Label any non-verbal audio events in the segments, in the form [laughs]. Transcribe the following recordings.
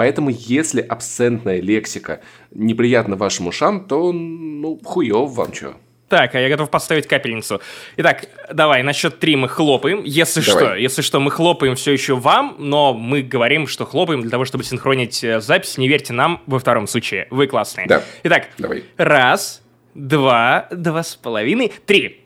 Поэтому, если абсентная лексика неприятна вашим ушам, то, ну, хуёв вам чё. Так, а я готов поставить капельницу. Итак, давай, на счет три мы хлопаем. Если давай. что, если что, мы хлопаем все еще вам, но мы говорим, что хлопаем для того, чтобы синхронить э, запись. Не верьте нам во втором случае. Вы классные. Да. Итак, давай. раз, два, два с половиной, три.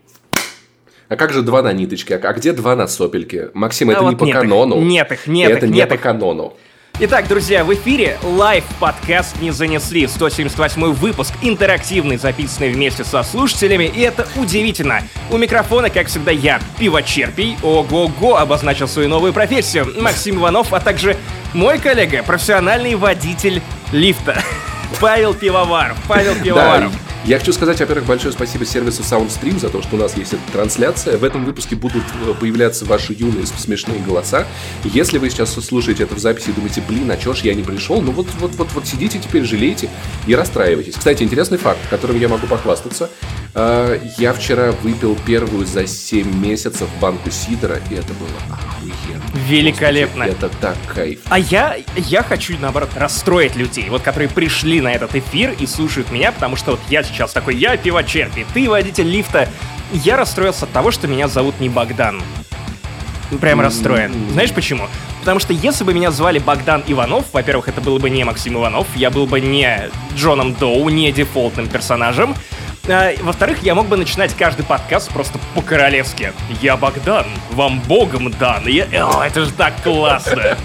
А как же два на ниточке? А где два на сопельке? Максим, это а не вот по нет канону. Их, нет их, нет это их, не нет по их. канону. Итак, друзья, в эфире лайв-подкаст «Не занесли» 178 выпуск, интерактивный, записанный вместе со слушателями, и это удивительно. У микрофона, как всегда, я, Пивочерпий, ого-го, обозначил свою новую профессию, Максим Иванов, а также мой коллега, профессиональный водитель лифта, [laughs] Павел Пивоваров. Павел Пивоваров. Да, я хочу сказать, во-первых, большое спасибо сервису SoundStream за то, что у нас есть эта трансляция. В этом выпуске будут э, появляться ваши юные смешные голоса. Если вы сейчас слушаете это в записи и думаете, блин, а чё ж я не пришел, ну вот, вот, вот, вот сидите теперь, жалеете и расстраивайтесь. Кстати, интересный факт, которым я могу похвастаться. Э, я вчера выпил первую за 7 месяцев банку сидора, и это было охуенно. Великолепно. Господи, это так кайф. А я, я хочу, наоборот, расстроить людей, вот которые пришли на этот эфир и слушают меня, потому что вот я сейчас такой, я пивочерпи, ты водитель лифта. Я расстроился от того, что меня зовут не Богдан. Прям расстроен. Знаешь почему? Потому что если бы меня звали Богдан Иванов, во-первых, это был бы не Максим Иванов, я был бы не Джоном Доу, не дефолтным персонажем. А, во-вторых, я мог бы начинать каждый подкаст просто по-королевски. Я Богдан, вам богом дан. Я... О, это же так классно.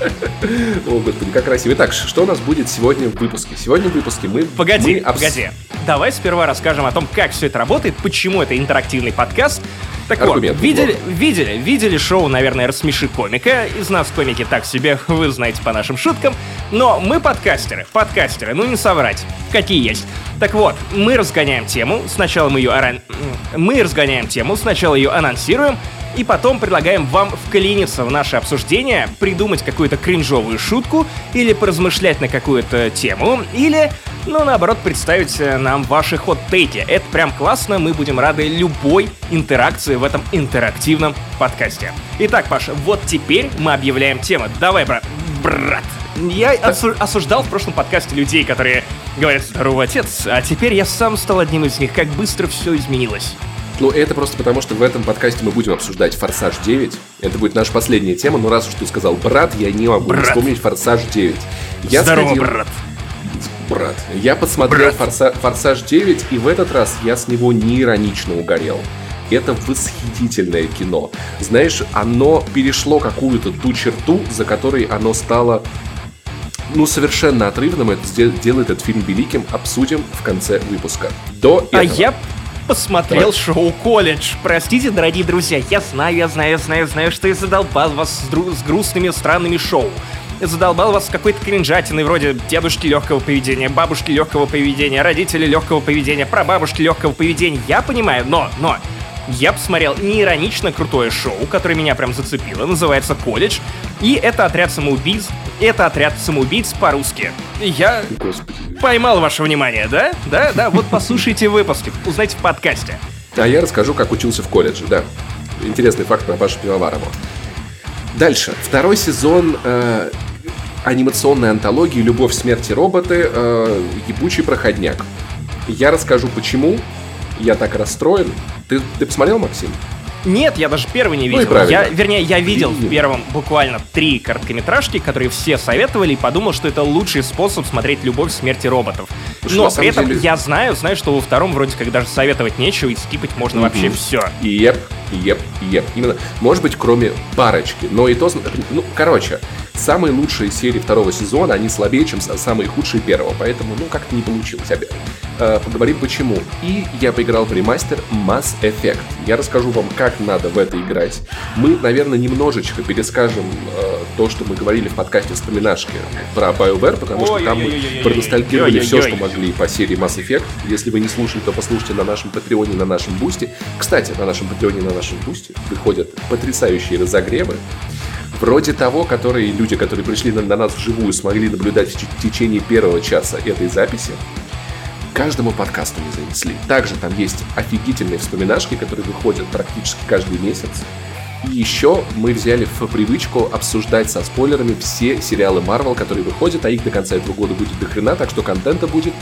О, господи, как красиво. Итак, что у нас будет сегодня в выпуске? Сегодня в выпуске мы... Погоди, мы погоди. Давай сперва расскажем о том, как все это работает, почему это интерактивный подкаст. Так Аргумент, вот, видели, видели, видели шоу, наверное, «Рассмеши комика». Из нас комики так себе, [laughs] вы знаете по нашим шуткам. Но мы подкастеры, подкастеры, ну не соврать. Какие есть. Так вот, мы разгоняем тему, сначала мы ее оран... Мы разгоняем тему, сначала ее анонсируем, и потом предлагаем вам вклиниться в наше обсуждение, придумать какую-то кринжовую шутку, или поразмышлять на какую-то тему, или, ну, наоборот, представить э, нам ваши хот-тейки. Это прям классно, мы будем рады любой интеракции в этом интерактивном подкасте. Итак, Паша, вот теперь мы объявляем тему. Давай, брат, брат, я осуждал в прошлом подкасте людей, которые говорят «Здорово, отец», а теперь я сам стал одним из них. Как быстро все изменилось. Ну, это просто потому, что в этом подкасте мы будем обсуждать «Форсаж 9». Это будет наша последняя тема, но раз уж ты сказал «брат», я не могу брат. вспомнить «Форсаж 9». Я Здорово, сходил... брат. Брат. Я подсмотрел Форса... «Форсаж 9», и в этот раз я с него не иронично угорел. Это восхитительное кино. Знаешь, оно перешло какую-то ту черту, за которой оно стало ну, совершенно отрывным. Это делает этот фильм великим. Обсудим в конце выпуска. До а этого. А я посмотрел шоу «Колледж». Простите, дорогие друзья, я знаю, я знаю, я знаю, знаю, что я задолбал вас с, дру- с грустными, странными шоу. Я задолбал вас с какой-то кринжатиной вроде дедушки легкого поведения, бабушки легкого поведения, родители легкого поведения, прабабушки легкого поведения. Я понимаю, но, но, я посмотрел неиронично крутое шоу, которое меня прям зацепило, называется «Колледж», и это «Отряд самоубийц», это «Отряд самоубийц» по-русски. Я Господи. поймал ваше внимание, да? Да, да, вот послушайте выпуски, узнайте в подкасте. А я расскажу, как учился в колледже, да. Интересный факт про Пашу Пивоварову. Дальше. Второй сезон э, анимационной антологии «Любовь, смерти роботы. Э, ебучий проходняк». Я расскажу, почему я так расстроен, ты, ты посмотрел, Максим? Нет, я даже первый не видел. Ну я, вернее, я видел в первом буквально три короткометражки, которые все советовали, и подумал, что это лучший способ смотреть «Любовь, смерти роботов». Слушай, Но при этом деле... я знаю, знаю, что во втором вроде как даже советовать нечего, и скипать можно mm-hmm. вообще все. Еп, еп, еп. Именно. Может быть, кроме парочки. Но и то... Ну, короче, самые лучшие серии второго сезона, они слабее, чем самые худшие первого. Поэтому, ну, как-то не получилось. Э, поговорим почему. И я поиграл в ремастер Mass Effect. Я расскажу вам, как надо в это играть. Мы, наверное, немножечко перескажем э, то, что мы говорили в подкасте «Вспоминашки» про BioWare, потому что там мы проностальгировали все, что могли по серии Mass Effect. Если вы не слушали, то послушайте на нашем Патреоне, на нашем Бусте. Кстати, на нашем Патреоне, на нашем Бусте выходят потрясающие разогревы вроде того, которые люди, которые пришли на, на нас вживую, смогли наблюдать в течение первого часа этой записи, каждому подкасту не занесли. Также там есть офигительные вспоминашки, которые выходят практически каждый месяц. И еще мы взяли в привычку обсуждать со спойлерами все сериалы Marvel, которые выходят, а их до конца этого года будет дохрена, так что контента будет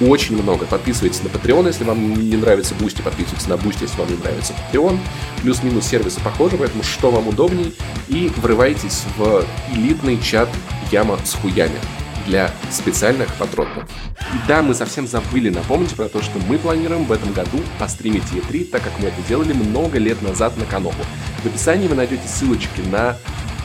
очень много. Подписывайтесь на Patreon, если вам не нравится Boosty, подписывайтесь на Boosty, если вам не нравится Patreon. Плюс-минус сервисы похожи, поэтому что вам удобней. И врывайтесь в элитный чат Яма с хуями для специальных патронов. И да, мы совсем забыли напомнить про то, что мы планируем в этом году постримить E3, так как мы это делали много лет назад на Канопу. В описании вы найдете ссылочки на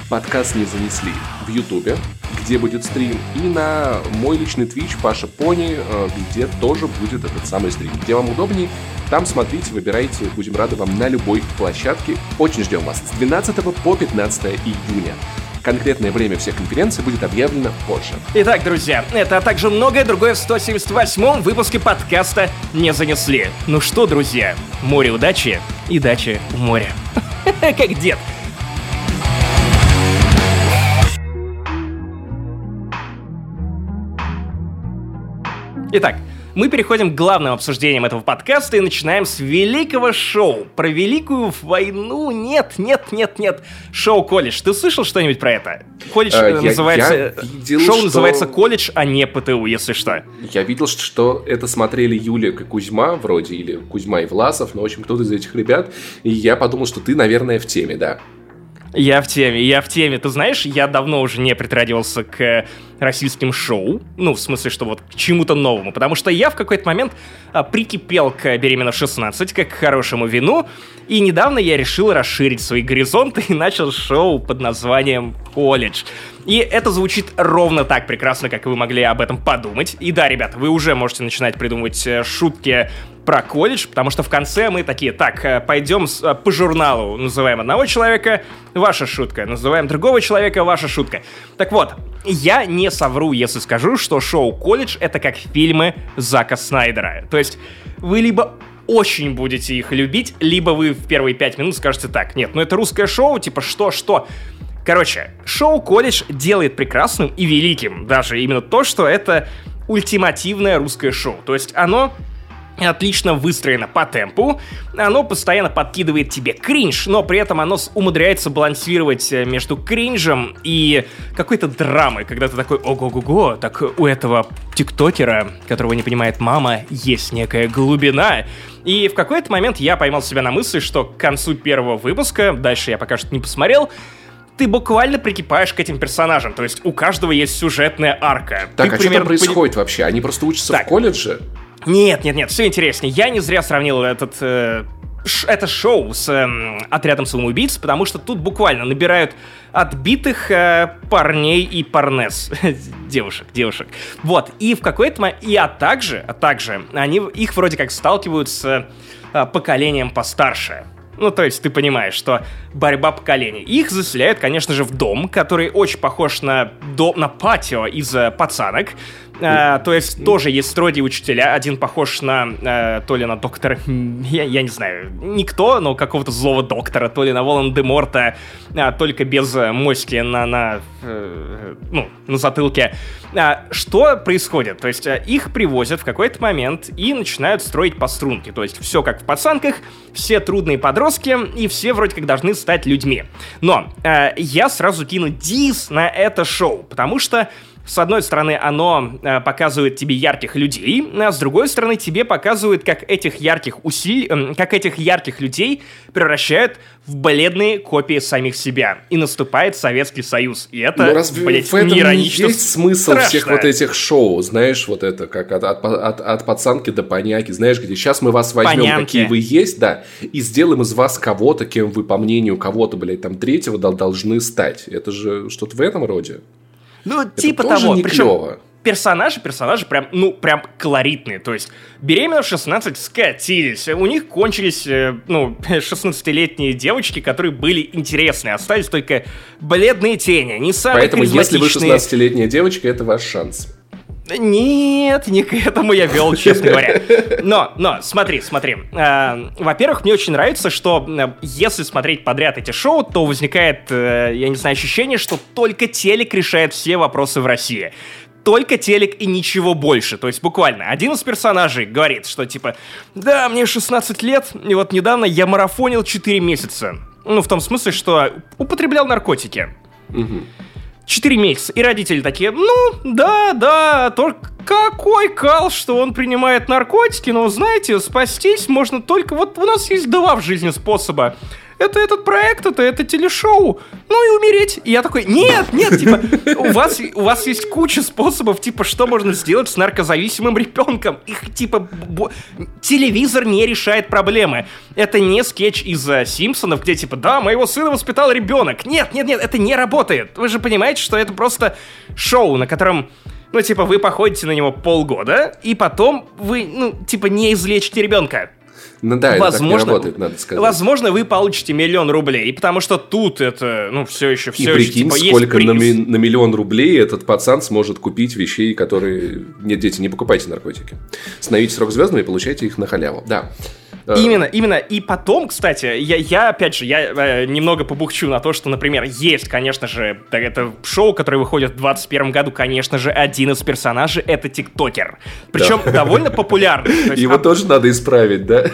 подкаст «Не занесли» в Ютубе, где будет стрим, и на мой личный твич Паша Пони, э, где тоже будет этот самый стрим. Где вам удобней, там смотрите, выбирайте, будем рады вам на любой площадке. Очень ждем вас с 12 по 15 июня. Конкретное время всех конференций будет объявлено позже. Итак, друзья, это а также многое другое в 178-м выпуске подкаста «Не занесли». Ну что, друзья, море удачи и дачи в море. [laughs] Как дед. Итак, мы переходим к главным обсуждениям этого подкаста и начинаем с великого шоу. Про великую войну нет, нет, нет, нет. Шоу «Колледж». Ты слышал что-нибудь про это? Колледж я, называется... Я видел, шоу что... называется «Колледж», а не ПТУ, если что. Я видел, что это смотрели Юлия и Кузьма вроде, или Кузьма и Власов, но, в общем, кто-то из этих ребят. И я подумал, что ты, наверное, в теме, да. Я в теме, я в теме. Ты знаешь, я давно уже не притрагивался к российским шоу. Ну, в смысле, что вот к чему-то новому. Потому что я в какой-то момент а, прикипел к «Беременна 16», как к хорошему вину. И недавно я решил расширить свои горизонты и начал шоу под названием «Колледж». И это звучит ровно так прекрасно, как вы могли об этом подумать. И да, ребята, вы уже можете начинать придумывать э, шутки про колледж, потому что в конце мы такие, так, э, пойдем э, по журналу, называем одного человека, ваша шутка, называем другого человека, ваша шутка. Так вот, я не совру, если скажу, что шоу «Колледж» — это как фильмы Зака Снайдера. То есть вы либо очень будете их любить, либо вы в первые пять минут скажете так, нет, ну это русское шоу, типа что-что. Короче, шоу «Колледж» делает прекрасным и великим даже именно то, что это ультимативное русское шоу. То есть оно отлично выстроено по темпу, оно постоянно подкидывает тебе кринж, но при этом оно умудряется балансировать э, между кринжем и какой-то драмой, когда ты такой, ого-го-го, так у этого тиктокера, которого не понимает мама, есть некая глубина. И в какой-то момент я поймал себя на мысли, что к концу первого выпуска, дальше я пока что не посмотрел, ты буквально прикипаешь к этим персонажам. То есть у каждого есть сюжетная арка. Так, ты, а примерно, что там происходит пони... вообще? Они просто учатся так. в колледже? Нет, нет, нет, все интереснее. Я не зря сравнил этот э, это шоу с э, отрядом самоубийц, потому что тут буквально набирают отбитых э, парней и парнес. [laughs] девушек, девушек. Вот, и в какой-то момент... И а также, а также, они, их вроде как сталкивают с э, поколением постарше. Ну, то есть ты понимаешь, что борьба поколений. Их заселяют, конечно же, в дом, который очень похож на, дом, на патио из э, пацанок. А, то есть тоже есть строгие учителя. Один похож на а, то ли на доктора, [laughs] я, я не знаю, никто, но какого-то злого доктора, то ли на Волан-де-Морта, а, только без моськи на, на, э, ну, на затылке. А, что происходит? То есть а, их привозят в какой-то момент и начинают строить по струнке. То есть все как в пацанках, все трудные подростки и все вроде как должны стать людьми. Но а, я сразу кину дис на это шоу, потому что с одной стороны, оно э, показывает тебе ярких людей, а с другой стороны, тебе показывает, как этих ярких усилий, э, как этих ярких людей превращают в бледные копии самих себя. И наступает Советский Союз. И это, Но разве блядь, в этом не есть смысл страшно. всех вот этих шоу? Знаешь, вот это, как от, от, от, от пацанки до поняки. Знаешь, где сейчас мы вас возьмем, Понянки. какие вы есть, да, и сделаем из вас кого-то, кем вы, по мнению кого-то, блядь, там, третьего должны стать. Это же что-то в этом роде. Ну, это типа того. Не Причем клево. персонажи, персонажи прям, ну, прям колоритные. То есть, беременна в 16 скатились. У них кончились, э, ну, [laughs] 16-летние девочки, которые были интересные. Остались только бледные тени. Не самые Поэтому, если вы 16-летняя девочка, это ваш шанс. Нет, не к этому я вел, честно говоря. [laughs] Но, но, смотри, смотри. Э, во-первых, мне очень нравится, что э, если смотреть подряд эти шоу, то возникает, э, я не знаю, ощущение, что только телек решает все вопросы в России только телек и ничего больше. То есть буквально один из персонажей говорит, что типа, да, мне 16 лет, и вот недавно я марафонил 4 месяца. Ну, в том смысле, что употреблял наркотики. Угу. 4 месяца. И родители такие, ну, да, да, только какой кал, что он принимает наркотики, но, знаете, спастись можно только... Вот у нас есть два в жизни способа это этот проект, это, это телешоу, ну и умереть. И я такой, нет, нет, типа, у вас, у вас есть куча способов, типа, что можно сделать с наркозависимым ребенком. Их, типа, телевизор не решает проблемы. Это не скетч из Симпсонов, где, типа, да, моего сына воспитал ребенок. Нет, нет, нет, это не работает. Вы же понимаете, что это просто шоу, на котором ну, типа, вы походите на него полгода, и потом вы, ну, типа, не излечите ребенка. Ну да, возможно, это так не работает, надо сказать. Возможно, вы получите миллион рублей, потому что тут это, ну, все еще, все И прикинь, еще, типа, сколько на, ми- на миллион рублей этот пацан сможет купить вещей, которые... Нет, дети, не покупайте наркотики. Становитесь рок-звездами и получайте их на халяву. Да. Э, именно, именно. И потом, кстати, я, я опять же, я э, немного побухчу на то, что, например, есть, конечно же, это шоу, которое выходит в 2021 году, конечно же, один из персонажей — это тиктокер. Причем да. довольно популярный. Его тоже надо исправить, да?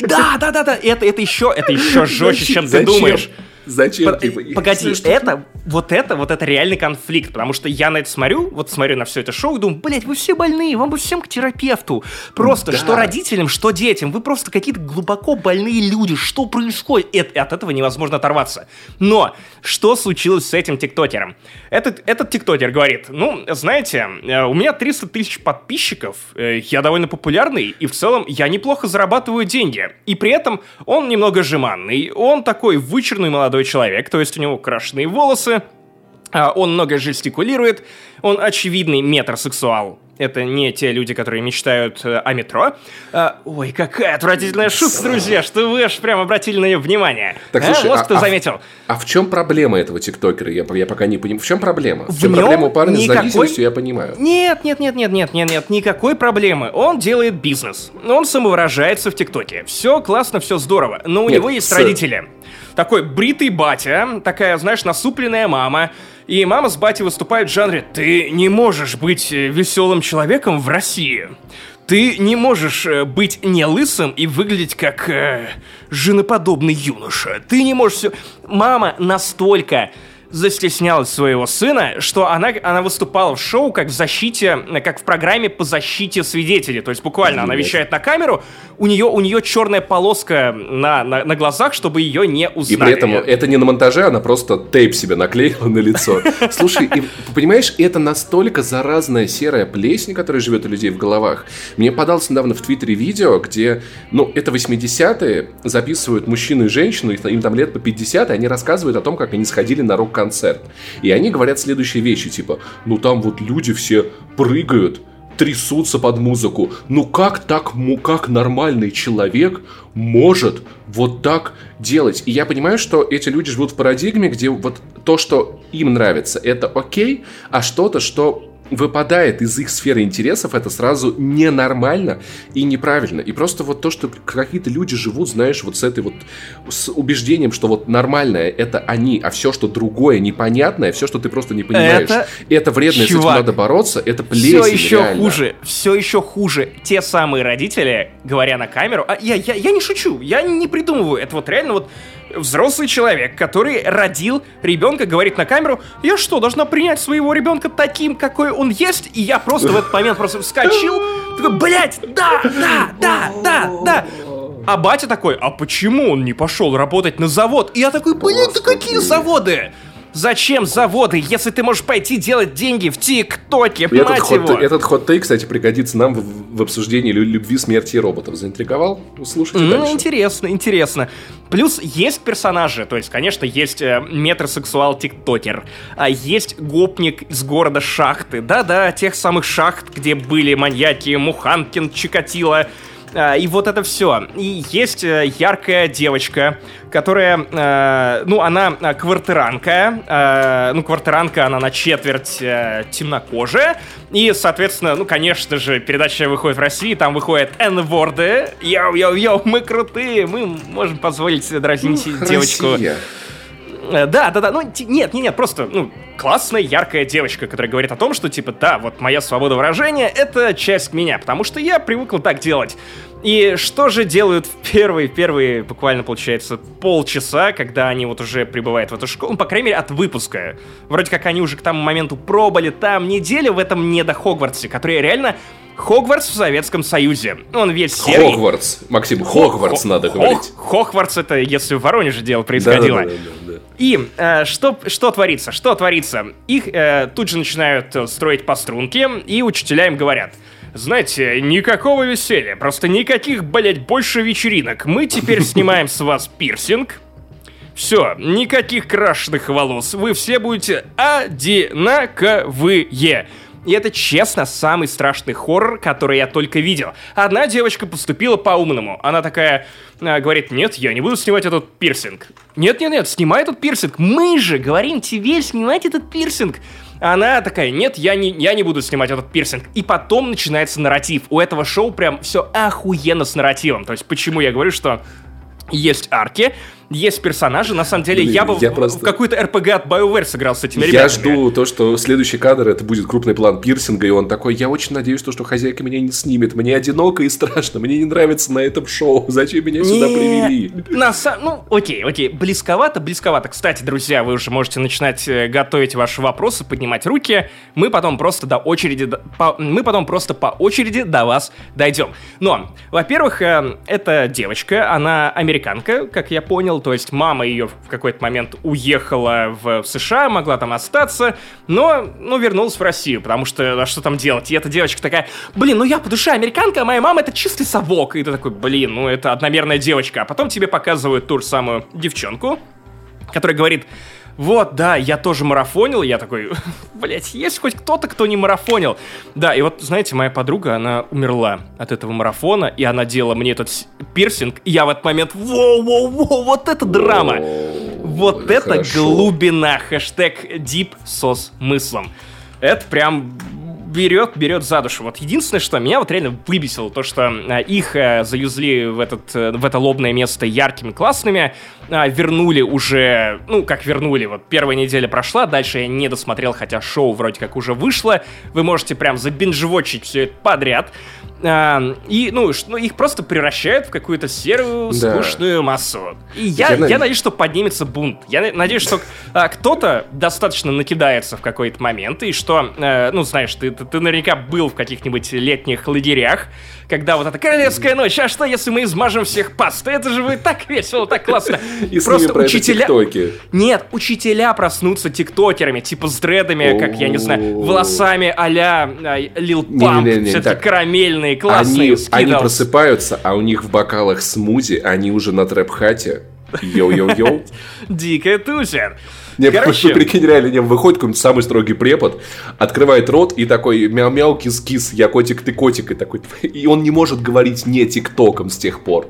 Да, да, да, да. Это, это еще, это еще жестче, чем ты думаешь. Зачем? По- типа, погоди, что это, вот это, вот это реальный конфликт, потому что я на это смотрю, вот смотрю на все это шоу и думаю, блядь, вы все больные, вам бы всем к терапевту. Просто, да. что родителям, что детям, вы просто какие-то глубоко больные люди, что происходит? И от этого невозможно оторваться. Но, что случилось с этим тиктокером? Этот, этот тиктокер говорит, ну, знаете, э, у меня 300 тысяч подписчиков, э, я довольно популярный, и в целом я неплохо зарабатываю деньги. И при этом он немного жеманный, он такой вычурный молодой молодой человек, то есть у него крашеные волосы, а, он много жестикулирует, он очевидный метросексуал. Это не те люди, которые мечтают э, о метро. А, ой, какая отвратительная шутка, друзья, что вы аж прям обратили на нее внимание. Так, а, слушай, может, а, кто а, заметил. А в чем проблема этого тиктокера? Я, я пока не понимаю. В чем проблема? В, в чем проблема у парня никакой... с зависимостью, я понимаю. Нет, нет, нет, нет, нет, нет, нет, никакой проблемы. Он делает бизнес. Он самовыражается в ТикТоке. Все классно, все здорово. Но у нет, него есть с... родители такой бритый батя, такая, знаешь, насупленная мама, и мама с батей выступают в жанре «Ты не можешь быть э, веселым человеком в России». Ты не можешь э, быть не лысым и выглядеть как э, женоподобный юноша. Ты не можешь все... Мама настолько застеснялась своего сына, что она, она выступала в шоу как в защите, как в программе по защите свидетелей. То есть буквально она вещает на камеру, у нее, у нее черная полоска на, на, на глазах, чтобы ее не узнали. И при этом это не на монтаже, она просто тейп себе наклеила на лицо. [laughs] Слушай, и, понимаешь, это настолько заразная серая плесень, которая живет у людей в головах. Мне подалось недавно в Твиттере видео, где, ну, это 80-е, записывают мужчину и женщину, им там лет по 50, и они рассказывают о том, как они сходили на рок концерт. И они говорят следующие вещи, типа, ну там вот люди все прыгают, трясутся под музыку. Ну как так, как нормальный человек может вот так делать? И я понимаю, что эти люди живут в парадигме, где вот то, что им нравится, это окей, а что-то, что выпадает из их сферы интересов, это сразу ненормально и неправильно. И просто вот то, что какие-то люди живут, знаешь, вот с этой вот, с убеждением, что вот нормальное это они, а все, что другое, непонятное, все, что ты просто не понимаешь, это, это вредно, Чувак, с этим надо бороться, это плесень, Все еще реально. хуже, все еще хуже. Те самые родители, говоря на камеру, а я, я, я не шучу, я не придумываю, это вот реально вот взрослый человек, который родил ребенка, говорит на камеру, я что, должна принять своего ребенка таким, какой он есть? И я просто в этот момент просто вскочил, такой, блядь, да, да, да, да, да. А батя такой, а почему он не пошел работать на завод? И я такой, блин, да какие заводы? Зачем заводы, если ты можешь пойти делать деньги в ТикТоке, этот мать ход, его? Этот ход-тейк, кстати, пригодится нам в, в обсуждении любви, смерти и роботов. Заинтриговал? Слушайте ну, дальше. интересно, интересно. Плюс есть персонажи, то есть, конечно, есть э, метросексуал-тиктокер, а есть гопник из города Шахты. Да-да, тех самых шахт, где были маньяки Муханкин, Чикатило, и вот это все. И есть э, яркая девочка, которая, э, ну, она э, квартиранка, ну, квартиранка, она на четверть темнокожая, и, соответственно, ну, конечно же, передача выходит в России, там выходят N-word ы, йоу-йоу-йоу, мы крутые, мы можем позволить себе дразнить ну, девочку. Россия. Э, да, да, да, ну, нет, нет, нет, просто, ну, классная, яркая девочка, которая говорит о том, что, типа, да, вот моя свобода выражения — это часть меня, потому что я привыкла так делать. И что же делают в первые, первые, буквально, получается, полчаса, когда они вот уже прибывают в эту школу, ну, по крайней мере, от выпуска. Вроде как они уже к тому моменту пробовали там неделю в этом не до Хогвартсе, который реально Хогвартс в Советском Союзе. Он весь серый. Хогвартс. Максим, Хогвартс надо говорить. Хогвартс это если в Воронеже дело происходило. Да, да, да, да, да. И э, что, что творится? Что творится? Их э, тут же начинают строить по струнке, и учителя им говорят – знаете, никакого веселья, просто никаких, блять, больше вечеринок. Мы теперь [laughs] снимаем с вас пирсинг. Все, никаких крашеных волос. Вы все будете одинаковые. И это, честно, самый страшный хоррор, который я только видел. Одна девочка поступила по-умному. Она такая э, говорит, нет, я не буду снимать этот пирсинг. Нет-нет-нет, снимай этот пирсинг. Мы же говорим тебе снимать этот пирсинг. Она такая, нет, я не, я не буду снимать этот пирсинг. И потом начинается нарратив. У этого шоу прям все охуенно с нарративом. То есть почему я говорю, что есть арки, есть персонажи. На самом деле, Блин, я бы я в, просто... в какую-то RPG от BioWare сыграл с этими ребятами. Я жду то, что следующий кадр это будет крупный план пирсинга, и он такой, я очень надеюсь, то, что хозяйка меня не снимет. Мне одиноко и страшно, мне не нравится на этом шоу. Зачем меня сюда не... привели? На сам... Ну, окей, окей. Близковато, близковато. Кстати, друзья, вы уже можете начинать э, готовить ваши вопросы, поднимать руки. Мы потом просто до очереди... По... Мы потом просто по очереди до вас дойдем. Но, во-первых, э, эта девочка, она американка, как я понял, то есть мама ее в какой-то момент уехала в США, могла там остаться, но, ну, вернулась в Россию, потому что, а что там делать? И эта девочка такая, блин, ну я по душе американка, а моя мама это чистый совок. И ты такой, блин, ну это одномерная девочка. А потом тебе показывают ту же самую девчонку, которая говорит, вот, да, я тоже марафонил, я такой, [laughs] блять, есть хоть кто-то, кто не марафонил. Да, и вот, знаете, моя подруга, она умерла от этого марафона, и она делала мне этот пирсинг, и я в этот момент, воу-воу-воу, вот это драма! Вот это глубина, хэштег deep со смыслом. Это прям берет, берет за душу. Вот единственное, что меня вот реально выбесило, то, что а, их а, заюзли в, этот, э, в это лобное место яркими, классными, а, вернули уже, ну, как вернули, вот первая неделя прошла, дальше я не досмотрел, хотя шоу вроде как уже вышло, вы можете прям забинжевочить все это подряд, а, и, ну, ну, их просто превращают в какую-то серую, да. скучную массу. И я, я, я надеюсь, что поднимется бунт. Я надеюсь, что а, кто-то достаточно накидается в какой-то момент, и что, а, ну, знаешь, ты, ты, ты наверняка был в каких-нибудь летних лагерях, когда вот эта королевская ночь, а что, если мы измажем всех пастой? Это же будет так весело, так классно. [laughs] И Просто учителя... Нет, учителя проснутся тиктокерами, типа с дредами, как, я не знаю, волосами а-ля Lil Pump, все-таки карамельные, классные, Они просыпаются, а у них в бокалах смузи, они уже на трэп-хате. Йоу-йоу-йоу. [laughs] Дикая тусер. Не, Короче... прикинь, реально, не, выходит какой-нибудь самый строгий препод, открывает рот и такой мяу-мяу, кис-кис, я котик, ты котик, и такой, [laughs] и он не может говорить не тиктоком с тех пор.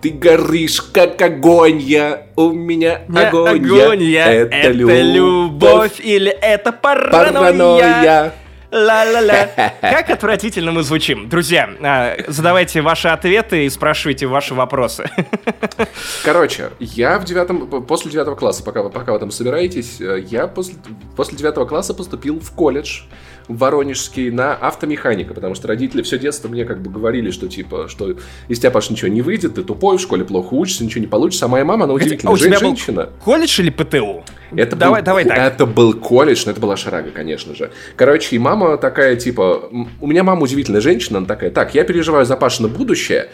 Ты горишь, как огонь, я, у меня не огонь, огонь я, это, это любовь. любовь или это паранойя. паранойя. Ла-ла-ла. [laughs] Как отвратительно мы звучим. Друзья, а, задавайте ваши ответы и спрашивайте ваши вопросы. [laughs] Короче, я в девятом, после девятого класса, пока, пока вы там собираетесь, э, я после, после девятого класса поступил в колледж воронежский на автомеханика, потому что родители все детство мне как бы говорили, что типа, что из тебя, Паш, ничего не выйдет, ты тупой, в школе плохо учишься, ничего не получится, а моя мама, она удивительная а тебя женщина. Колледж или ПТУ? Это давай, был, давай так. Это был колледж, но это была шарага, конечно же. Короче, и мама такая, типа, у меня мама удивительная женщина, она такая, так, я переживаю за Пашина будущее,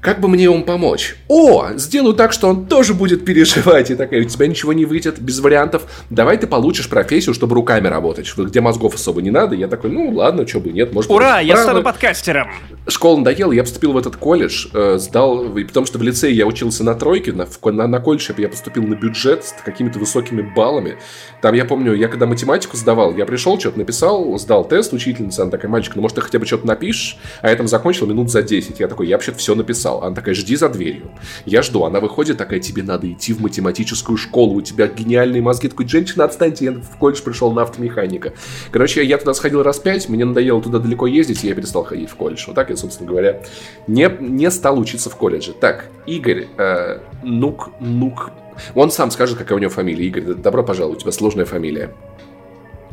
как бы мне ему помочь? О, сделаю так, что он тоже будет переживать. И такая, у тебя ничего не выйдет, без вариантов. Давай ты получишь профессию, чтобы руками работать, где мозгов особо не надо. Я такой, ну ладно, что бы нет, может Ура, я стану подкастером. Школа надоела, я поступил в этот колледж, э, сдал, потому что в лицее я учился на тройке, на, на, на колледж я поступил на бюджет с какими-то высокими баллами. Там, я помню, я когда математику сдавал, я пришел, что-то написал, сдал тест, учительница, она такая, мальчик, ну может ты хотя бы что-то напишешь? А я там закончил минут за 10. Я такой, я вообще-то все написал. Она такая, жди за дверью. Я жду, она выходит такая, тебе надо идти в математическую школу, у тебя гениальные мозги. Такой, женщина, отстаньте, я в колледж пришел на автомеханика. Короче, я туда сходил раз пять, мне надоело туда далеко ездить, и я перестал ходить в колледж. Вот так я собственно говоря, не, не стал учиться в колледже. Так, Игорь, э, Нук, Нук, он сам скажет, какая у него фамилия. Игорь, добро пожаловать, у тебя сложная фамилия.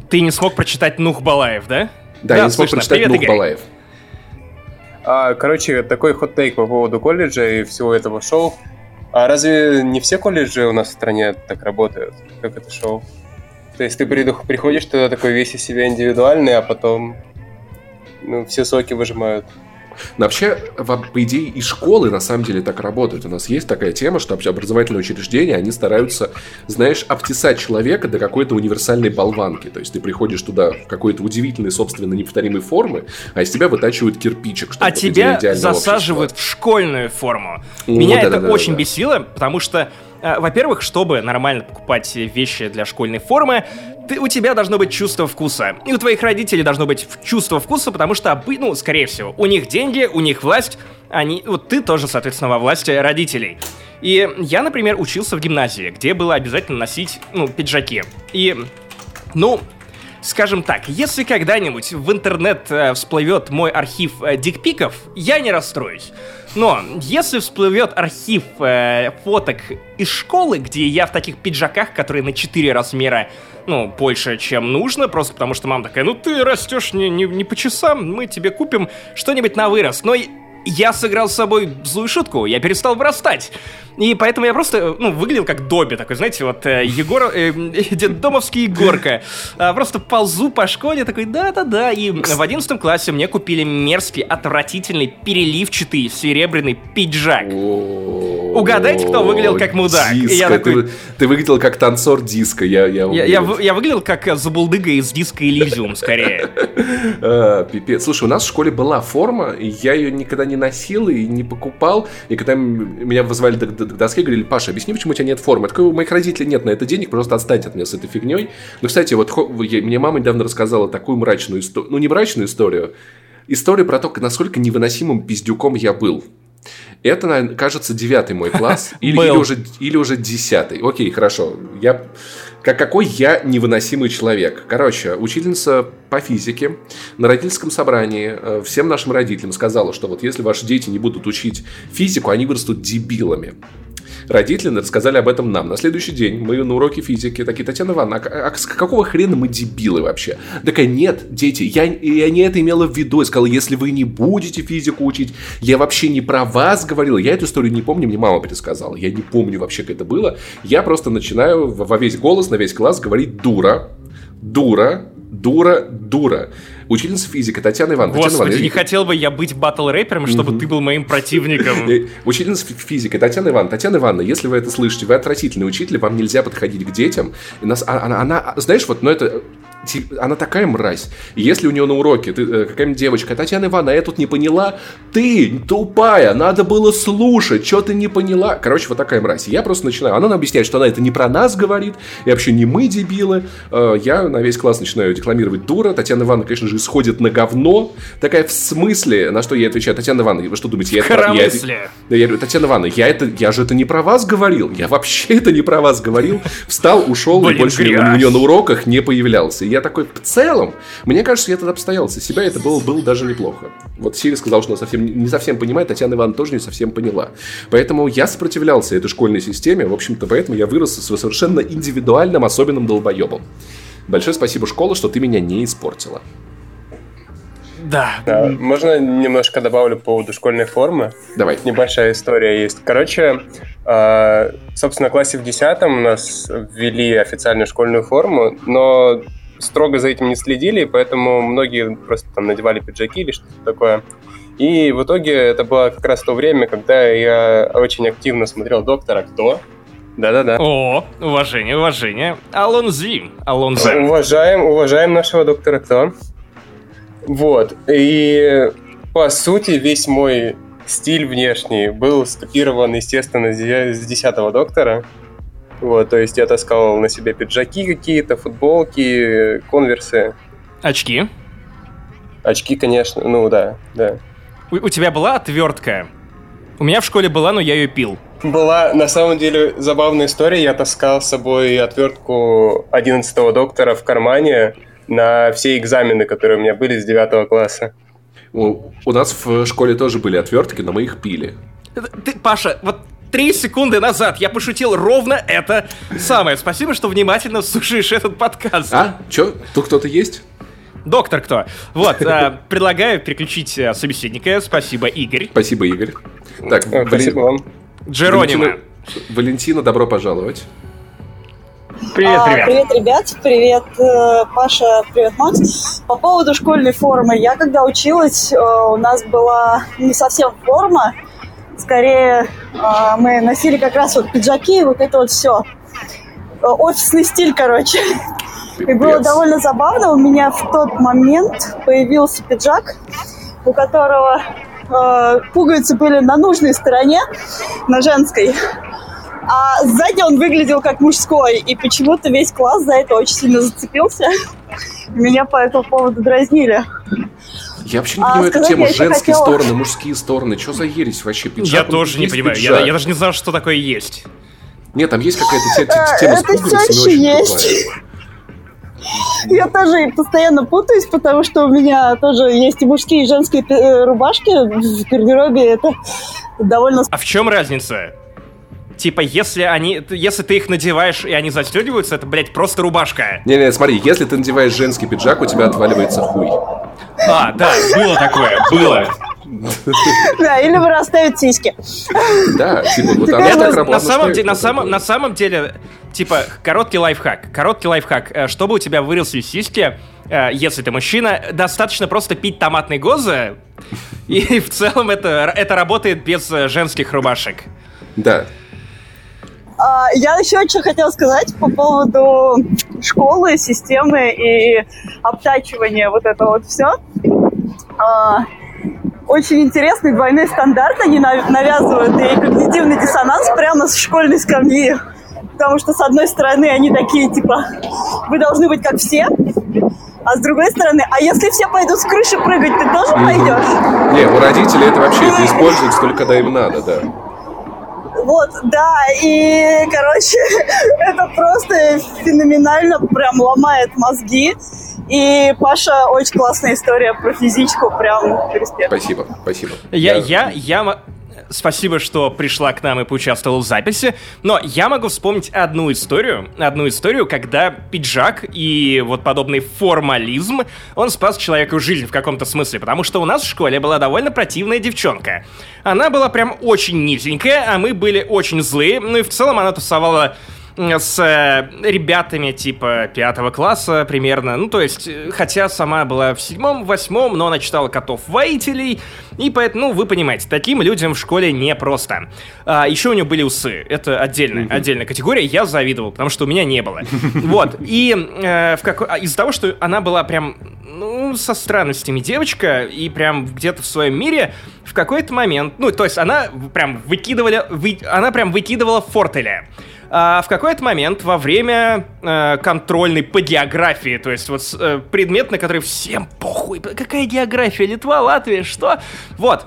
Ты не смог прочитать Нух Балаев, да? Да, да я не смог прочитать Привет, Нух Игорь. Балаев. А, короче, такой хот-тейк по поводу колледжа и всего этого шоу. А разве не все колледжи у нас в стране так работают, как это шоу? То есть ты приходишь туда такой весь из себя индивидуальный, а потом ну, все соки выжимают. Но вообще, по идее, и школы на самом деле так работают. У нас есть такая тема, что образовательные учреждения, они стараются, знаешь, обтесать человека до какой-то универсальной болванки. То есть ты приходишь туда в какой-то удивительной, собственно, неповторимой формы, а из тебя вытачивают кирпичик. А тебя засаживают общество. в школьную форму. Меня вот, это да, да, очень да, бесило, потому что во-первых, чтобы нормально покупать вещи для школьной формы, ты, у тебя должно быть чувство вкуса. И у твоих родителей должно быть чувство вкуса, потому что, ну, скорее всего, у них деньги, у них власть, они, вот ты тоже, соответственно, во власти родителей. И я, например, учился в гимназии, где было обязательно носить, ну, пиджаки. И, ну, Скажем так, если когда-нибудь в интернет э, всплывет мой архив э, дикпиков, я не расстроюсь. Но если всплывет архив э, фоток из школы, где я в таких пиджаках, которые на 4 размера ну, больше, чем нужно, просто потому что мама такая, ну ты растешь не, не, не по часам, мы тебе купим что-нибудь на вырос. Но я сыграл с собой злую шутку, я перестал вырастать. И поэтому я просто, ну, выглядел как Добби такой, знаете, вот э, Егор, э, [laughs] Домовский Егорка. А, просто ползу по школе, такой, да-да-да. И в одиннадцатом классе мне купили мерзкий, отвратительный, переливчатый серебряный пиджак. Угадайте, кто выглядел как мудак. Диско. И я такой... ты, ты выглядел как танцор диска, я я, я, я, я выглядел как забулдыга из диска Элизиум, скорее. [laughs] а, пипец. Слушай, у нас в школе была форма, и я ее никогда не носил и не покупал. И когда меня вызвали к доске, говорили, Паша, объясни, почему у тебя нет формы. Я такой, у моих родителей нет на это денег, просто отстаньте от меня с этой фигней. Ну, кстати, вот мне мама недавно рассказала такую мрачную историю, ну, не мрачную историю, историю про то, насколько невыносимым пиздюком я был. Это, наверное, кажется, девятый мой класс. [laughs] Или, или, уже, или уже десятый. Окей, хорошо. Я, как, какой я невыносимый человек. Короче, учительница по физике на родительском собрании э, всем нашим родителям сказала, что вот если ваши дети не будут учить физику, они вырастут дебилами. Родители рассказали об этом нам. На следующий день мы на уроке физики такие, Татьяна Ивановна, а, а какого хрена мы дебилы вообще? Такая, нет, дети, я, я не это имела в виду. Я сказала, если вы не будете физику учить, я вообще не про вас говорила. Я эту историю не помню, мне мама пересказала. Я не помню вообще, как это было. Я просто начинаю во весь голос, на весь класс говорить дура, дура, дура, дура. Учительница физики Татьяна Ивановна. Господи, Татьяна Ивановна, не хотел бы я быть батл-рэпером, чтобы mm-hmm. ты был моим противником. Учительница физики Татьяна Ивановна. Татьяна Ивановна, если вы это слышите, вы отвратительный учитель, вам нельзя подходить к детям. И нас, а, она, она, знаешь, вот, но ну, это она такая мразь. если у нее на уроке ты, э, какая-нибудь девочка, Татьяна Ивановна, я тут не поняла, ты тупая, надо было слушать, что ты не поняла. Короче, вот такая мразь. я просто начинаю, она нам объясняет, что она это не про нас говорит, и вообще не мы дебилы. Э, я на весь класс начинаю декламировать дура. Татьяна Ивановна, конечно же, исходит на говно. Такая в смысле, на что я отвечаю, Татьяна Ивановна, вы что думаете, я это... Я, я, я говорю, Татьяна Ивановна, я, это, я же это не про вас говорил, я вообще это не про вас говорил. Встал, ушел, и больше у нее на уроках не появлялся я такой, в целом, мне кажется, я тогда обстоялся себя, это было, было даже неплохо. Вот Сири сказал, что она совсем, не совсем понимает, Татьяна Ивановна тоже не совсем поняла. Поэтому я сопротивлялся этой школьной системе, в общем-то, поэтому я вырос с совершенно индивидуальным, особенным долбоебом. Большое спасибо, школа, что ты меня не испортила. Да. да. Можно немножко добавлю по поводу школьной формы? Давай. Небольшая история есть. Короче, э, собственно, в классе в 10 у нас ввели официальную школьную форму, но строго за этим не следили, поэтому многие просто там надевали пиджаки или что-то такое. И в итоге это было как раз то время, когда я очень активно смотрел «Доктора Кто», да-да-да. О, уважение, уважение. Алонзи. Алонзи. Уважаем, уважаем нашего доктора Кто. Вот. И по сути весь мой стиль внешний был скопирован, естественно, с десятого доктора. Вот, то есть я таскал на себе пиджаки какие-то, футболки, конверсы. Очки? Очки, конечно, ну да, да. У, у тебя была отвертка? У меня в школе была, но я ее пил. Была, на самом деле, забавная история. Я таскал с собой отвертку 11 доктора в кармане на все экзамены, которые у меня были с 9 класса. У, у нас в школе тоже были отвертки, но мы их пили. Ты, Паша, вот три секунды назад я пошутил ровно это самое. Спасибо, что внимательно слушаешь этот подкаст. А? Чё? Тут кто-то есть? Доктор кто? Вот, э, предлагаю переключить э, собеседника. Спасибо, Игорь. Спасибо, Игорь. Так, Спасибо вам. Джеронима. Валентина, Валентина, добро пожаловать. Привет, А, привет. Привет, ребят. Привет, э, Паша. Привет, Макс. По поводу школьной формы. Я когда училась, э, у нас была не совсем форма. Скорее, э, мы носили как раз вот пиджаки и вот это вот все. Офисный стиль, короче. И было довольно забавно. У меня в тот момент появился пиджак, у которого э, пуговицы были на нужной стороне, на женской. А сзади он выглядел как мужской. И почему-то весь класс за это очень сильно зацепился. Меня по этому поводу дразнили. Я вообще не А, понимаю эту сказать тему. Женские хотела- стороны, мужские стороны. Что за ересь вообще? Пиджак, Я тоже не понимаю. Я, я даже не знал, что такое есть. Нет, там есть какая-то те- те- тема с пуговицами еще очень есть. Я тоже постоянно путаюсь, потому что у меня тоже есть и мужские, и женские э, рубашки в гардеробе. Это довольно... А в чем разница? Типа, если они, если ты их надеваешь и они застегиваются, это, блядь, просто рубашка. Не-не, смотри, если ты надеваешь женский пиджак, у тебя отваливается хуй. А, да, было такое, было. Да, или вырастают сиськи. Да, типа, вот она На работает. самом, деле, на, самом, на самом деле, типа, короткий лайфхак. Короткий лайфхак. Э, Чтобы у тебя выросли сиськи, э, если ты мужчина, достаточно просто пить томатный гоза, и в целом это, это работает без э, женских рубашек. Да. А, Я еще что хотела сказать по поводу школы, системы и обтачивания вот это вот все. Очень интересный двойной стандарт они нав- навязывают и когнитивный диссонанс прямо с школьной скамьи. Потому что, с одной стороны, они такие, типа, вы должны быть как все, а с другой стороны, а если все пойдут с крыши прыгать, ты тоже пойдешь? Не, у родителей это вообще это используется только когда им надо, да. Вот, да, и, короче, [laughs] это просто феноменально прям ломает мозги. И Паша, очень классная история про физичку, прям респект. Спасибо, спасибо. Я, я, я, мо- Спасибо, что пришла к нам и поучаствовала в записи. Но я могу вспомнить одну историю, одну историю, когда пиджак и вот подобный формализм, он спас человеку жизнь в каком-то смысле, потому что у нас в школе была довольно противная девчонка. Она была прям очень низенькая, а мы были очень злые, ну и в целом она тусовала с э, ребятами типа пятого класса примерно. Ну, то есть, э, хотя сама была в седьмом, восьмом, но она читала котов-воителей, и поэтому, ну, вы понимаете, таким людям в школе непросто. А, еще у нее были усы. Это отдельная, отдельная категория. Я завидовал, потому что у меня не было. [laughs] Вот. И э, в какой- а, из-за того, что она была прям, ну, со странностями девочка, и прям где-то в своем мире, в какой-то момент, ну, то есть она прям выкидывала, вы- она прям выкидывала фортеля. А в какой-то момент во время э, контрольной по географии, то есть вот э, предмет, на который всем похуй, какая география, Литва, Латвия, что? Вот,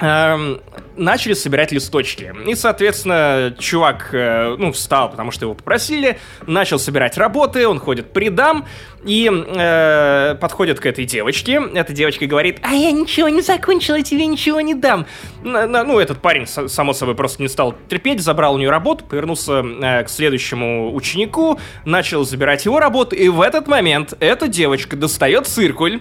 эм, начали собирать листочки. И, соответственно, чувак, э, ну, встал, потому что его попросили, начал собирать работы, он ходит по рядам, и э, подходит к этой девочке. Эта девочка говорит, а я ничего не закончила, тебе ничего не дам. Ну, этот парень, само собой, просто не стал терпеть, забрал у нее работу, повернулся э, к следующему ученику, начал забирать его работу, и в этот момент эта девочка достает циркуль,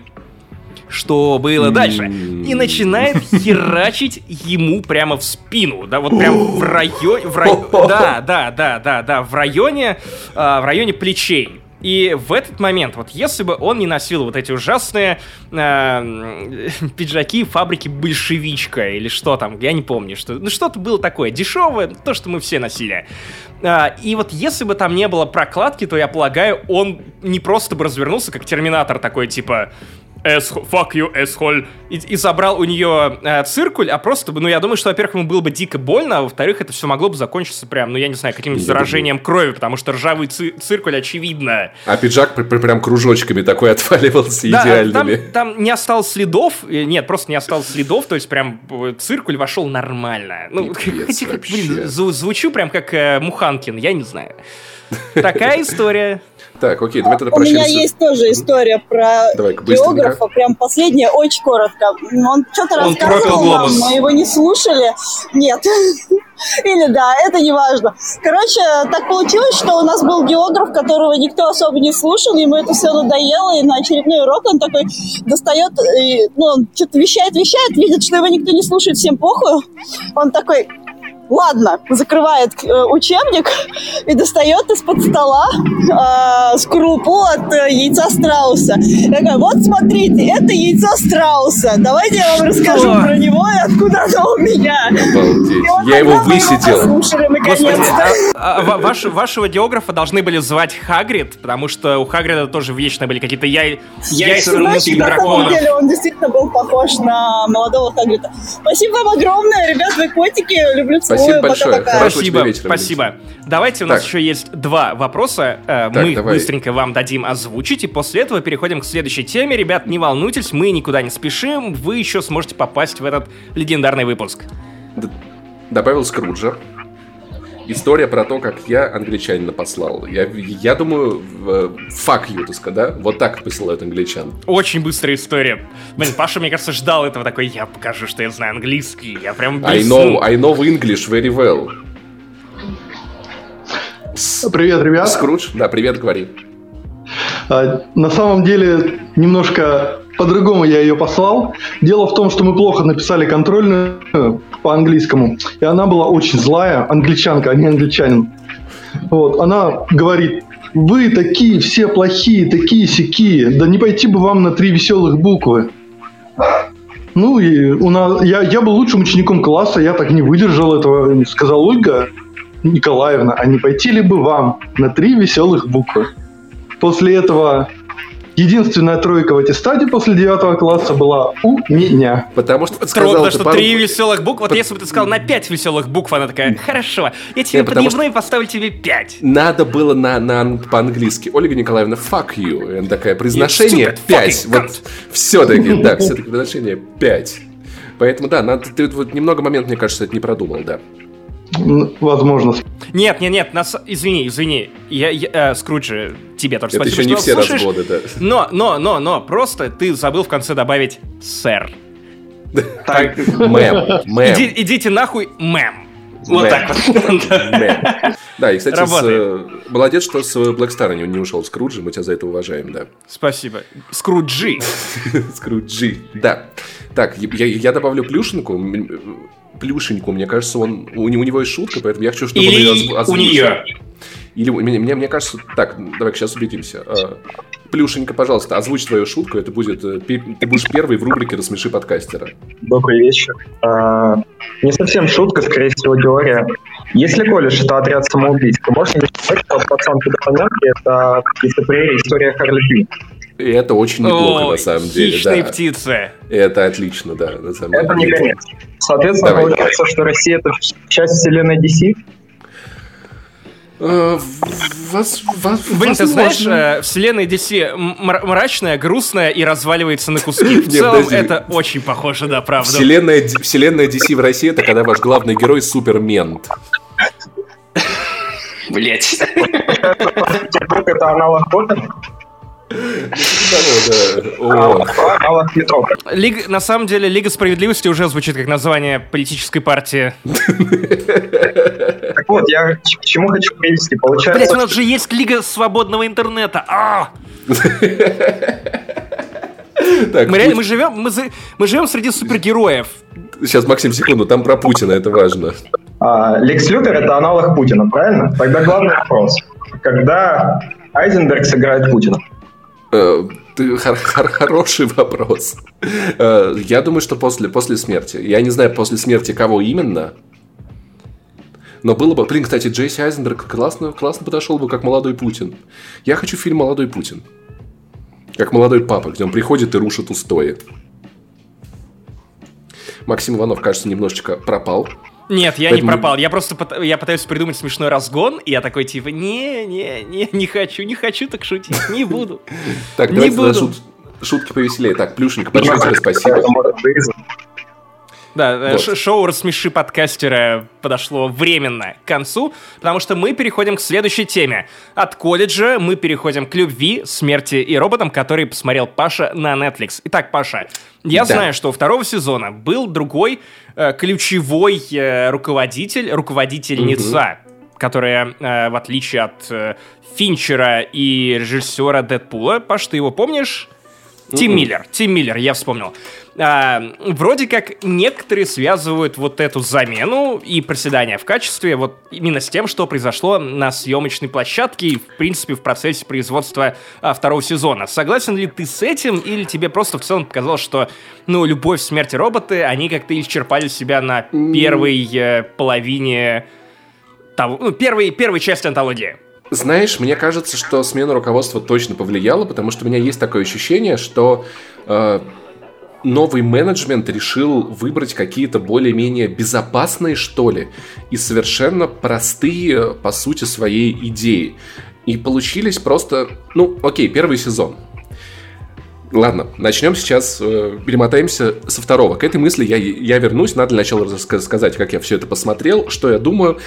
что было дальше. И начинает [laughs] херачить ему прямо в спину, да, вот прям в [gasps] районе, в рай- [laughs] да, да, да, да, да, в районе, а, в районе плечей. И в этот момент, вот если бы он не носил вот эти ужасные м, [laughs] пиджаки фабрики большевичка или что там, я не помню, что, ну что-то было такое дешевое, то, что мы все носили. А, и вот если бы там не было прокладки, то я полагаю, он не просто бы развернулся как терминатор такой, типа «Эсхо- fuck you, asshole», и, и забрал у нее э, циркуль, а просто бы, ну, я думаю, что, во-первых, ему было бы дико больно, а во-вторых, это все могло бы закончиться прям, ну, я не знаю, каким-нибудь заражением крови, потому что ржавый ци- циркуль, очевидно. А пиджак пр- пр- прям кружочками такой [laughs] отваливался Да, идеальными. там, там не осталось следов, э, нет, просто не осталось следов, то есть прям э, циркуль вошел нормально. Ну, как, [laughs] блин, звучу прям как э, Муханкин, я не знаю. Такая история. Так, окей, давай тогда У меня есть тоже история про давай географа, прям последняя, очень коротко. Он что-то рассказывал нам, но его не слушали. Нет. [laughs] Или да, это не важно. Короче, так получилось, что у нас был географ, которого никто особо не слушал, ему это все надоело, и на очередной урок он такой достает, и, ну, он что-то вещает, вещает, видит, что его никто не слушает, всем похуй. Он такой, ладно, закрывает э, учебник [laughs] и достает из-под стола э, скрупу от э, яйца страуса. Такая, вот смотрите, это яйцо страуса. Давайте я вам расскажу О. про него и откуда оно у меня. Вот я его высидел. Господи, а, а, ваш, вашего географа должны были звать Хагрид, потому что у Хагрида тоже вечно были какие-то яй... яйца румынских драконов. На деле он действительно был похож на молодого Хагрида. Спасибо вам огромное, ребят, вы котики, люблю целую. Спасибо большое. Пока-пока. Спасибо, спасибо. Давайте, у нас так. еще есть два вопроса. Э, так, мы давай. быстренько вам дадим озвучить, и после этого переходим к следующей теме. Ребят, не волнуйтесь, мы никуда не спешим, вы еще сможете попасть в этот легендарный выпуск. Д- добавил Скруджа. История про то, как я англичанина послал. Я, я думаю, fuck you, так да? Вот так посылают англичан. Очень быстрая история. Блин, Паша, мне кажется, ждал этого такой, я покажу, что я знаю английский. Я прям блесну. I know, I know English very well. Привет, ребят. Скрудж, да, привет, говори. А, на самом деле, немножко по-другому я ее послал. Дело в том, что мы плохо написали контрольную по-английскому, и она была очень злая, англичанка, а не англичанин. Вот, она говорит, вы такие все плохие, такие сякие, да не пойти бы вам на три веселых буквы. Ну и у нас, я, я был лучшим учеником класса, я так не выдержал этого, сказал Ольга Николаевна, а не пойти ли бы вам на три веселых буквы? После этого Единственная тройка в аттестате после девятого класса была у меня. Потому что сказал, что пару... три веселых букв. Вот Под... если бы ты сказал на пять веселых букв, она такая, хорошо, я тебе по дневной что... поставлю тебе пять. Надо было на, на, по-английски. Ольга Николаевна, fuck you. Она такая, произношение пять. Вот все-таки, да, [laughs] все-таки произношение пять. Поэтому, да, надо, ты вот немного момент, мне кажется, это не продумал, да. Возможно. Нет, нет, нет, нас, извини, извини, я, я э, Скруджи, тебе тоже Это спасибо, еще не все слушаешь. разводы, да. Но, но, но, но, просто ты забыл в конце добавить «сэр». Так, мэм, мэм. Иди, идите нахуй, мэм. Вот так вот. [laughs] Да, и, кстати, с, молодец, что с Black Star не, не ушел Скруджи, мы тебя за это уважаем, да. Спасибо. Скруджи. [laughs] Скруджи, да. Так, я, я добавлю плюшинку плюшеньку, мне кажется, он, у, у него есть шутка, поэтому я хочу, чтобы Или он ее озвучил. у нее. Или мне, мне, мне кажется, так, давай сейчас убедимся. Плюшенька, пожалуйста, озвучь твою шутку, это будет, э, ты будешь первый в рубрике «Рассмеши подкастера». Добрый вечер. А, не совсем шутка, скорее всего, теория. Если колледж — это отряд самоубийц, то можно сказать, что «Пацан Педофонянки» — это «История, история Харли Квинн». И это очень неплохо, О, на самом деле. Да. птицы. Это отлично, да, на самом это деле. Это не конец. Соответственно, Давай. получается, что Россия — это часть вселенной DC? Uh, вас, вас, Блин, ты знаешь, э, вселенная DC мрачная, грустная и разваливается на куски. [laughs] В целом, это очень похоже на правду. Вселенная, вселенная DC в России — это когда ваш главный герой — супермент. Блять. Это аналог Готэма? Лига, на самом деле, Лига справедливости уже звучит как название политической партии. Так вот, я к чему хочу привести. Получается... Блять, у нас же есть Лига свободного интернета. А! Так, мы, реально, мы, живем, мы, мы живем среди супергероев. Сейчас, Максим, секунду, там про Путина, это важно. А, Лекс Лютер — это аналог Путина, правильно? Тогда главный вопрос. Когда Айзенберг сыграет Путина? Э, ты, хор- хор- хороший вопрос. Э, я думаю, что после, после смерти. Я не знаю, после смерти кого именно. Но было бы... Блин, кстати, Джейси Айзенберг классно, классно подошел бы, как молодой Путин. Я хочу фильм «Молодой Путин». Как молодой папа, где он приходит и рушит устои. Максим Иванов, кажется, немножечко пропал. Нет, я Поэтому... не пропал. Я просто я пытаюсь придумать смешной разгон, и я такой типа, не, не, не, не хочу, не хочу так шутить, не буду. Так, давайте шутки повеселее. Так, Плюшенька, большое тебе спасибо. Да, э, вот. шоу «Рассмеши подкастера» подошло временно к концу, потому что мы переходим к следующей теме. От колледжа мы переходим к любви, смерти и роботам, которые посмотрел Паша на Netflix. Итак, Паша, я да. знаю, что у второго сезона был другой э, ключевой э, руководитель, руководительница, угу. которая, э, в отличие от э, Финчера и режиссера Дэдпула, Паш, ты его помнишь? Тим Миллер, Тим Миллер, я вспомнил. А, вроде как некоторые связывают вот эту замену и проседание в качестве вот именно с тем, что произошло на съемочной площадке и, в принципе, в процессе производства а, второго сезона. Согласен ли ты с этим, или тебе просто в целом показалось, что, ну, любовь, смерть и роботы, они как-то исчерпали себя на первой э, половине того, ну, первой, первой части антологии? Знаешь, мне кажется, что смена руководства точно повлияла, потому что у меня есть такое ощущение, что э, новый менеджмент решил выбрать какие-то более-менее безопасные, что ли, и совершенно простые, по сути, своей идеи. И получились просто... Ну, окей, первый сезон. Ладно, начнем сейчас, э, перемотаемся со второго. К этой мысли я, я вернусь. Надо для начала рассказать, как я все это посмотрел, что я думаю.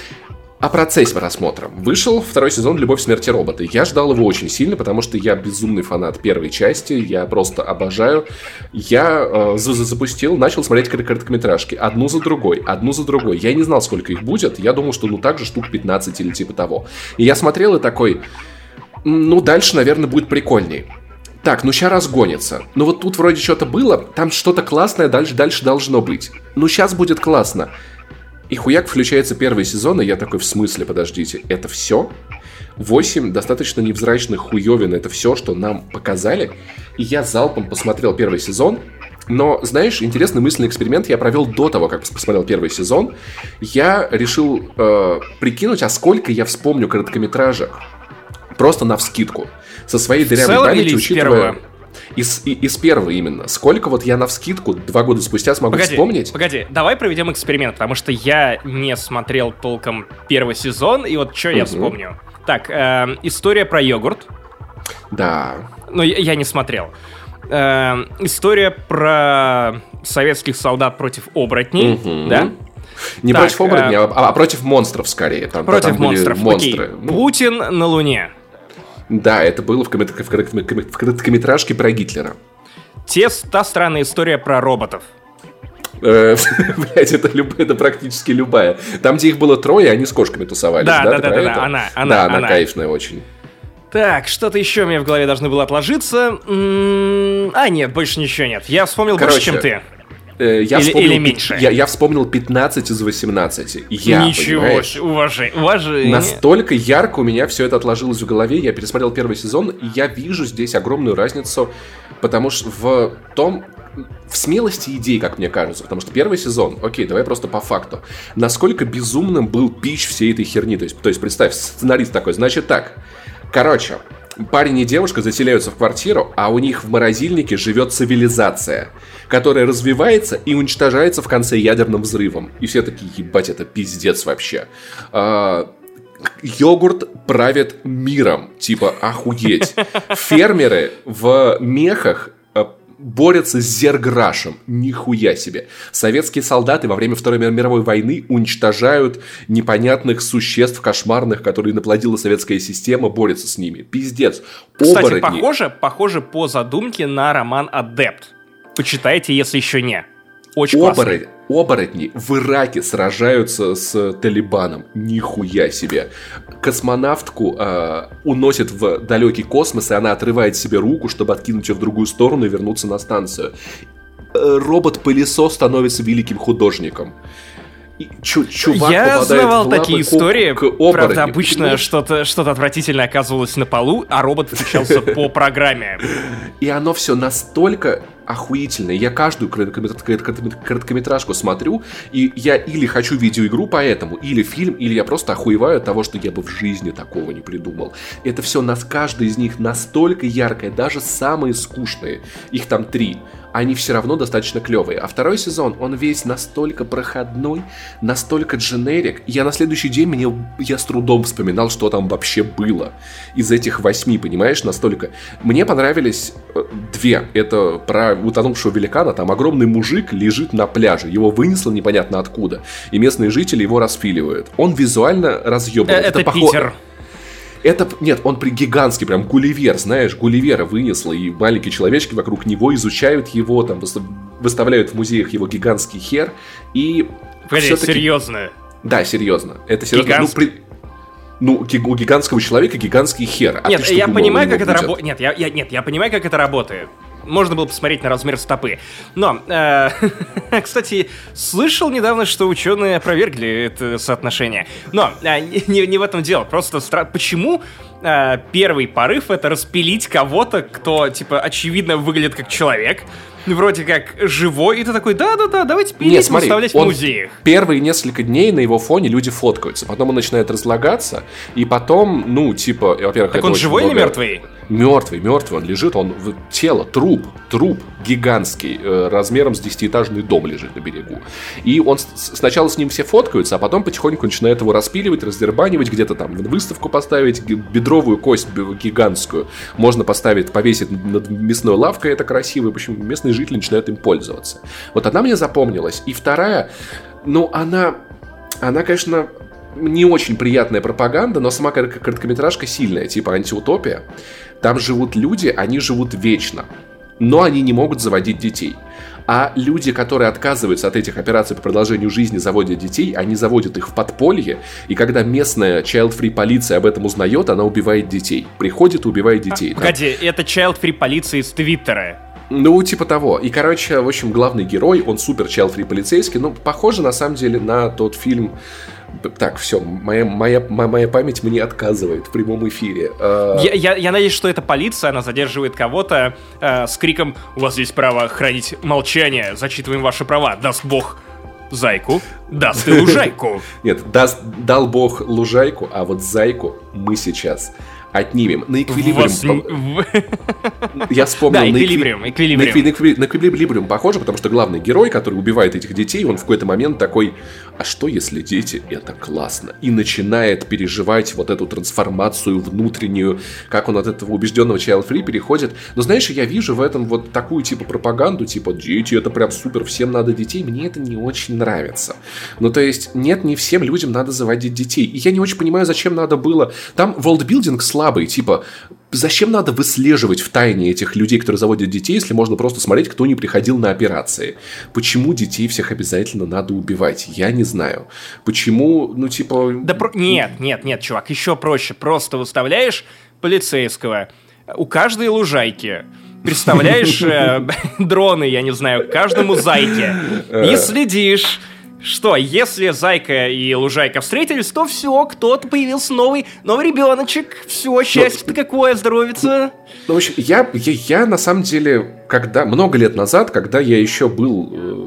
О процессе просмотра. Вышел второй сезон «Любовь, смерти роботы». Я ждал его очень сильно, потому что я безумный фанат первой части, я просто обожаю. Я э, запустил, начал смотреть короткометражки, одну за другой, одну за другой. Я не знал, сколько их будет, я думал, что ну так же штук 15 или типа того. И я смотрел и такой, ну дальше, наверное, будет прикольней. Так, ну сейчас разгонится. Ну вот тут вроде что-то было, там что-то классное дальше, дальше должно быть. Ну сейчас будет классно. И хуяк включается первый сезон, и я такой, в смысле, подождите, это все? Восемь достаточно невзрачных хуевин, это все, что нам показали. И я залпом посмотрел первый сезон, но, знаешь, интересный мысленный эксперимент я провел до того, как посмотрел первый сезон. Я решил э, прикинуть, а сколько я вспомню короткометражек. Просто на вскидку. Со своей дырявой памятью, учитывая... Первого? Из, из первого именно. Сколько вот я на вскидку два года спустя смогу погоди, вспомнить? Погоди, давай проведем эксперимент, потому что я не смотрел толком первый сезон, и вот что угу. я вспомню. Так, э, история про йогурт. Да. Но я, я не смотрел. Э, история про советских солдат против оборотней, угу. да? Не так, против оборотней, э, а, а против монстров скорее. Там, против там монстров. монстры. Окей. Ну. Путин на Луне. Да, это было в, коммент... в короткометражке про Гитлера. Те, та странная история про роботов. Э, [laughs] Блять, это, люб... это практически любая. Там, где их было трое, они с кошками тусовались. Да, да, да, да, да, она, она. Да, она, она кайфная очень. Так, что-то еще у меня в голове должно было отложиться. М-м- а, нет, больше ничего нет. Я вспомнил Короче, больше, чем ты. Э, я, или, вспомнил, или меньше. Я, я вспомнил 15 из 18. Я, Ничего себе, уважи, уважи. Настолько ярко у меня все это отложилось в голове. Я пересмотрел первый сезон, и я вижу здесь огромную разницу, потому что в том, в смелости идей, как мне кажется. Потому что первый сезон, окей, давай просто по факту. Насколько безумным был пич всей этой херни. То есть, то есть представь, сценарист такой, значит так. Короче, парень и девушка заселяются в квартиру, а у них в морозильнике живет цивилизация – которая развивается и уничтожается в конце ядерным взрывом. И все такие, ебать, это пиздец вообще. А, йогурт правит миром. Типа, охуеть. [laughs] Фермеры в мехах борются с Зерграшем. Нихуя себе. Советские солдаты во время Второй мировой войны уничтожают непонятных существ кошмарных, которые наплодила советская система, борются с ними. Пиздец. Кстати, похоже, похоже по задумке на роман «Адепт». Почитайте, если еще не. Очень Оборот... классно. Оборотни в Ираке сражаются с Талибаном. Нихуя себе. Космонавтку э, уносит в далекий космос, и она отрывает себе руку, чтобы откинуть ее в другую сторону и вернуться на станцию. Э, робот-пылесос становится великим художником чувак Я знавал такие истории. Правда, обычно что-то что отвратительное оказывалось на полу, а робот включался [laughs] по программе. И оно все настолько охуительное. Я каждую короткометражку смотрю, и я или хочу видеоигру по этому, или фильм, или я просто охуеваю от того, что я бы в жизни такого не придумал. Это все, нас каждый из них настолько яркое, даже самые скучные. Их там три они все равно достаточно клевые. А второй сезон, он весь настолько проходной, настолько дженерик. Я на следующий день, мне, я с трудом вспоминал, что там вообще было. Из этих восьми, понимаешь, настолько. Мне понравились э, две. Это про утонувшего великана, там огромный мужик лежит на пляже. Его вынесло непонятно откуда. И местные жители его распиливают. Он визуально разъебан. Это, это Питер. Это, нет, он при гигантский, прям Гулливер, знаешь, Гулливера вынесло, и маленькие человечки вокруг него изучают его, там, выставляют в музеях его гигантский хер, и... Погоди, серьезно? Да, серьезно. Это серьезно. Гигантский... Ну, при... Ну, у гигантского человека гигантский хер. А нет, я думал, понимаю, как это работает. Нет, я, я, нет, я понимаю, как это работает. Можно было посмотреть на размер стопы. Но, э, [laughs] кстати, слышал недавно, что ученые опровергли это соотношение. Но э, не, не в этом дело. Просто стра... почему э, первый порыв это распилить кого-то, кто, типа, очевидно выглядит как человек, вроде как живой, и ты такой, да-да-да, давайте пилить, выставлять в музеях. Первые несколько дней на его фоне люди фоткаются, потом он начинает разлагаться, и потом, ну, типа, во-первых, Так он живой много... или мертвый? Мертвый, мертвый, он лежит, он тело, труп, труп гигантский, э, размером с десятиэтажный дом лежит на берегу. И он сначала с ним все фоткаются, а потом потихоньку начинает его распиливать, раздербанивать, где-то там выставку поставить, бедровую кость гигантскую можно поставить, повесить над мясной лавкой, это красиво, в общем, местные жители начинают им пользоваться. Вот одна мне запомнилась, и вторая, ну, она, она, конечно, не очень приятная пропаганда, но сама короткометражка сильная, типа антиутопия. Там живут люди, они живут вечно, но они не могут заводить детей. А люди, которые отказываются от этих операций по продолжению жизни, заводят детей, они заводят их в подполье, и когда местная child-free полиция об этом узнает, она убивает детей. Приходит и убивает детей. А, погоди, это child-free полиция из Твиттера. Ну, типа того. И, короче, в общем, главный герой, он супер child-free полицейский, ну, похоже, на самом деле, на тот фильм так, все, моя, моя, моя память мне отказывает в прямом эфире. А, я, я, я надеюсь, что эта полиция, она задерживает кого-то э, с криком «У вас есть право хранить молчание, зачитываем ваши права, даст бог зайку, даст и лужайку». [laughs] Нет, даст, дал бог лужайку, а вот зайку мы сейчас отнимем. На эквилибриум... [laughs] Я вспомнил... Да, эквилибриум, эквилибриум. На эквилибриум похоже, потому что главный герой, который убивает этих детей, он в какой-то момент такой, а что если дети это классно? И начинает переживать вот эту трансформацию внутреннюю, как он от этого убежденного child free переходит. Но знаешь, я вижу в этом вот такую типа пропаганду, типа дети это прям супер, всем надо детей. Мне это не очень нравится. Ну то есть, нет, не всем людям надо заводить детей. И я не очень понимаю, зачем надо было. Там волдбилдинг слабый слабый. Типа, зачем надо выслеживать в тайне этих людей, которые заводят детей, если можно просто смотреть, кто не приходил на операции? Почему детей всех обязательно надо убивать? Я не знаю. Почему, ну, типа... Да про... Нет, нет, нет, чувак, еще проще. Просто выставляешь полицейского у каждой лужайки представляешь э, [laughs] дроны, я не знаю, каждому зайке и следишь что, если Зайка и Лужайка встретились, то все, кто-то появился новый, новый ребеночек, все, счастье-то какое, здоровится. Ну, в общем, я, я, я на самом деле, когда, много лет назад, когда я еще был э,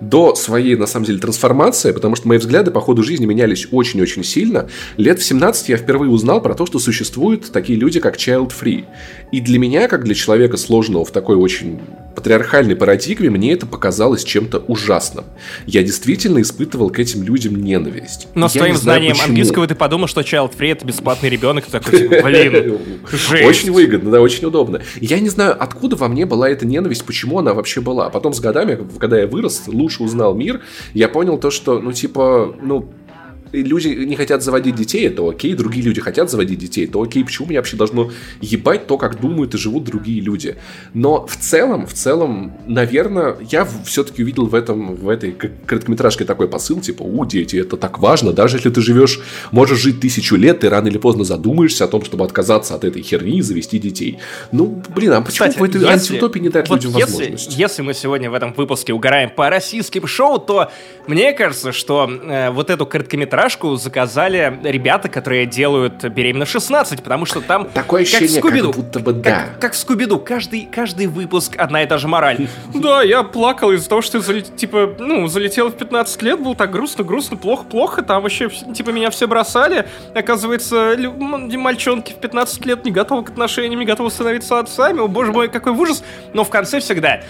до своей, на самом деле, трансформации, потому что мои взгляды по ходу жизни менялись очень-очень сильно, лет в 17 я впервые узнал про то, что существуют такие люди, как Child Free. И для меня, как для человека сложного в такой очень патриархальной парадигме, мне это показалось чем-то ужасным. Я действительно испытывал к этим людям ненависть. Но с твоим знанием почему. английского ты подумал, что Child Free это бесплатный ребенок, ты такой, типа, блин, [laughs] жесть. Очень выгодно, да, очень удобно. Я не знаю, откуда во мне была эта ненависть, почему она вообще была. Потом с годами, когда я вырос, лучше узнал мир, я понял то, что, ну, типа, ну, люди не хотят заводить детей, это окей, другие люди хотят заводить детей, это окей, почему меня вообще должно ебать то, как думают и живут другие люди. Но в целом, в целом, наверное, я все-таки увидел в этом, в этой короткометражке такой посыл, типа, у, дети, это так важно, даже если ты живешь, можешь жить тысячу лет, ты рано или поздно задумаешься о том, чтобы отказаться от этой херни и завести детей. Ну, блин, а почему Кстати, в этой если, антиутопии не дать вот людям если, возможность? Если мы сегодня в этом выпуске угораем по российским шоу, то мне кажется, что э, вот эту короткометражку полнометражку заказали ребята, которые делают «Беременна 16», потому что там... Такое ощущение, как, как будто бы да. Как, как в Скуби-Ду, каждый, каждый выпуск одна и та же мораль. Да, я плакал из-за того, что типа, ну, залетел в 15 лет, было так грустно, грустно, плохо, плохо, там вообще, типа, меня все бросали. Оказывается, мальчонки в 15 лет не готовы к отношениям, не готовы становиться отцами. О, боже мой, какой ужас. Но в конце всегда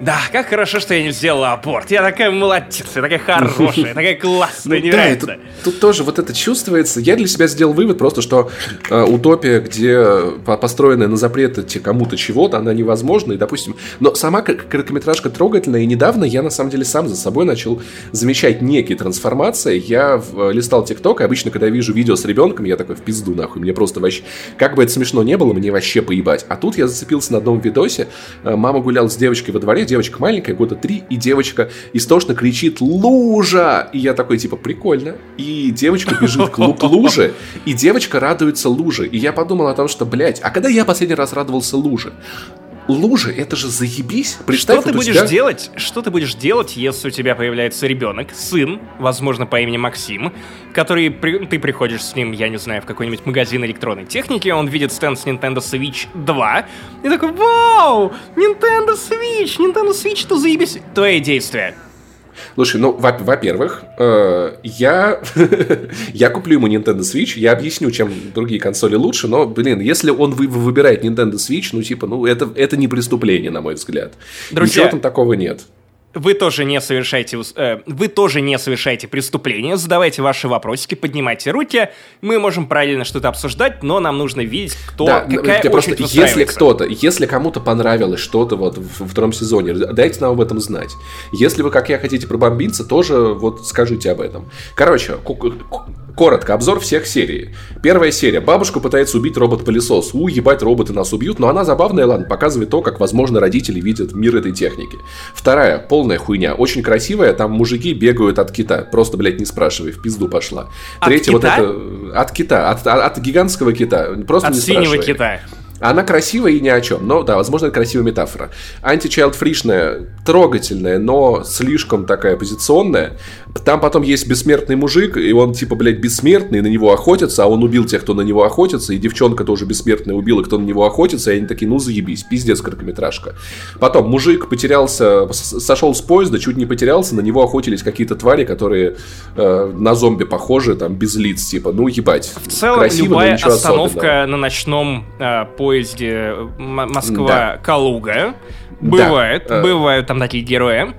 Да, как хорошо, что я не сделала аборт. Я такая молодец, я такая хорошая, такая классная, не нравится. Тут, тут тоже вот это чувствуется. Я для себя сделал вывод просто, что э, утопия, где построенная на запрете кому-то чего-то, она невозможна. И, допустим, но сама короткометражка трогательная. И недавно я, на самом деле, сам за собой начал замечать некие трансформации. Я э, листал ТикТок, и обычно, когда я вижу видео с ребенком, я такой, в пизду нахуй. Мне просто вообще... Как бы это смешно не было, мне вообще поебать. А тут я зацепился на одном видосе. Э, мама гуляла с девочкой во дворе, девочка маленькая, года три, и девочка истошно кричит «Лужа!» И я такой, типа, прикольно. И девочка бежит к, луже, и девочка радуется луже. И я подумал о том, что, блядь, а когда я последний раз радовался луже? Лужи, это же заебись. Представь, что ты будешь тебя... делать? Что ты будешь делать, если у тебя появляется ребенок, сын, возможно, по имени Максим, который при... ты приходишь с ним, я не знаю, в какой-нибудь магазин электронной техники, он видит стенд с Nintendo Switch 2 и такой, вау, Nintendo Switch, Nintendo Switch, это заебись. Твои действия. Слушай, ну, во-первых, э, я, [laughs] я куплю ему Nintendo Switch, я объясню, чем другие консоли лучше, но, блин, если он вы, выбирает Nintendo Switch, ну, типа, ну, это, это не преступление, на мой взгляд. Друзья, Ничего там такого нет вы тоже не совершаете, э, вы тоже не совершаете преступления, задавайте ваши вопросики, поднимайте руки, мы можем правильно что-то обсуждать, но нам нужно видеть, кто, да, какая просто, Если кто-то, если кому-то понравилось что-то вот в, во втором сезоне, дайте нам об этом знать. Если вы, как я, хотите пробомбиться, тоже вот скажите об этом. Короче, Коротко, обзор всех серий. Первая серия. Бабушку пытается убить робот-пылесос. У, ебать, роботы нас убьют, но она забавная, ладно, показывает то, как, возможно, родители видят мир этой техники. Вторая. Полная хуйня. Очень красивая, там мужики бегают от кита. Просто, блядь, не спрашивай, в пизду пошла. От Третья кита? вот это... От кита, от, от, от гигантского кита. Просто от не синего спрашивай. кита. Она красивая и ни о чем. Но да, возможно, это красивая метафора. Античайлд фришная, трогательная, но слишком такая позиционная. Там потом есть бессмертный мужик, и он типа, блядь, бессмертный, на него охотятся, а он убил тех, кто на него охотится, и девчонка тоже бессмертная убила, кто на него охотится, и они такие, ну заебись, пиздец, короткометражка. Потом мужик потерялся, сошел с поезда, чуть не потерялся, на него охотились какие-то твари, которые э, на зомби похожи, там, без лиц, типа, ну ебать. В целом, Красиво, любая остановка особенного. на ночном э, поезде Москва-Калуга, да. бывает, да. бывают там такие герои.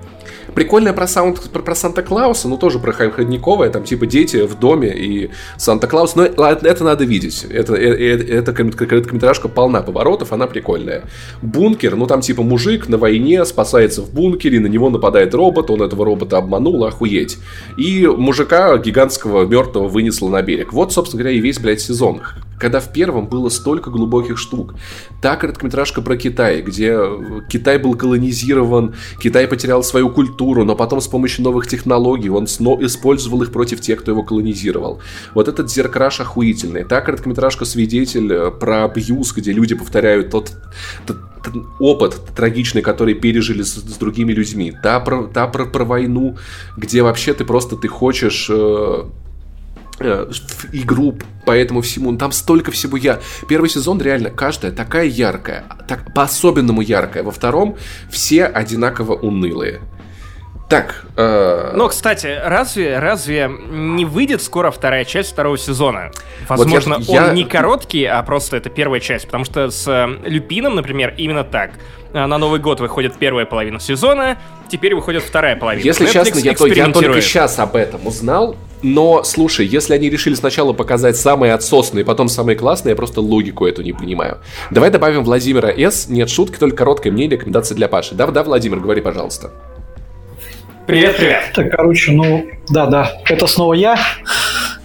Прикольная про, саунд, про, про Санта-Клауса, ну тоже про Ходниковая, там типа дети в доме и Санта-Клаус. Но это надо видеть. Это, это, это короткометражка полна поворотов, она прикольная. Бункер, ну там типа мужик на войне спасается в бункере, на него нападает робот, он этого робота обманул, охуеть. И мужика гигантского мертвого вынесло на берег. Вот, собственно говоря, и весь, блядь, сезон когда в первом было столько глубоких штук. Та короткометражка про Китай, где Китай был колонизирован, Китай потерял свою культуру, но потом с помощью новых технологий он снова использовал их против тех, кто его колонизировал. Вот этот зеркраш охуительный. Та короткометражка «Свидетель» э, про абьюз, где люди повторяют тот, тот опыт трагичный, который пережили с, с другими людьми. Та про, та про, про войну, где вообще ты просто ты хочешь э, Э, игру по этому всему. Ну, там столько всего я. Первый сезон реально каждая такая яркая, так по-особенному яркая. Во втором все одинаково унылые. Так. Э... Но, кстати, разве, разве не выйдет скоро вторая часть второго сезона? Возможно, вот я, он я... не короткий, а просто это первая часть. Потому что с э, Люпином, например, именно так. Э, на Новый год выходит первая половина сезона, теперь выходит вторая половина. Если Netflix честно, я, то, я только сейчас об этом узнал. Но, слушай, если они решили сначала показать самые отсосные, потом самые классные, я просто логику эту не понимаю. Давай добавим Владимира С. Нет шутки, только короткое мнение, рекомендация для Паши. Да, да, Владимир, говори, пожалуйста. Привет, привет. Так, короче, ну, да, да, это снова я.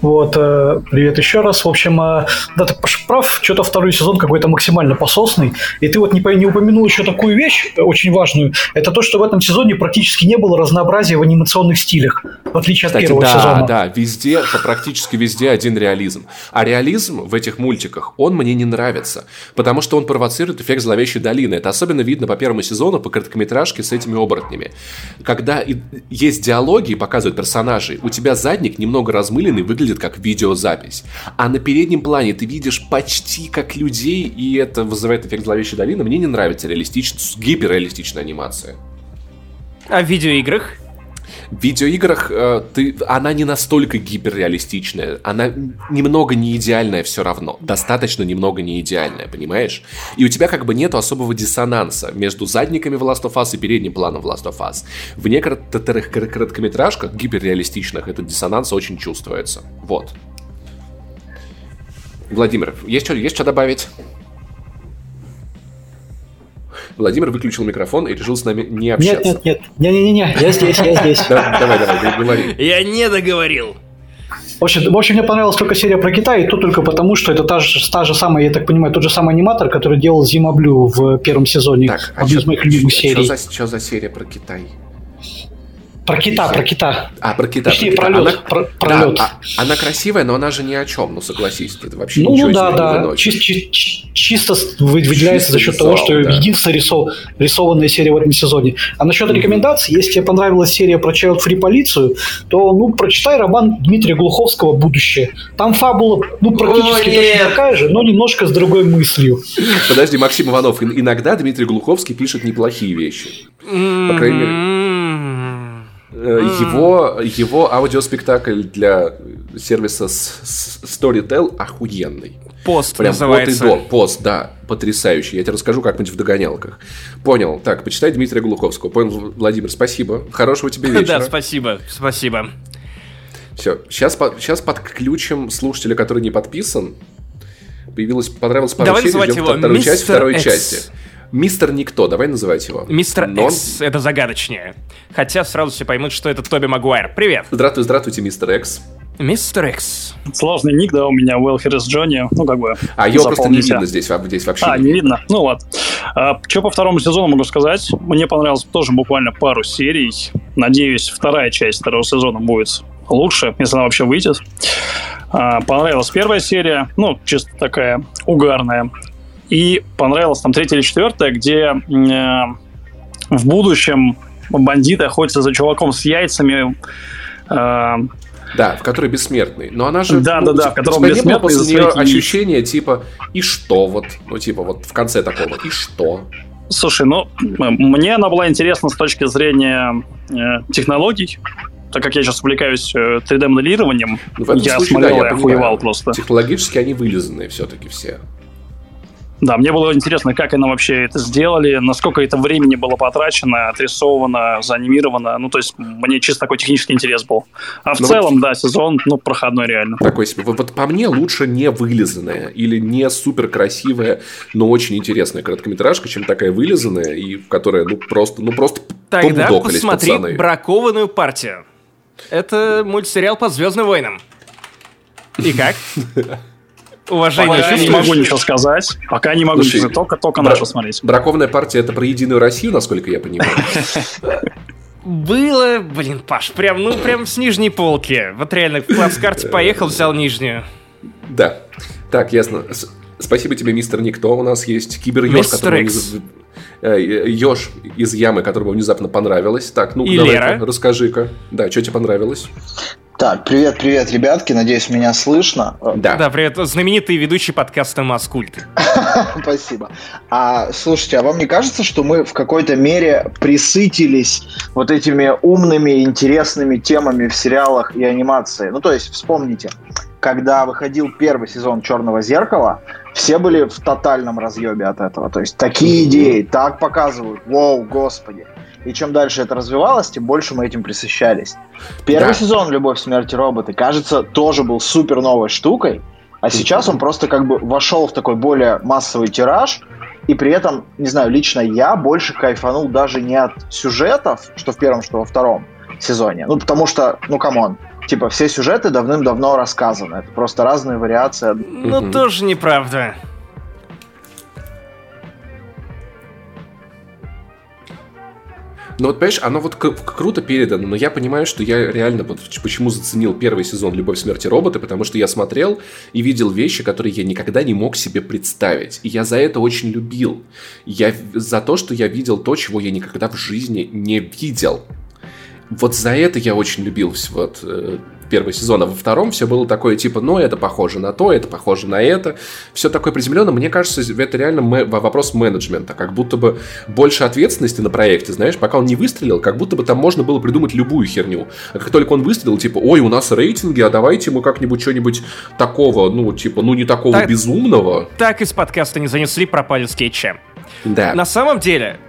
Вот, э, привет еще раз. В общем, э, да, ты прав, что-то второй сезон какой-то максимально пососный. И ты вот не, не упомянул еще такую вещь э, очень важную. Это то, что в этом сезоне практически не было разнообразия в анимационных стилях, в отличие Кстати, от первого да, сезона. Да, везде, практически везде один реализм. А реализм в этих мультиках, он мне не нравится, потому что он провоцирует эффект зловещей долины. Это особенно видно по первому сезону, по короткометражке с этими оборотнями. Когда есть диалоги и показывают персонажей, у тебя задник немного размыленный, выглядит выглядит как видеозапись. А на переднем плане ты видишь почти как людей, и это вызывает эффект зловещей долины. Мне не нравится реалистичная, гиперреалистичная анимация. А в видеоиграх? В видеоиграх э, ты, она не настолько гиперреалистичная, она немного не идеальная все равно, достаточно немного не идеальная, понимаешь? И у тебя как бы нету особого диссонанса между задниками в Last of Us и передним планом в Last of Us. В некоторых короткометражках гиперреалистичных этот диссонанс очень чувствуется. Вот. Владимир, есть что, есть что добавить? Владимир выключил микрофон и решил с нами не общаться. Нет, нет, нет, не-не-не, я здесь, я здесь. Давай, давай, говори. Я не договорил. В общем, в общем, мне понравилась только серия про Китай, и то только потому, что это та же, та же самая, я так понимаю, тот же самый аниматор, который делал Зима Блю в первом сезоне. Так, а одну из моих любимых серий. Что за, что за серия про Китай? Про кита, про кита. А, про кита. Точнее, про, кита. Она, про, пролет. Да, а, она красивая, но она же ни о чем, ну согласись, это вообще ну, ничего ну, да, из да. не Чис, чис, чисто выделяется Чисто за счет визуал, того, что да. единственная рисов, рисованная серия в этом сезоне. А насчет рекомендаций, если тебе понравилась серия про Child Free полицию, то ну прочитай роман Дмитрия Глуховского «Будущее». Там фабула ну практически О, точно такая же, но немножко с другой мыслью. Подожди, Максим Иванов, ин- иногда Дмитрий Глуховский пишет неплохие вещи. По крайней мере, его, его аудиоспектакль для сервиса Storytel охуенный. Пост Прям называется. от и до. Пост, да, потрясающий. Я тебе расскажу как-нибудь в догонялках. Понял. Так, почитай Дмитрия Глуховского. Понял, Владимир, спасибо. Хорошего тебе [laughs] вечера. Да, спасибо, спасибо. Все, сейчас, сейчас подключим слушателя, который не подписан. Появилось, понравилось пару Давай серий, ждем его вторую часть Мистер второй Экс. части. Мистер Никто, давай называть его. Мистер Но Экс, это загадочнее. Хотя сразу все поймут, что это Тоби Магуайр. Привет. Здравствуй, здравствуйте, мистер Экс. Мистер Экс. Сложный ник, да, у меня Welfare с Джонни. Ну, как бы. А его просто не видно здесь, во- здесь вообще. А, не видно? Ну ладно. А, что по второму сезону могу сказать? Мне понравилось тоже буквально пару серий. Надеюсь, вторая часть второго сезона будет лучше, если она вообще выйдет. А, понравилась первая серия, ну, чисто такая угарная. И понравилась там третья или четвертая, где э, в будущем бандиты охотятся за чуваком с яйцами. э, Да, в которой бессмертный. Но она же... Да, да, да, в котором тебя не было бессмертный после нее ощущение типа, и что вот? Ну, типа, вот в конце такого, и что? Слушай, ну, мне она была интересна с точки зрения э, технологий, так как я сейчас увлекаюсь э, 3D-моделированием, Ну, в этом я случае, смотрел да, и я охуевал понимаю. просто. Технологически они вылизанные все-таки все. Да, мне было интересно, как они вообще это сделали, насколько это времени было потрачено, отрисовано, заанимировано. Ну, то есть, мне чисто такой технический интерес был. А в Ну, целом, да, сезон, ну, проходной реально. Такой себе. Вот, вот по мне лучше не вылизанная или не супер красивая, но очень интересная короткометражка, чем такая вылизанная, и в которой, ну, просто, ну, просто Тогда посмотри пацаны. «Бракованную партию». Это мультсериал по Звездным войнам. И как? [laughs] Уважение Пока не могу ничего сказать. Пока не могу Слушай, ничего, только, только бра- нашу смотреть. Бракованная партия это про Единую Россию, насколько я понимаю. Было, блин, Паш, прям, ну, прям с нижней полки. Вот реально, в плацкарте поехал, взял нижнюю. Да. Так, ясно. Спасибо тебе, мистер Никто. У нас есть Мистер которого Икс. э, еж из ямы, которого внезапно понравилось. Так, ну давай расскажи-ка. Да, что тебе понравилось? Так, привет, привет, ребятки. Надеюсь, меня слышно. Э, Да. Да, привет, знаменитый ведущий подкаста «Маскульт». [laughs] Спасибо. А слушайте, а вам не кажется, что мы в какой-то мере присытились вот этими умными, интересными темами в сериалах и анимации? Ну, то есть, вспомните, когда выходил первый сезон Черного зеркала, все были в тотальном разъебе от этого. То есть такие идеи, так показывают. Воу, господи. И чем дальше это развивалось, тем больше мы этим пресыщались. Первый Да. сезон «Любовь, смерть и роботы», кажется, тоже был супер новой штукой, а сейчас он просто как бы вошел в такой более массовый тираж, и при этом, не знаю, лично я больше кайфанул даже не от сюжетов, что в первом, что во втором сезоне. Ну, потому что, ну, come on, типа, все сюжеты давным-давно рассказаны. Это просто разные вариации. Ну, Мгм. тоже неправда. Ну вот, понимаешь, оно вот круто передано, но я понимаю, что я реально вот почему заценил первый сезон «Любовь, смерти роботы», потому что я смотрел и видел вещи, которые я никогда не мог себе представить. И я за это очень любил. Я за то, что я видел то, чего я никогда в жизни не видел. Вот за это я очень любил вот, э, первого сезона. Во втором все было такое, типа, ну, это похоже на то, это похоже на это. Все такое приземленно. Мне кажется, это реально вопрос менеджмента. Как будто бы больше ответственности на проекте, знаешь, пока он не выстрелил, как будто бы там можно было придумать любую херню. А как только он выстрелил, типа, ой, у нас рейтинги, а давайте мы как-нибудь что-нибудь такого, ну, типа, ну, не такого так, безумного. Так из подкаста не занесли, пропали скетчи. Да. На самом деле,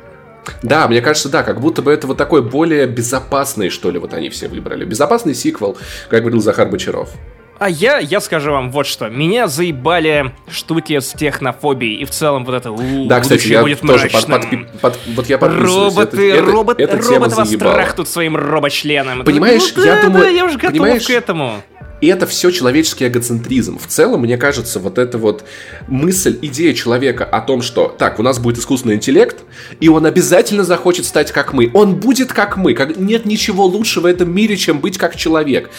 да, мне кажется, да, как будто бы это вот такой более безопасный, что ли, вот они все выбрали. Безопасный сиквел, как говорил Захар Бочаров. А я, я скажу вам вот что. Меня заебали штуки с технофобией. И в целом вот это у, Да, кстати, я будет тоже под, под, под, вот я Роботы, это, робот, это, это робот вас трахнут своим робочленом. Понимаешь, ну, я да, думаю... Да, я уже готов понимаешь, к этому. И это все человеческий эгоцентризм. В целом, мне кажется, вот эта вот мысль, идея человека о том, что так, у нас будет искусственный интеллект, и он обязательно захочет стать как мы. Он будет как мы. Как... Нет ничего лучше в этом мире, чем быть как человек.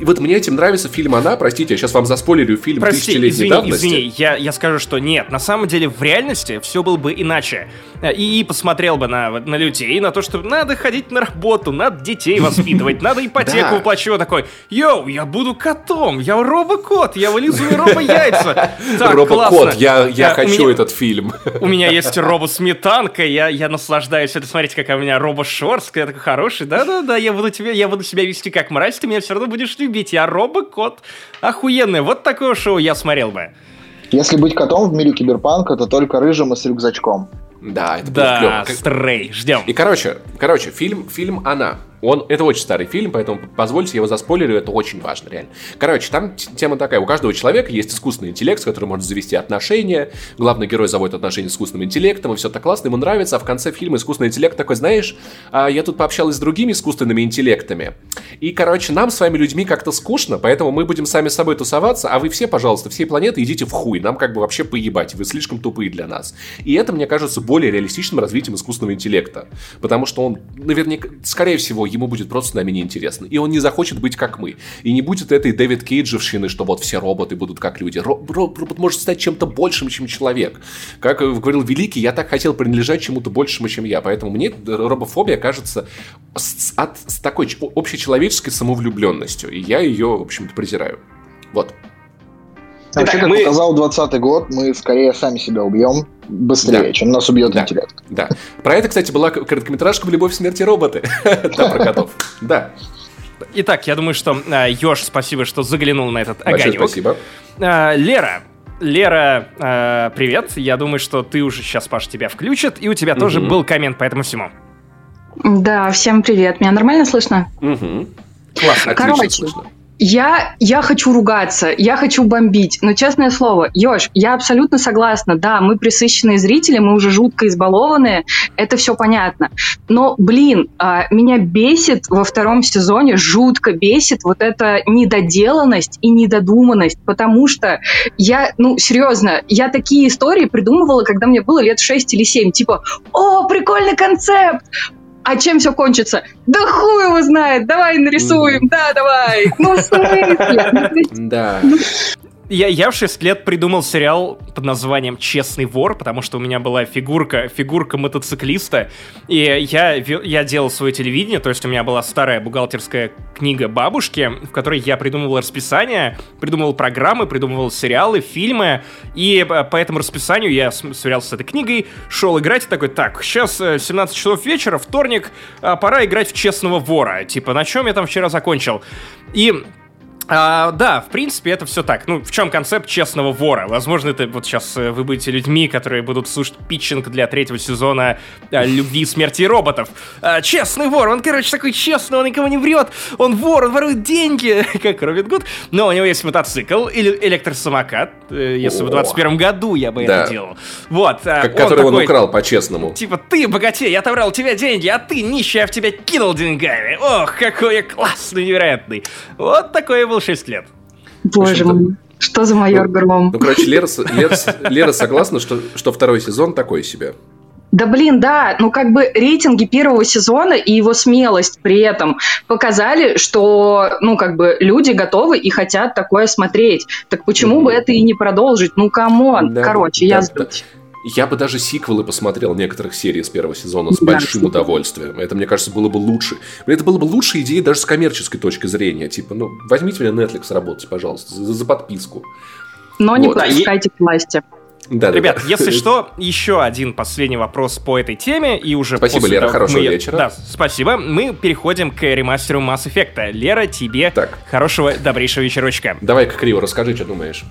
И вот мне этим нравится фильм «Она». Простите, я сейчас вам заспойлерю фильм Прости, тысячелетней извини, давности. извини, я, я скажу, что нет. На самом деле, в реальности все было бы иначе. И посмотрел бы на, на людей, на то, что надо ходить на работу, надо детей воспитывать, надо [laughs] ипотеку уплачивать. Такой, йоу, я буду котом, я робокот, я вылизываю [laughs] робо-яйца. Робокот, я, я хочу этот фильм. У меня [laughs] есть робо-сметанка, я, наслаждаюсь это. Смотрите, какая у меня робо-шорстка, я такой хороший. Да-да-да, я буду, тебе, я буду себя вести как мразь, ты меня все равно будешь любить. Я робокот. Охуенный. Вот такое шоу я смотрел бы. Если быть котом в мире киберпанка, то только рыжим и с рюкзачком. Да, это да, будет клево. Стрей, ждем. И короче, короче, фильм, фильм «Она». Он, это очень старый фильм, поэтому позвольте, я его заспойлерю, это очень важно, реально. Короче, там тема такая, у каждого человека есть искусственный интеллект, с которым может завести отношения, главный герой заводит отношения с искусственным интеллектом, и все так классно, ему нравится, а в конце фильма искусственный интеллект такой, знаешь, а я тут пообщалась с другими искусственными интеллектами, и, короче, нам с вами людьми как-то скучно, поэтому мы будем сами с собой тусоваться, а вы все, пожалуйста, всей планеты идите в хуй, нам как бы вообще поебать, вы слишком тупые для нас. И это, мне кажется, более реалистичным развитием искусственного интеллекта, потому что он, наверняка, скорее всего, ему будет просто с нами неинтересно. И он не захочет быть как мы. И не будет этой Дэвид Кейджевщины, что вот все роботы будут как люди. Ро- робот может стать чем-то большим, чем человек. Как говорил Великий, я так хотел принадлежать чему-то большему, чем я. Поэтому мне робофобия кажется с, от, с такой общечеловеческой самовлюбленностью. И я ее, в общем-то, презираю. Вот. Вообще, как мы... показал 20 год, мы скорее сами себя убьем быстрее, да. чем нас убьет да. интеллект. Да. Про это, кстати, была короткометражка «Любовь, смерти роботы». [laughs] Да, про котов. Да. Итак, я думаю, что э, Ёж, спасибо, что заглянул на этот огонек. Спасибо. Э, Лера, Лера, э, привет. Я думаю, что ты уже сейчас, Паш, тебя включит, и у тебя тоже был коммент по этому всему. Да, всем привет. Меня нормально слышно? Угу. Классно, Короче, слышно. Я, я хочу ругаться, я хочу бомбить, но честное слово, Ёж, я абсолютно согласна, да, мы присыщенные зрители, мы уже жутко избалованные, это все понятно. Но, блин, а, меня бесит во втором сезоне, жутко бесит вот эта недоделанность и недодуманность, потому что я, ну, серьезно, я такие истории придумывала, когда мне было лет 6 или 7, типа, о, прикольный концепт, а чем все кончится? Да хуй его знает, давай нарисуем, да, давай. Ну, в смысле? Да. Я, я в 6 лет придумал сериал под названием «Честный вор», потому что у меня была фигурка, фигурка мотоциклиста, и я, я делал свое телевидение, то есть у меня была старая бухгалтерская книга бабушки, в которой я придумывал расписание, придумывал программы, придумывал сериалы, фильмы, и по этому расписанию я сверялся с этой книгой, шел играть и такой, так, сейчас 17 часов вечера, вторник, а, пора играть в «Честного вора», типа, на чем я там вчера закончил? И а, да, в принципе, это все так. Ну, в чем концепт честного вора? Возможно, это вот сейчас э, вы будете людьми, которые будут слушать питчинг для третьего сезона а, «Любви, смерти и роботов». А, честный вор, он, короче, такой честный, он никому не врет, он вор, он ворует деньги, [laughs] как Робин Гуд, но у него есть мотоцикл или электросамокат, э, если О, в 21 году я бы да. это делал. Вот. А, как, он который такой, он украл по-честному. Типа, ты богатей, я отобрал у тебя деньги, а ты нищий, я в тебя кинул деньгами. Ох, какой я классный, невероятный. Вот такой был 6 лет. Боже мой. Что за майор ну, Гром? Ну, короче, Лера, Лера, [laughs] Лера согласна, что, что второй сезон такой себе. Да блин, да, ну как бы рейтинги первого сезона и его смелость при этом показали, что, ну как бы люди готовы и хотят такое смотреть. Так почему mm-hmm. бы это и не продолжить? Ну come on, да, короче, да, я да. Я бы даже сиквелы посмотрел некоторых серий с первого сезона с большим удовольствием. Это, мне кажется, было бы лучше. Это было бы лучшая идея даже с коммерческой точки зрения. Типа, ну, возьмите меня Netflix работать, пожалуйста, за, за подписку. Но вот. не пропускайте к власти. Да, Ребят, да. если [laughs] что, еще один последний вопрос по этой теме, и уже Спасибо, Лера, того, хорошего мы... вечера. Да, спасибо. Мы переходим к ремастеру Mass Effect. Лера, тебе так. хорошего, добрейшего вечерочка. Давай-ка, Криво, расскажи, что думаешь.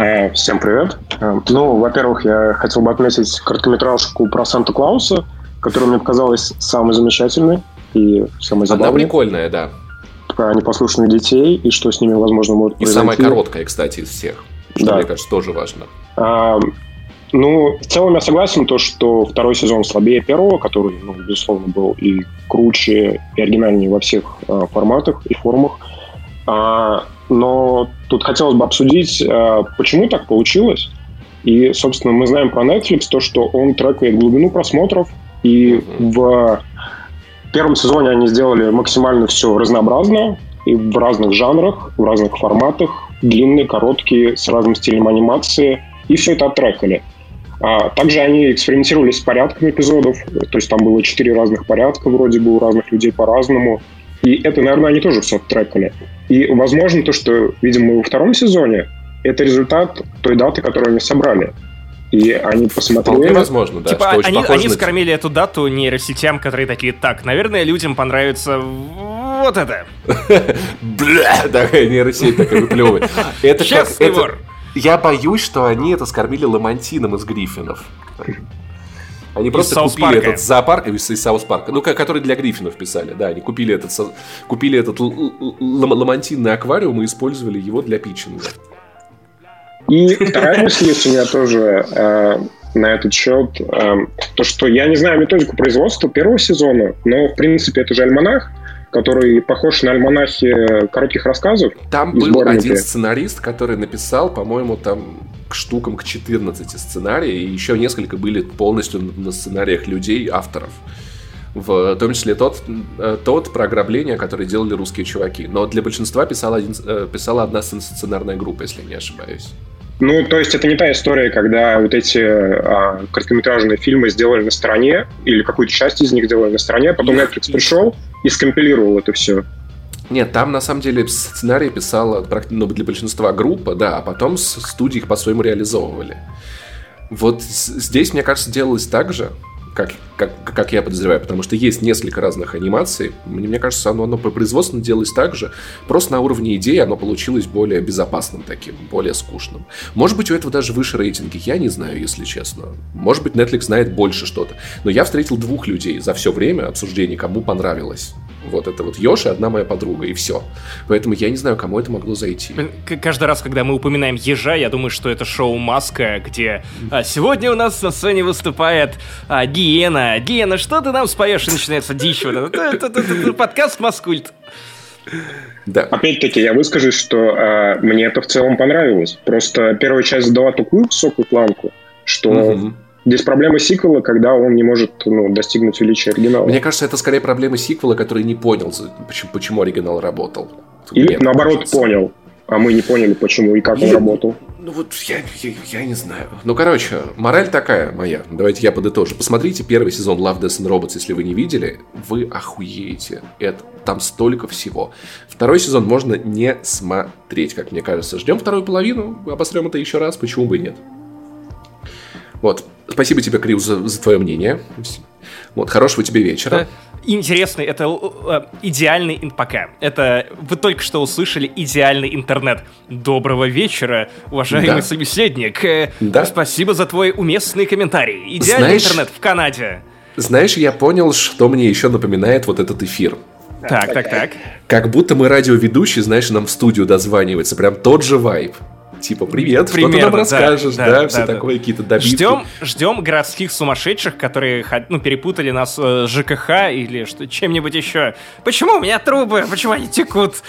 Э, всем привет. Э, ну, во-первых, я хотел бы отметить короткометражку про Санта-Клауса, которая мне показалась самой замечательной и самой забавной. Она прикольная, да. Про непослушных детей и что с ними, возможно, может и произойти. И самая короткая, кстати, из всех. Что, да. мне кажется, тоже важно. А, ну, в целом я согласен, то, что второй сезон слабее первого, который, ну, безусловно, был и круче, и оригинальнее во всех а, форматах и формах. А, но тут хотелось бы обсудить, а, почему так получилось. И, собственно, мы знаем про Netflix то, что он трекает глубину просмотров, и в первом сезоне они сделали максимально все разнообразно, и в разных жанрах, в разных форматах, длинные, короткие, с разным стилем анимации, и все это оттрекали. А, также они экспериментировали с порядком эпизодов, то есть там было четыре разных порядка вроде бы у разных людей по-разному. И это, наверное, они тоже все оттрекали. И, возможно, то, что видим мы во втором сезоне, это результат той даты, которую они собрали. И они посмотрели... Вполне возможно, да. Типа они, они на... скормили эту дату нейросетям, которые такие, так, наверное, людям понравится вот это. [laughs] Бля, такая нейросеть такая выплевывает. Это как... Я боюсь, что они это скормили ламантином из Гриффинов. Они из просто Саус купили Парка. этот зоопарк из, из Саус Парка, ну, который для Гриффинов писали, да, они купили этот, купили этот ламантинный аквариум и использовали его для питчинга. И вторая мысль есть у меня тоже э, на этот счет, э, то, что я не знаю методику производства первого сезона, но, в принципе, это же альманах, который похож на альманахи коротких рассказов. Там был сборники. один сценарист, который написал, по-моему, там к штукам к 14 сценарий, и еще несколько были полностью на сценариях людей, авторов. В том числе тот, э, тот про ограбление, который делали русские чуваки. Но для большинства писала, один, э, писала одна сценарная группа, если не ошибаюсь. Ну, то есть это не та история, когда вот эти а, короткометражные фильмы сделали на стороне, или какую-то часть из них сделали на стороне, а потом Netflix пришел и скомпилировал это все. Нет, там на самом деле сценарий писала ну, для большинства группа, да, а потом студии их по-своему реализовывали. Вот здесь, мне кажется, делалось так же как, как, как я подозреваю, потому что есть несколько разных анимаций. Мне, мне кажется, оно, оно по производству делалось так же, просто на уровне идеи оно получилось более безопасным таким, более скучным. Может быть, у этого даже выше рейтинги, я не знаю, если честно. Может быть, Netflix знает больше что-то. Но я встретил двух людей за все время обсуждений, кому понравилось. Вот это вот Йоша, одна моя подруга, и все. Поэтому я не знаю, кому это могло зайти. Каждый раз, когда мы упоминаем Ежа, я думаю, что это шоу Маска, где а, сегодня у нас на сцене выступает а, Гиена. Гиена, что ты нам споешь? И начинается дичь. Вот это, это, это, это подкаст Маскульт. Да. Опять-таки, я выскажусь, что э, мне это в целом понравилось. Просто первая часть задала такую высокую планку, что угу. Здесь проблема сиквела, когда он не может ну, достигнуть величия оригинала. Мне кажется, это скорее проблема сиквела, который не понял, почему, почему оригинал работал. Или Мне наоборот кажется. понял, а мы не поняли, почему и как я, он работал. Ну вот я, я, я не знаю. Ну, короче, мораль такая моя. Давайте я подытожу. Посмотрите первый сезон Love, Death and Robots, если вы не видели. Вы охуеете. Это, там столько всего. Второй сезон можно не смотреть, как мне кажется. Ждем вторую половину, обосрем это еще раз, почему бы и нет. Вот. Спасибо тебе, Крил, за, за твое мнение. Вот, хорошего тебе вечера. Интересный, это э, идеальный пока. Это вы только что услышали идеальный интернет. Доброго вечера, уважаемый да. собеседник. Э, да. Спасибо за твой уместный комментарий. Идеальный Знаешь, интернет в Канаде. Знаешь, я понял, что мне еще напоминает вот этот эфир. Так, так, так. Как будто мы радиоведущие, знаешь, нам в студию дозванивается. Прям тот же вайб типа, привет, Примерно, что ты нам расскажешь, да, да, да все да, такое, да. какие-то добитки. Ждем, ждем городских сумасшедших, которые ну, перепутали нас э, с ЖКХ или что, чем-нибудь еще. Почему у меня трубы? Почему они текут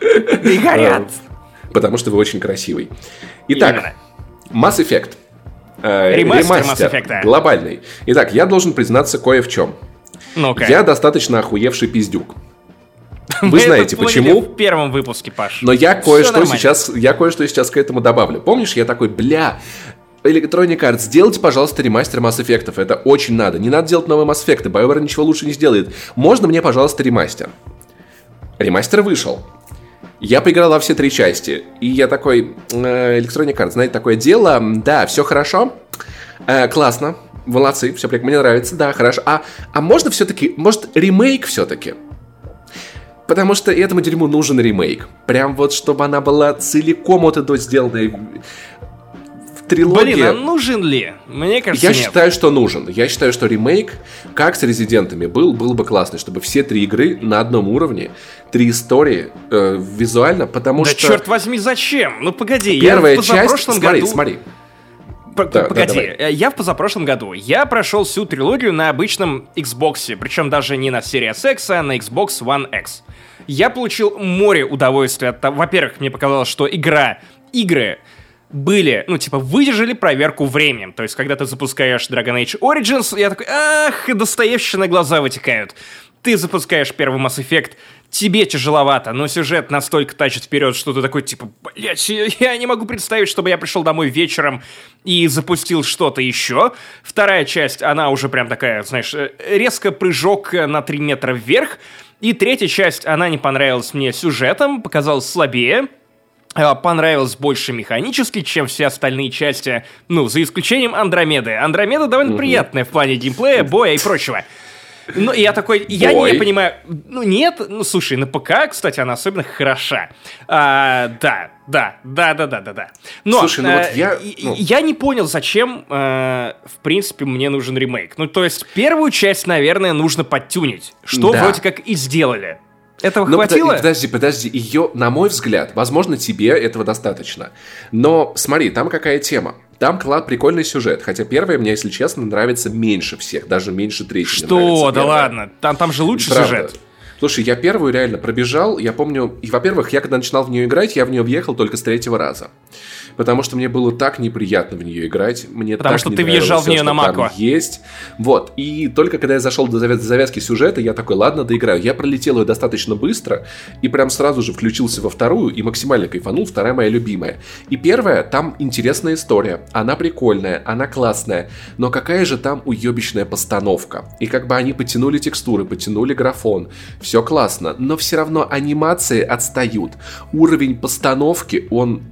и горят? Потому что вы очень красивый. Итак, Mass Effect. Э, ремастер, ремастер Mass Effect. Глобальный. Итак, я должен признаться кое в чем. ну-ка. Я достаточно охуевший пиздюк. Вы знаете почему? в первом выпуске, Паш. Но я кое-что сейчас, я кое-что сейчас к этому добавлю. Помнишь, я такой, бля, Electronic Arts, сделайте, пожалуйста, ремастер Mass Effect. Это очень надо. Не надо делать новые Mass Effect. BioWare ничего лучше не сделает. Можно мне, пожалуйста, ремастер? Ремастер вышел. Я поиграл во все три части. И я такой, э, Electronic Arts, знаете, такое дело, да, все хорошо, э, классно, молодцы, все мне нравится, да, хорошо. А, а можно все-таки, может, ремейк все-таки? Потому что этому дерьму нужен ремейк. Прям вот, чтобы она была целиком вот это сделана трилогия... Блин, а нужен ли? Мне кажется, Я нет. считаю, что нужен. Я считаю, что ремейк, как с Резидентами был, был бы классный, чтобы все три игры на одном уровне, три истории э, визуально, потому да что... черт возьми, зачем? Ну погоди, Первая я в часть... Смотри, году... смотри. Да, Погоди, да, давай. я в позапрошлом году, я прошел всю трилогию на обычном Xbox, причем даже не на Series X, а на Xbox One X. Я получил море удовольствия от того, во-первых, мне показалось, что игра, игры были, ну, типа, выдержали проверку временем. То есть, когда ты запускаешь Dragon Age Origins, я такой, ах, Достоевщина глаза вытекают. Ты запускаешь первый Mass Effect, тебе тяжеловато, но сюжет настолько тащит вперед, что ты такой, типа, блядь, я не могу представить, чтобы я пришел домой вечером и запустил что-то еще. Вторая часть, она уже прям такая, знаешь, э, резко прыжок на 3 метра вверх. И третья часть, она не понравилась мне сюжетом, показалась слабее, а, понравилась больше механически, чем все остальные части, ну, за исключением Андромеды. Андромеда довольно угу. приятная в плане геймплея, боя и прочего. Ну, я такой, я Ой. не понимаю, ну, нет, ну, слушай, на ПК, кстати, она особенно хороша. А, да, да, да, да, да, да, да. Но слушай, ну, э, вот я, ну... я не понял, зачем, э, в принципе, мне нужен ремейк. Ну, то есть, первую часть, наверное, нужно подтюнить, что да. вроде как и сделали. Этого Но хватило? Подожди, подожди. Ее, на мой взгляд, возможно, тебе этого достаточно. Но смотри, там какая тема. Там клад прикольный сюжет, хотя первая мне, если честно, нравится меньше всех, даже меньше третьей. Что? Да ладно, там, там же лучше Правда. сюжет. Слушай, я первую реально пробежал, я помню, и, во-первых, я когда начинал в нее играть, я в нее въехал только с третьего раза потому что мне было так неприятно в нее играть. Мне потому так что ты въезжал в нее на Мако. Есть. Вот. И только когда я зашел до завязки сюжета, я такой, ладно, доиграю. Я пролетел ее достаточно быстро и прям сразу же включился во вторую и максимально кайфанул. Вторая моя любимая. И первая, там интересная история. Она прикольная, она классная. Но какая же там уебищная постановка. И как бы они потянули текстуры, потянули графон. Все классно. Но все равно анимации отстают. Уровень постановки, он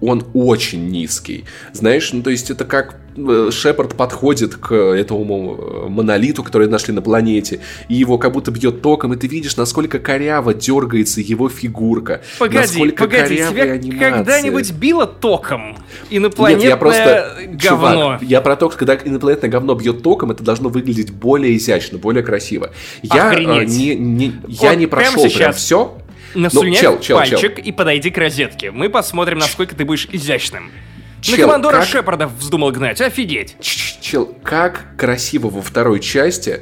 он очень низкий. Знаешь, ну то есть это как э, Шепард подходит к этому э, монолиту, который нашли на планете, и его как будто бьет током, и ты видишь, насколько коряво дергается его фигурка. Погоди, насколько погоди, тебя анимация. когда-нибудь било током инопланетное Нет, я просто, говно? Чувак, я про то, когда инопланетное говно бьет током, это должно выглядеть более изящно, более красиво. Я, э, не, не, я вот не прошел прям, сейчас... прям все, Насунь ну, чел, чел, пальчик чел. и подойди к розетке. Мы посмотрим, насколько ты будешь изящным. Чел, На командора как... Шепарда вздумал гнать, офигеть. Чел, как красиво во второй части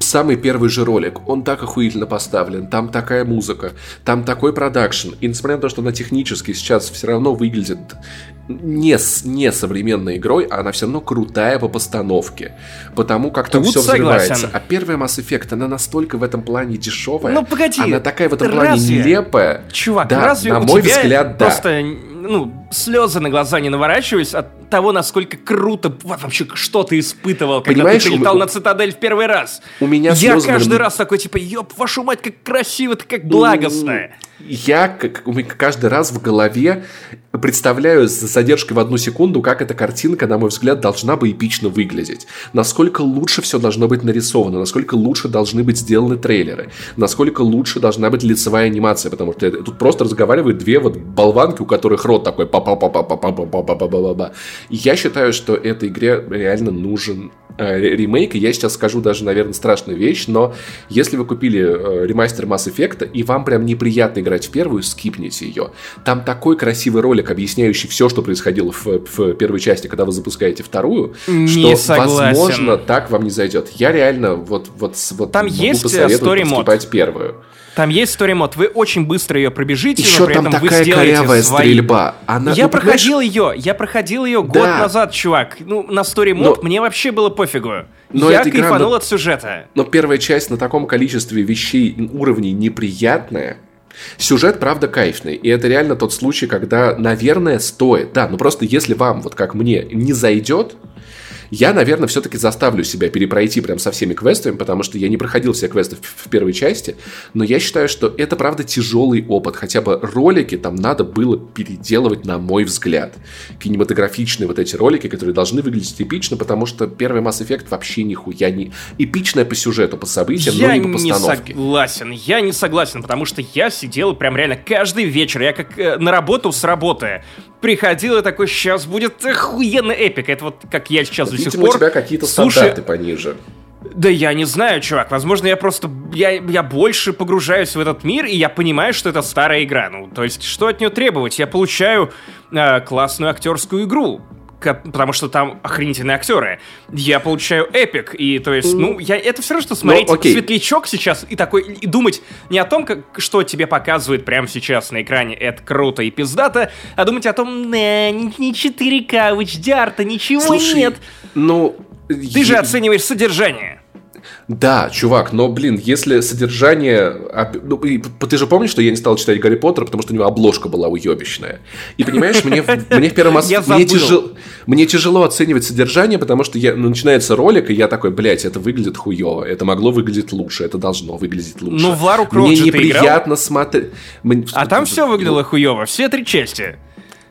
самый первый же ролик, он так охуительно поставлен, там такая музыка, там такой продакшн, и несмотря на то, что она технически сейчас все равно выглядит не, не современной игрой, а она все равно крутая по постановке. Потому как там Тут все согласен. взрывается. А первая Mass Effect, она настолько в этом плане дешевая. Ну погоди. Она такая в этом плане разве? нелепая. Чувак, да, разве на мой взгляд, просто, да. Ну, слезы на глаза не наворачивались от того, насколько круто вообще что ты испытывал, когда Понимаешь, ты прилетал у... на Цитадель в первый раз. У меня Я каждый раз такой, типа, ёб, вашу мать, как красиво, ты как благостно я как, каждый раз в голове представляю с задержкой в одну секунду, как эта картинка, на мой взгляд, должна бы эпично выглядеть. Насколько лучше все должно быть нарисовано, насколько лучше должны быть сделаны трейлеры, насколько лучше должна быть лицевая анимация, потому что тут просто разговаривают две вот болванки, у которых рот такой па па па па па па па па па па па па Я считаю, что этой игре реально нужен ремейк, и я сейчас скажу даже, наверное, страшную вещь, но если вы купили э, ремастер Mass Effect, и вам прям неприятно играть в первую, скипните ее. Там такой красивый ролик, объясняющий все, что происходило в, в первой части, когда вы запускаете вторую, не что, согласен. возможно, так вам не зайдет. Я реально вот, вот, вот Там могу есть э, посоветовать первую. Там есть story мод, вы очень быстро ее пробежите, Еще но при там этом такая вы сделаете корявая свои... стрельба. Она, я ну, проходил ее, я проходил ее год да. назад, чувак. Ну, на story мод но... мне вообще было пофигу. Но я кайфанул но... от сюжета. Но первая часть на таком количестве вещей, уровней неприятная, Сюжет, правда, кайфный. И это реально тот случай, когда, наверное, стоит. Да, но просто если вам, вот как мне, не зайдет, я, наверное, все-таки заставлю себя перепройти прям со всеми квестами, потому что я не проходил все квесты в, в первой части, но я считаю, что это, правда, тяжелый опыт. Хотя бы ролики там надо было переделывать, на мой взгляд. Кинематографичные вот эти ролики, которые должны выглядеть эпично, потому что первый Mass Effect вообще нихуя не... Эпичная по сюжету, по событиям, я но не по постановке. Я не согласен, я не согласен, потому что я сидел прям реально каждый вечер, я как э, на работу с работы приходил и такой, сейчас будет охуенно эпик. Это вот как я сейчас сих пор... у тебя какие-то Слушай, стандарты пониже. Да я не знаю, чувак. Возможно, я просто... Я, я больше погружаюсь в этот мир, и я понимаю, что это старая игра. Ну, то есть, что от нее требовать? Я получаю э, классную актерскую игру потому что там охренительные актеры. Я получаю эпик, и то есть, ну, я, это все равно, что смотреть ну, светлячок сейчас и такой, и думать не о том, как, что тебе показывает прямо сейчас на экране, это круто и пиздато, а думать о том, не, не 4К, в HDR-то ничего Слушай, нет. Ну, ты же оцениваешь содержание. Да, чувак, но, блин, если содержание... Ну, ты же помнишь, что я не стал читать Гарри Поттера, потому что у него обложка была уебищная. И понимаешь, мне, [laughs] мне в первом раз... Мне, тяжел, мне тяжело оценивать содержание, потому что я, ну, начинается ролик, и я такой, блядь, это выглядит хуево, это могло выглядеть лучше, это должно выглядеть лучше. Ну, в Лару Крофт Мне неприятно смотреть... А там все выглядело хуево, все три части.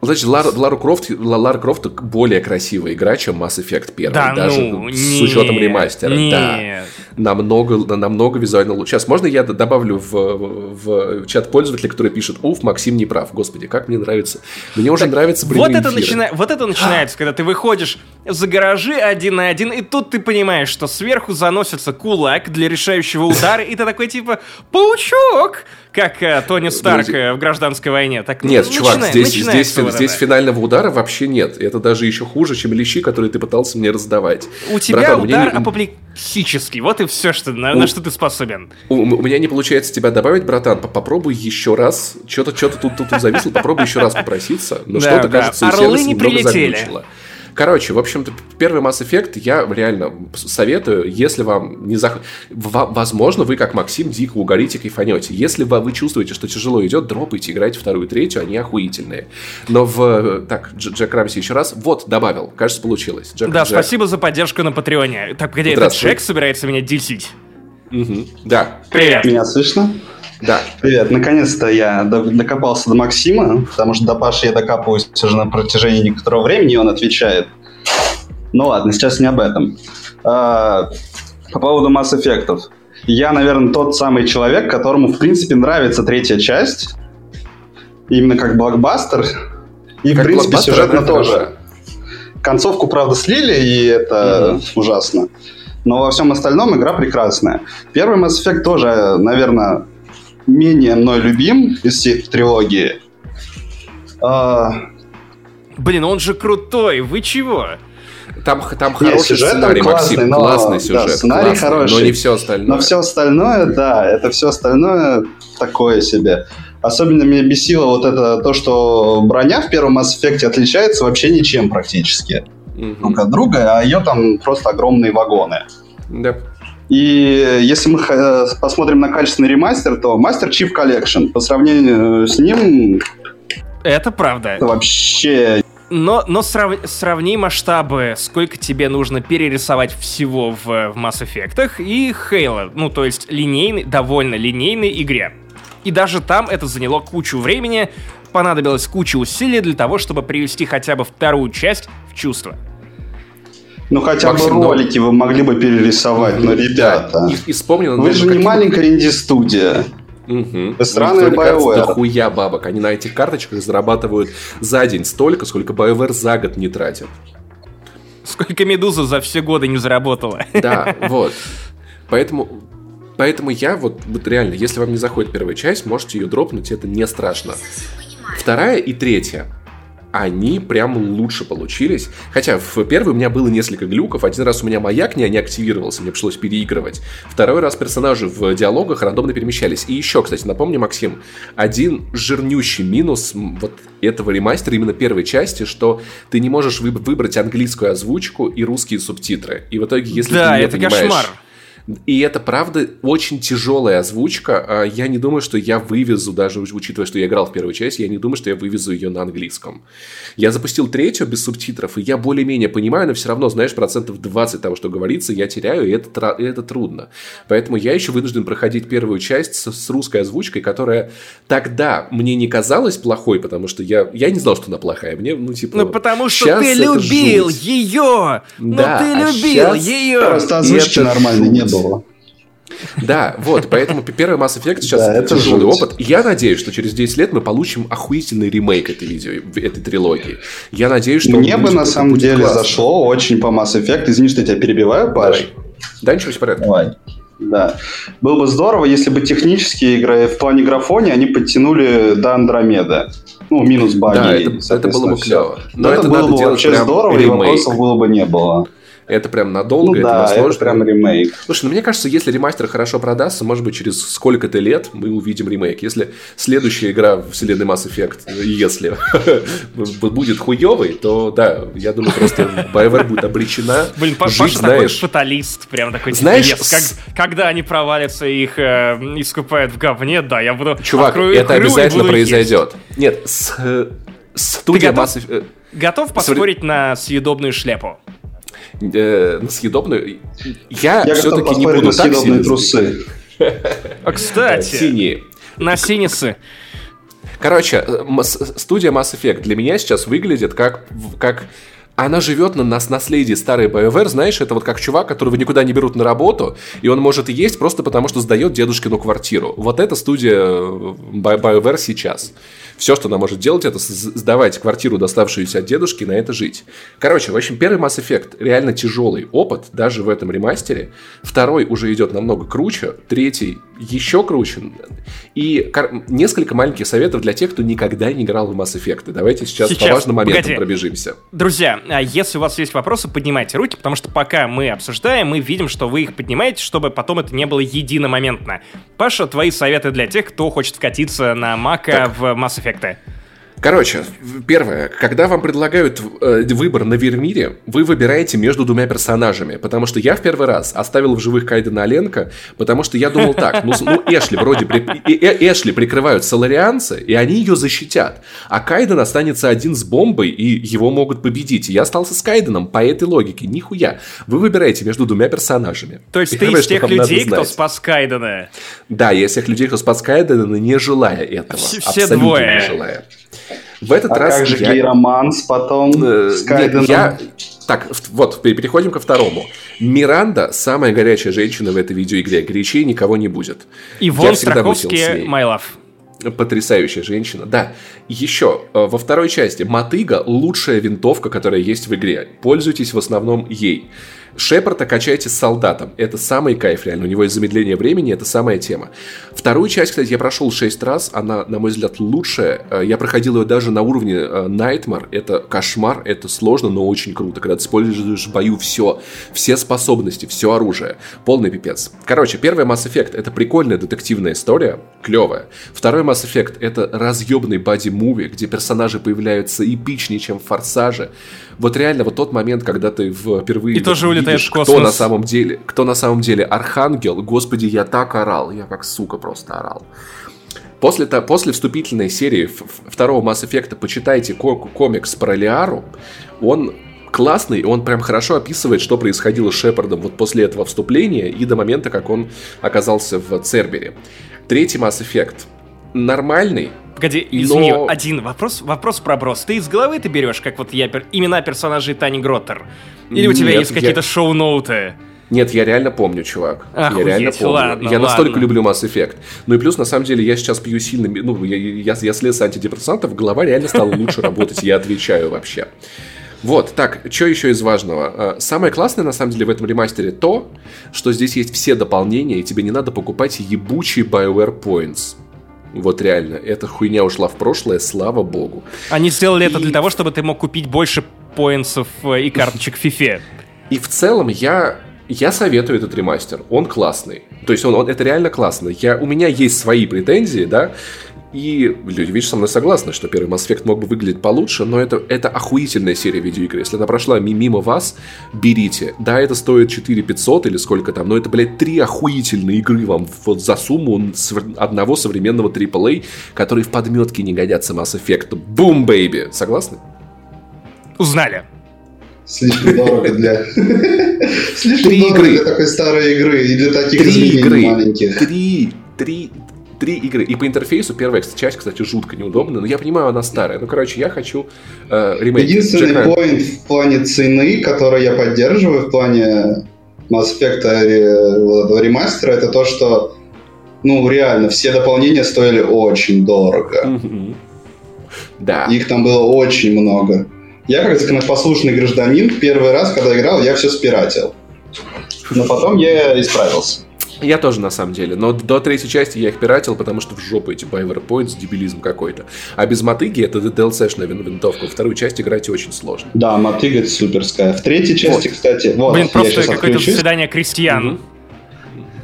Значит, Лара, Лара, Крофт, Лара Крофт более красивая игра, чем Mass Effect 1. Да, даже ну, с нет, учетом ремастера. Нет. Да. Намного, намного визуально лучше. Сейчас, можно я добавлю в, в чат пользователя, который пишет, уф, Максим не прав. Господи, как мне нравится. Мне уже так нравится вот это, начина... вот это начинается, когда ты выходишь за гаражи один на один, и тут ты понимаешь, что сверху заносится кулак для решающего удара, и ты такой типа, паучок! Как э, Тони Старк э, в гражданской войне. Так, нет, начинай, чувак, здесь, здесь, вот здесь финального удара вообще нет. Это даже еще хуже, чем лещи, которые ты пытался мне раздавать. У тебя Братан, удар мне... апоплексический. Вот и все, что, на, у... на что ты способен. У, у меня не получается тебя добавить, братан. Попробуй еще раз. Что-то что тут, тут, зависло. Попробуй еще раз попроситься. Но что-то, кажется, Орлы не прилетели. Короче, в общем-то, первый Mass Effect я реально советую, если вам не зах... Возможно, вы, как Максим, дико угорите, кайфанете. Если вы, вы чувствуете, что тяжело идет, дропайте, играйте вторую, третью, они охуительные. Но в... Так, Джек Рамси еще раз. Вот, добавил. Кажется, получилось. Джек, да, Джек. спасибо за поддержку на Патреоне. Так, погоди, этот Джек собирается меня дельсить? Угу. Да. Привет. Меня слышно? Да. Привет. Наконец-то я докопался до Максима, потому что до Паши я докапываюсь уже на протяжении некоторого времени, и он отвечает. Ну ладно, сейчас не об этом. А, по поводу Mass Effect. Я, наверное, тот самый человек, которому, в принципе, нравится третья часть. Именно как блокбастер. И, как в принципе, сюжетно тоже. Концовку, правда, слили, и это mm-hmm. ужасно. Но во всем остальном игра прекрасная. Первый Mass Effect тоже, наверное, менее мной любим из всей трилогии. А... Блин, он же крутой, вы чего? Там, там Нет, хороший сюжет сценарий, там классный, Максим, но, классный сюжет. Да, сценарий классный, хороший. Но не все остальное. Но все остальное, да, это все остальное такое себе. Особенно меня бесило вот это то, что броня в первом Mass Effect отличается вообще ничем практически угу. друг от друга, а ее там просто огромные вагоны. Да. И если мы э, посмотрим на качественный ремастер, то Master Chief Collection по сравнению с ним... Это правда. Это вообще... Но, но срав, сравни масштабы, сколько тебе нужно перерисовать всего в, в Mass Effect и Halo. Ну, то есть линейный, довольно линейной игре. И даже там это заняло кучу времени, понадобилось куча усилий для того, чтобы привести хотя бы вторую часть в чувство. Ну хотя Максим, бы ролики но... вы могли бы перерисовать, но ребята. Да, и, и вспомнил, вы же не маленькая инди-студия. Угу. Странная BioWare. Да хуя бабок. Они на этих карточках зарабатывают за день столько, сколько BioWare за год не тратит. Сколько Медуза за все годы не заработала. Да, [laughs] вот. Поэтому, поэтому я вот, вот реально, если вам не заходит первая часть, можете ее дропнуть, это не страшно. Вторая и третья они прям лучше получились. Хотя в первый у меня было несколько глюков. Один раз у меня маяк не, не активировался, мне пришлось переигрывать. Второй раз персонажи в диалогах рандомно перемещались. И еще, кстати, напомню, Максим, один жирнющий минус вот этого ремастера, именно первой части, что ты не можешь вы, выбрать английскую озвучку и русские субтитры. И в итоге, если да, ты не это понимаешь... кошмар И это, правда, очень тяжелая озвучка. А я не думаю, что я вывезу, даже учитывая, что я играл в первую часть, я не думаю, что я вывезу ее на английском. Я запустил третью без субтитров, и я более-менее понимаю, но все равно, знаешь, процентов 20 того, что говорится, я теряю, и это, и это трудно. Поэтому я еще вынужден проходить первую часть с, с русской озвучкой, которая тогда мне не казалась плохой, потому что я, я не знал, что она плохая. Мне, ну, типа... Ну, потому что ты любил ее! Ну, да, ну, ты а любил ее! Просто озвучки нормальной не было было. Да, вот, поэтому первый Mass Effect сейчас да, это тяжелый жуть. опыт. Я надеюсь, что через 10 лет мы получим охуительный ремейк этой видео, этой трилогии. Я надеюсь, что... Мне бы на самом деле классно. зашло очень по Mass Effect. Извини, что я тебя перебиваю, Паш. Да, ничего, все порядке. Давай. Да. Было бы здорово, если бы технические игры в плане графония они подтянули до Андромеда. Ну, минус баги. Да, это, это было бы клево. Но, Но это, это было бы вообще здорово, ремейк. и вопросов было бы не было. Это прям надолго, ну, да, это прям ремейк. Слушай, ну мне кажется, если ремастер хорошо продастся, может быть, через сколько-то лет мы увидим ремейк. Если следующая игра в вселенной Mass Effect, если [laughs] будет хуёвый, то да, я думаю, просто BioWare будет обречена Блин, Паша такой фаталист, прям такой типа, знаешь, когда они провалятся, их э, искупают в говне, да, я буду... Чувак, это обязательно произойдет. Нет, с, э, студия Mass Effect... Готов поспорить на съедобную шляпу? Э, на съедобную. Я, я все-таки не буду так съедобные трусы. А, кстати, синие. На синисы. Короче, э, студия Mass Effect для меня сейчас выглядит как, как она живет на нас наследии старой BioWare, знаешь, это вот как чувак, которого никуда не берут на работу, и он может есть просто потому, что сдает дедушкину квартиру. Вот это студия э, BioWare сейчас. Все, что она может делать, это сдавать квартиру, доставшуюся от дедушки, и на это жить. Короче, в общем, первый Mass Effect реально тяжелый опыт, даже в этом ремастере. Второй уже идет намного круче, третий еще круче. И несколько маленьких советов для тех, кто никогда не играл в Mass Effect. Давайте сейчас, сейчас по важным моментам погоди. пробежимся. Друзья, а если у вас есть вопросы, поднимайте руки, потому что пока мы обсуждаем, мы видим, что вы их поднимаете, чтобы потом это не было единомоментно. Паша, твои советы для тех, кто хочет вкатиться на Мака в Mass Effect perfecte. Короче, первое, когда вам предлагают э, выбор на Вермире, вы выбираете между двумя персонажами, потому что я в первый раз оставил в живых Кайдена Оленко, потому что я думал так, ну, ну Эшли вроде при, э, Эшли прикрывают соларианцы, и они ее защитят, а Кайден останется один с бомбой, и его могут победить. И я остался с Кайденом по этой логике, нихуя. Вы выбираете между двумя персонажами. То есть Первое, ты из тех людей, кто спас Кайдена? Да, я из тех людей, кто спас Кайдена, не желая этого. Все абсолютно двое. не желая. В этот а раз как же я... гей-романс потом э, с Кайденом? Я... Так, вот, переходим ко второму. Миранда самая горячая женщина в этой видеоигре. Горячее никого не будет. И Вон Страховский, my love. Потрясающая женщина. Да. Еще э, во второй части Мотыга лучшая винтовка, которая есть в игре. Пользуйтесь в основном ей. Шепарда качайте с солдатом. Это самый кайф, реально. У него есть замедление времени, это самая тема. Вторую часть, кстати, я прошел 6 раз. Она, на мой взгляд, лучшая. Э, я проходил ее даже на уровне э, Nightmare. Это кошмар, это сложно, но очень круто. Когда ты используешь в бою все, все способности, все оружие. Полный пипец. Короче, первый Mass Effect это прикольная детективная история, клевая. Второй Mass Effect это разъебный боди-муви, где персонажи появляются эпичнее, чем в Форсаже вот реально вот тот момент, когда ты впервые и тоже улетаешь в космос. кто на самом деле, кто на самом деле архангел, господи, я так орал, я как сука просто орал. После, то, после вступительной серии второго Mass Effect почитайте комикс про Лиару. Он классный, он прям хорошо описывает, что происходило с Шепардом вот после этого вступления и до момента, как он оказался в Цербере. Третий Mass Effect нормальный, Погоди, извини, но... один вопрос, вопрос про брос. Ты из головы ты берешь, как вот я, имена персонажей Тани Гроттер? Или у тебя Нет, есть какие-то я... шоу-ноуты? Нет, я реально помню, чувак. Охуеть, я реально помню. Ладно, я ладно. настолько люблю Mass Effect. Ну и плюс, на самом деле, я сейчас пью сильно... Ну, я, я, я слез с антидепрессантов, голова реально стала лучше работать, я отвечаю вообще. Вот, так, что еще из важного? А, самое классное, на самом деле, в этом ремастере то, что здесь есть все дополнения, и тебе не надо покупать ебучие BioWare Points. Вот реально, эта хуйня ушла в прошлое, слава богу. Они сделали и... это для того, чтобы ты мог купить больше поинтсов э, и карточек в FIFA. И в целом я я советую этот ремастер. Он классный. То есть он, он это реально классно. Я, у меня есть свои претензии, да. И люди, видишь, со мной согласны, что первый Mass Effect мог бы выглядеть получше, но это, это охуительная серия видеоигр. Если она прошла мимо вас, берите. Да, это стоит 4 500 или сколько там, но это, блядь, три охуительные игры вам вот за сумму одного современного AAA, которые в подметке не годятся Mass Effect. Бум, бэйби! Согласны? Узнали. Слишком дорого для... Слишком дорого для такой старой игры и для таких изменений маленьких. Три, три, три игры. И по интерфейсу первая часть, кстати, жутко неудобная, но я понимаю, она старая. Ну, короче, я хочу э, ремейк. Единственный поинт в плане цены, который я поддерживаю в плане Mass Effect э, ремастера, это то, что ну, реально, все дополнения стоили очень дорого. Да. Их там было очень много. Я, как законопослушный гражданин, первый раз, когда играл, я все спиратил. Но потом я исправился. Я тоже, на самом деле. Но до третьей части я их пиратил, потому что в жопу эти Biver Points, дебилизм какой-то. А без мотыги это DLC-шная винтовка. Во вторую часть играть очень сложно. Да, мотыга это суперская. В третьей части, вот. кстати... Вот, Блин, просто какое-то заседание крестьян. Угу.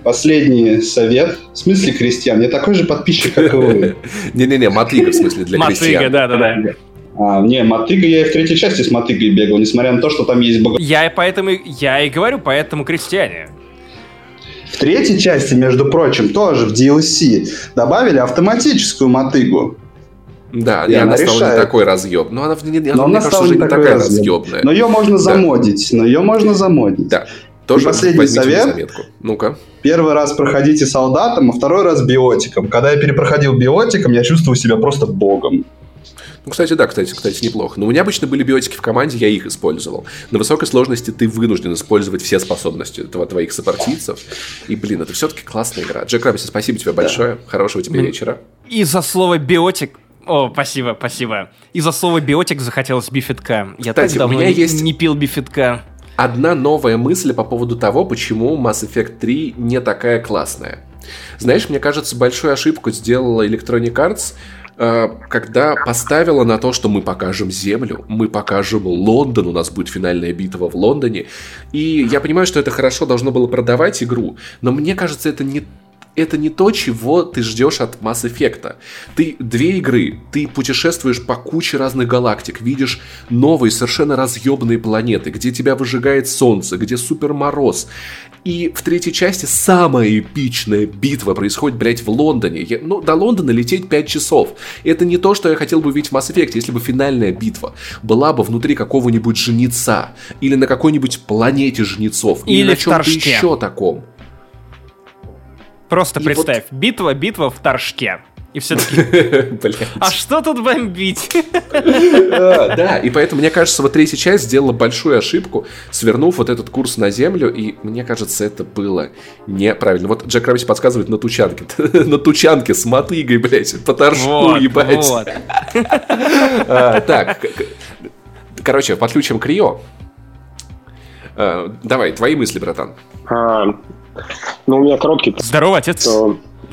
Последний совет. В смысле крестьян? Я такой же подписчик, как и вы. [laughs] Не-не-не, мотыга в смысле для крестьян. Мотыга, да-да-да. А, не, мотыга я и в третьей части с мотыгой бегал, несмотря на то, что там есть бога. Я и поэтому, я и говорю, поэтому крестьяне. В третьей части, между прочим, тоже в DLC добавили автоматическую мотыгу. Да, и, и она, она стала не такой разъеб. Но она, не, но она стала не такая разъебная. Но ее можно да. замодить. Но ее можно замодить. Да. Тоже и последний совет. Ну-ка. Первый раз проходите солдатом, а второй раз биотиком. Когда я перепроходил биотиком, я чувствовал себя просто богом. Ну, кстати, да, кстати, кстати, неплохо. Но у меня обычно были биотики в команде, я их использовал. На высокой сложности ты вынужден использовать все способности твоих сопартийцев. И, блин, это все-таки классная игра. Джек Рамси, спасибо тебе большое. Да. Хорошего тебе вечера. И за слово биотик о, спасибо, спасибо. Из-за слова биотик захотелось бифитка. Я Кстати, так давно у меня не, есть... не пил бифитка. Одна новая мысль по поводу того, почему Mass Effect 3 не такая классная. Знаешь, мне кажется, большую ошибку сделала Electronic Arts, когда поставила на то, что мы покажем Землю, мы покажем Лондон, у нас будет финальная битва в Лондоне. И я понимаю, что это хорошо должно было продавать игру, но мне кажется, это не это не то, чего ты ждешь от Mass Effect. Ты две игры, ты путешествуешь по куче разных галактик, видишь новые, совершенно разъебанные планеты, где тебя выжигает солнце, где супер мороз. И в третьей части самая эпичная битва происходит, блядь, в Лондоне. Я, ну, до Лондона лететь 5 часов. Это не то, что я хотел бы увидеть в Mass Effect, если бы финальная битва была бы внутри какого-нибудь жнеца. Или на какой-нибудь планете жнецов. Или, или на чем-то еще таком. Просто и представь, вот... битва, битва в Торжке. И все таки [laughs] а что тут бомбить? [laughs] Да, и поэтому, мне кажется, вот третья часть сделала большую ошибку, свернув вот этот курс на землю, и мне кажется, это было неправильно. Вот Джек Рамси подсказывает на тучанке. [laughs] На тучанке с мотыгой, блядь, по торжку, ебать. А, так, короче, подключим Крио. А, давай, твои мысли, братан. Ну, у меня короткий... Здорово, отец. [laughs]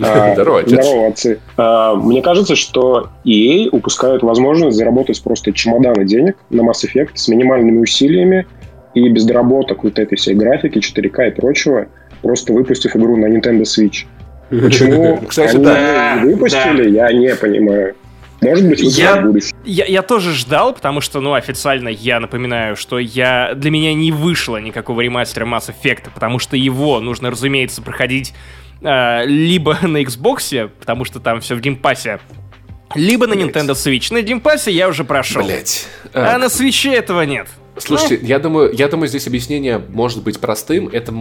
А, здорово, отец. Здорово, отцы. А, мне кажется, что EA упускают возможность заработать просто чемоданы денег на Mass Effect с минимальными усилиями и без доработок вот этой всей графики, 4К и прочего, просто выпустив игру на Nintendo Switch. [laughs] Почему Кстати, они да, выпустили, да. я не понимаю. Может быть, я, я, я тоже ждал, потому что, ну, официально я напоминаю, что я для меня не вышло никакого ремастера Mass Effect, потому что его нужно, разумеется, проходить э, либо на Xbox, потому что там все в Game Pass'е, либо на Nintendo Switch. На Game Pass'е я уже прошел. Блять. А, а на Switch этого нет. Слушайте, ну. я думаю, я думаю, здесь объяснение может быть простым. Это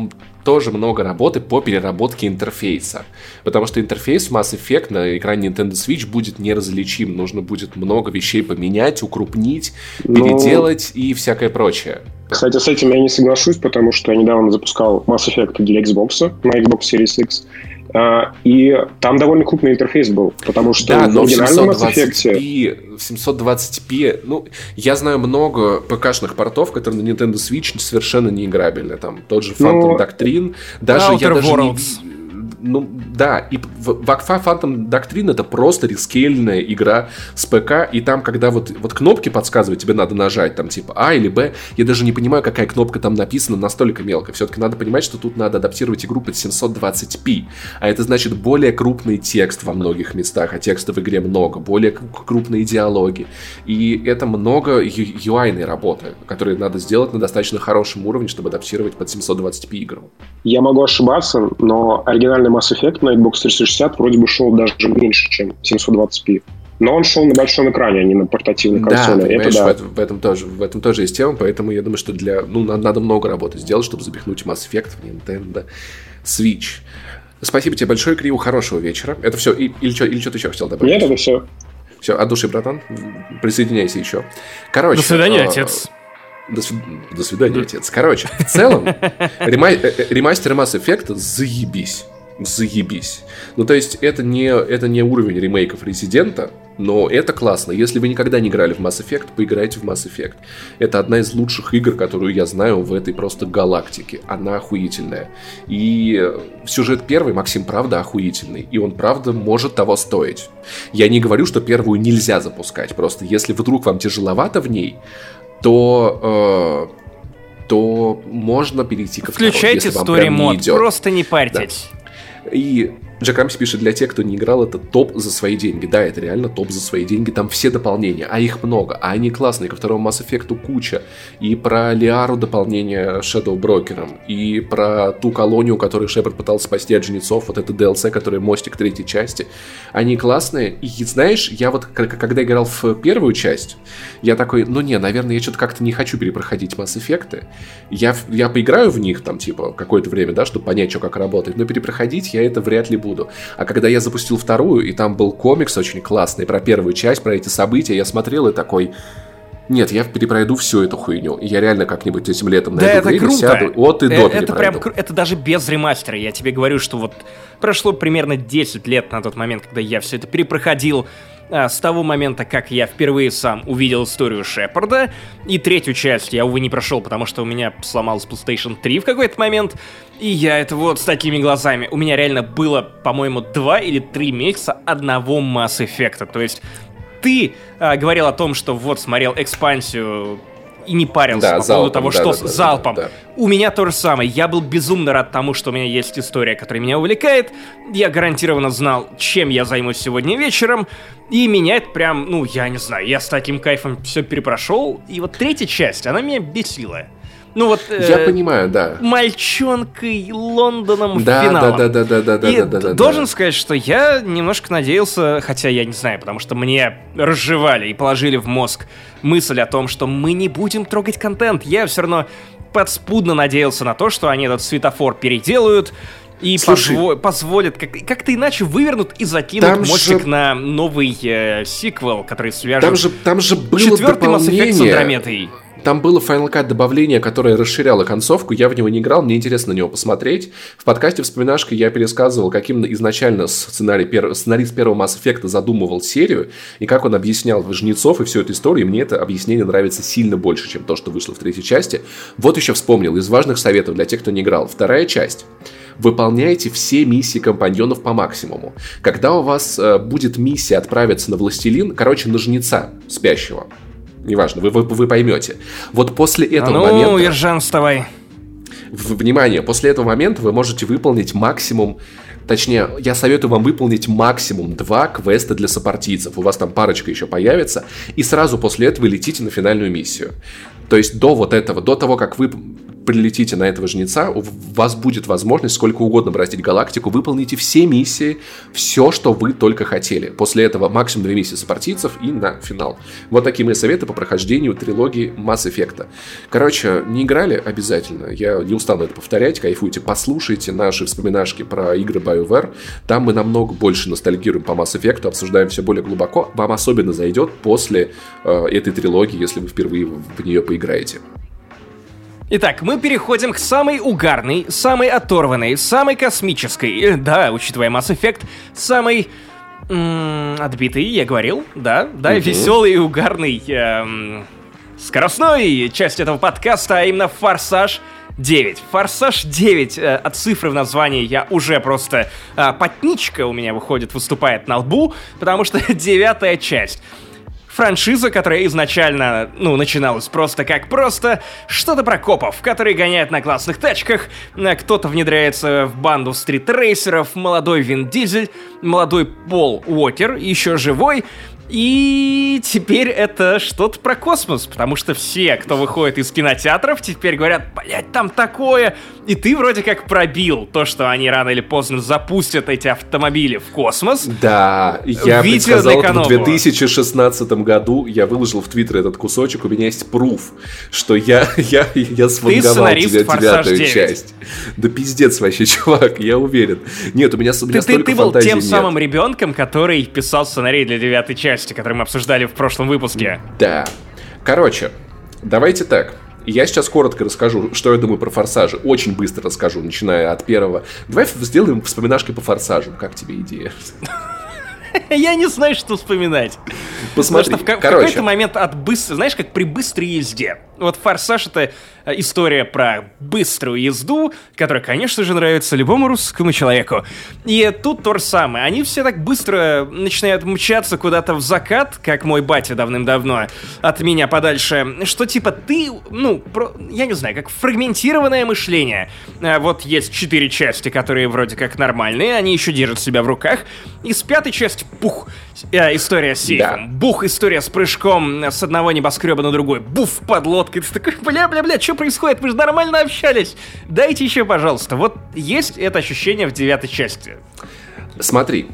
тоже много работы по переработке интерфейса. Потому что интерфейс Mass Effect на экране Nintendo Switch будет неразличим. Нужно будет много вещей поменять, укрупнить. Ну. переделать и всякое прочее. Кстати, с этим я не соглашусь, потому что я недавно запускал Mass Effect для Xbox на Xbox Series X. А, и там довольно крупный интерфейс был, потому что да, но в оригинальном Mass Effect... В 720p, ну, я знаю много ПК-шных портов, которые на Nintendo Switch совершенно не играбельны. Там тот же Phantom ну, Doctrine, даже Outer я даже Worlds. не ну, да, и в Акфа Phantom Doctrine это просто рескейльная игра с ПК, и там, когда вот, вот кнопки подсказывают, тебе надо нажать, там, типа, А или Б, я даже не понимаю, какая кнопка там написана настолько мелко. Все-таки надо понимать, что тут надо адаптировать игру под 720p, а это значит более крупный текст во многих местах, а текста в игре много, более крупные диалоги, и это много UI-ной работы, которые надо сделать на достаточно хорошем уровне, чтобы адаптировать под 720p игру. Я могу ошибаться, но оригинальный Mass Effect на Xbox 360 вроде бы шел даже меньше, чем 720p. Но он шел на большом экране, а не на портативной консоли. Да, это да. В, этом, в, этом тоже, в этом тоже есть тема, поэтому я думаю, что для, ну, надо много работы сделать, чтобы запихнуть Mass Effect в Nintendo Switch. Спасибо тебе большое, Криу, хорошего вечера. Это все, и, или, что, или что ты еще хотел добавить? Нет, это все. Все, от души, братан. Присоединяйся еще. Короче. До свидания, э, отец. До, до свидания, отец. Короче, в целом. [laughs] Э, э, ремастер Mass Effect заебись. Заебись. Ну, то есть, это не, это не уровень ремейков Резидента, но это классно. Если вы никогда не играли в Mass Effect, поиграйте в Mass Effect. Это одна из лучших игр, которую я знаю в этой просто галактике. Она охуительная. И сюжет первый, Максим, правда охуительный. И он, правда, может того стоить. Я не говорю, что первую нельзя запускать. Просто если вдруг вам тяжеловато в ней, то... Э, то можно перейти ко второй, Включайте story мод, просто не парьтесь. Да. И Джек Рамси пишет, для тех, кто не играл, это топ за свои деньги. Да, это реально топ за свои деньги. Там все дополнения, а их много, а они классные. Ко второму Mass Effect куча. И про Лиару дополнение Shadow Broker, и про ту колонию, которую Шепард пытался спасти от жнецов, вот это DLC, который мостик третьей части. Они классные. И знаешь, я вот, когда играл в первую часть, я такой, ну не, наверное, я что-то как-то не хочу перепроходить Mass Effect. Я, я поиграю в них там, типа, какое-то время, да, чтобы понять, что как работает, но перепроходить я это вряд ли буду буду. А когда я запустил вторую, и там был комикс очень классный про первую часть, про эти события, я смотрел и такой... Нет, я перепройду всю эту хуйню. Я реально как-нибудь этим летом да это время, круто. сяду от и до э, Это прям это даже без ремастера. Я тебе говорю, что вот прошло примерно 10 лет на тот момент, когда я все это перепроходил а, с того момента, как я впервые сам увидел историю Шепарда, и третью часть я, увы, не прошел, потому что у меня сломалась PlayStation 3 в какой-то момент, и я это вот с такими глазами. У меня реально было, по-моему, два или три месяца одного Mass Effect. То есть ты а, говорил о том, что вот смотрел экспансию и не парился да, по залпом, поводу того, да, что да, с залпом. Да, да. У меня то же самое. Я был безумно рад тому, что у меня есть история, которая меня увлекает. Я гарантированно знал, чем я займусь сегодня вечером. И меня это прям, ну, я не знаю, я с таким кайфом все перепрошел. И вот третья часть, она меня бесила. Ну вот. Я э, понимаю, да. Мальчонкой Лондоном да, финалом. Да, да, да, да, да, И да, да, да. Должен да. сказать, что я немножко надеялся, хотя я не знаю, потому что мне разжевали и положили в мозг мысль о том, что мы не будем трогать контент. Я все равно подспудно надеялся на то, что они этот светофор переделают, и позво- позволят как- как-то иначе вывернут и закинут мостик же... на новый э, сиквел, который свяжет там же, там же было четвертый Mass Effect с Андрометой. Там было Final Cut добавление, которое расширяло концовку. Я в него не играл, мне интересно на него посмотреть. В подкасте «Вспоминашка» я пересказывал, каким изначально сценарий, пер... сценарист первого Mass Effect задумывал серию, и как он объяснял жнецов и всю эту историю. И мне это объяснение нравится сильно больше, чем то, что вышло в третьей части. Вот еще вспомнил из важных советов для тех, кто не играл. Вторая часть выполняйте все миссии компаньонов по максимуму. Когда у вас э, будет миссия отправиться на властелин, короче, на жнеца спящего, неважно, вы, вы, вы поймете. Вот после этого а ну, момента... Ержан, вставай. Внимание, после этого момента вы можете выполнить максимум Точнее, я советую вам выполнить максимум два квеста для сопартийцев. У вас там парочка еще появится. И сразу после этого летите на финальную миссию. То есть до вот этого, до того, как вы прилетите на этого жнеца, у вас будет возможность сколько угодно бороздить галактику, выполните все миссии, все, что вы только хотели. После этого максимум две миссии сопартийцев и на финал. Вот такие мои советы по прохождению трилогии Mass Effect. Короче, не играли обязательно, я не устану это повторять, кайфуйте, послушайте наши вспоминашки про игры BioWare, там мы намного больше ностальгируем по Mass Effect, обсуждаем все более глубоко, вам особенно зайдет после э, этой трилогии, если вы впервые в нее поиграете. Итак, мы переходим к самой угарной, самой оторванной, самой космической, э, да, учитывая Mass Effect, самой отбитый, я говорил, да, да, угу. веселый и угарный эм, скоростной части этого подкаста, а именно «Форсаж 9. Форсаж 9 э, от цифры в названии я уже просто э, потничка у меня выходит, выступает на лбу, потому что [laughs] девятая часть франшиза, которая изначально, ну, начиналась просто как просто что-то про копов, которые гоняют на классных тачках, э, кто-то внедряется в банду стритрейсеров, молодой Вин Дизель, молодой Пол Уокер, еще живой, и теперь это что-то про космос, потому что все, кто выходит из кинотеатров, теперь говорят, блять, там такое. И ты вроде как пробил то, что они рано или поздно запустят эти автомобили в космос. Да, я предсказал это в 2016 году, я выложил в Твиттер этот кусочек, у меня есть пруф, что я, я, я сванговал тебе девятую 9. часть. Да пиздец вообще, [laughs] чувак, я уверен. Нет, у меня, у меня ты, столько ты, ты был тем нет. самым ребенком, который писал сценарий для девятой части части, который мы обсуждали в прошлом выпуске. Да. Короче, давайте так. Я сейчас коротко расскажу, что я думаю про форсажи. Очень быстро расскажу, начиная от первого. Давай сделаем вспоминашки по форсажам. Как тебе идея? [laughs] Я не знаю, что вспоминать. Посмотри, Потому что в, в какой-то момент от быстро, знаешь, как при быстрой езде. Вот «Форсаж» — это э, история про быструю езду, которая, конечно же, нравится любому русскому человеку. И тут то же самое. Они все так быстро начинают мчаться куда-то в закат, как мой батя давным-давно от меня подальше, что типа ты, ну, про, я не знаю, как фрагментированное мышление. А вот есть четыре части, которые вроде как нормальные, они еще держат себя в руках. И с пятой части, пух, э, история с сейфом. Да. Бух, история с прыжком с одного небоскреба на другой. Буф, подлодка и ты такой, бля-бля-бля, что происходит? Мы же нормально общались. Дайте еще, пожалуйста. Вот есть это ощущение в девятой части. Смотри,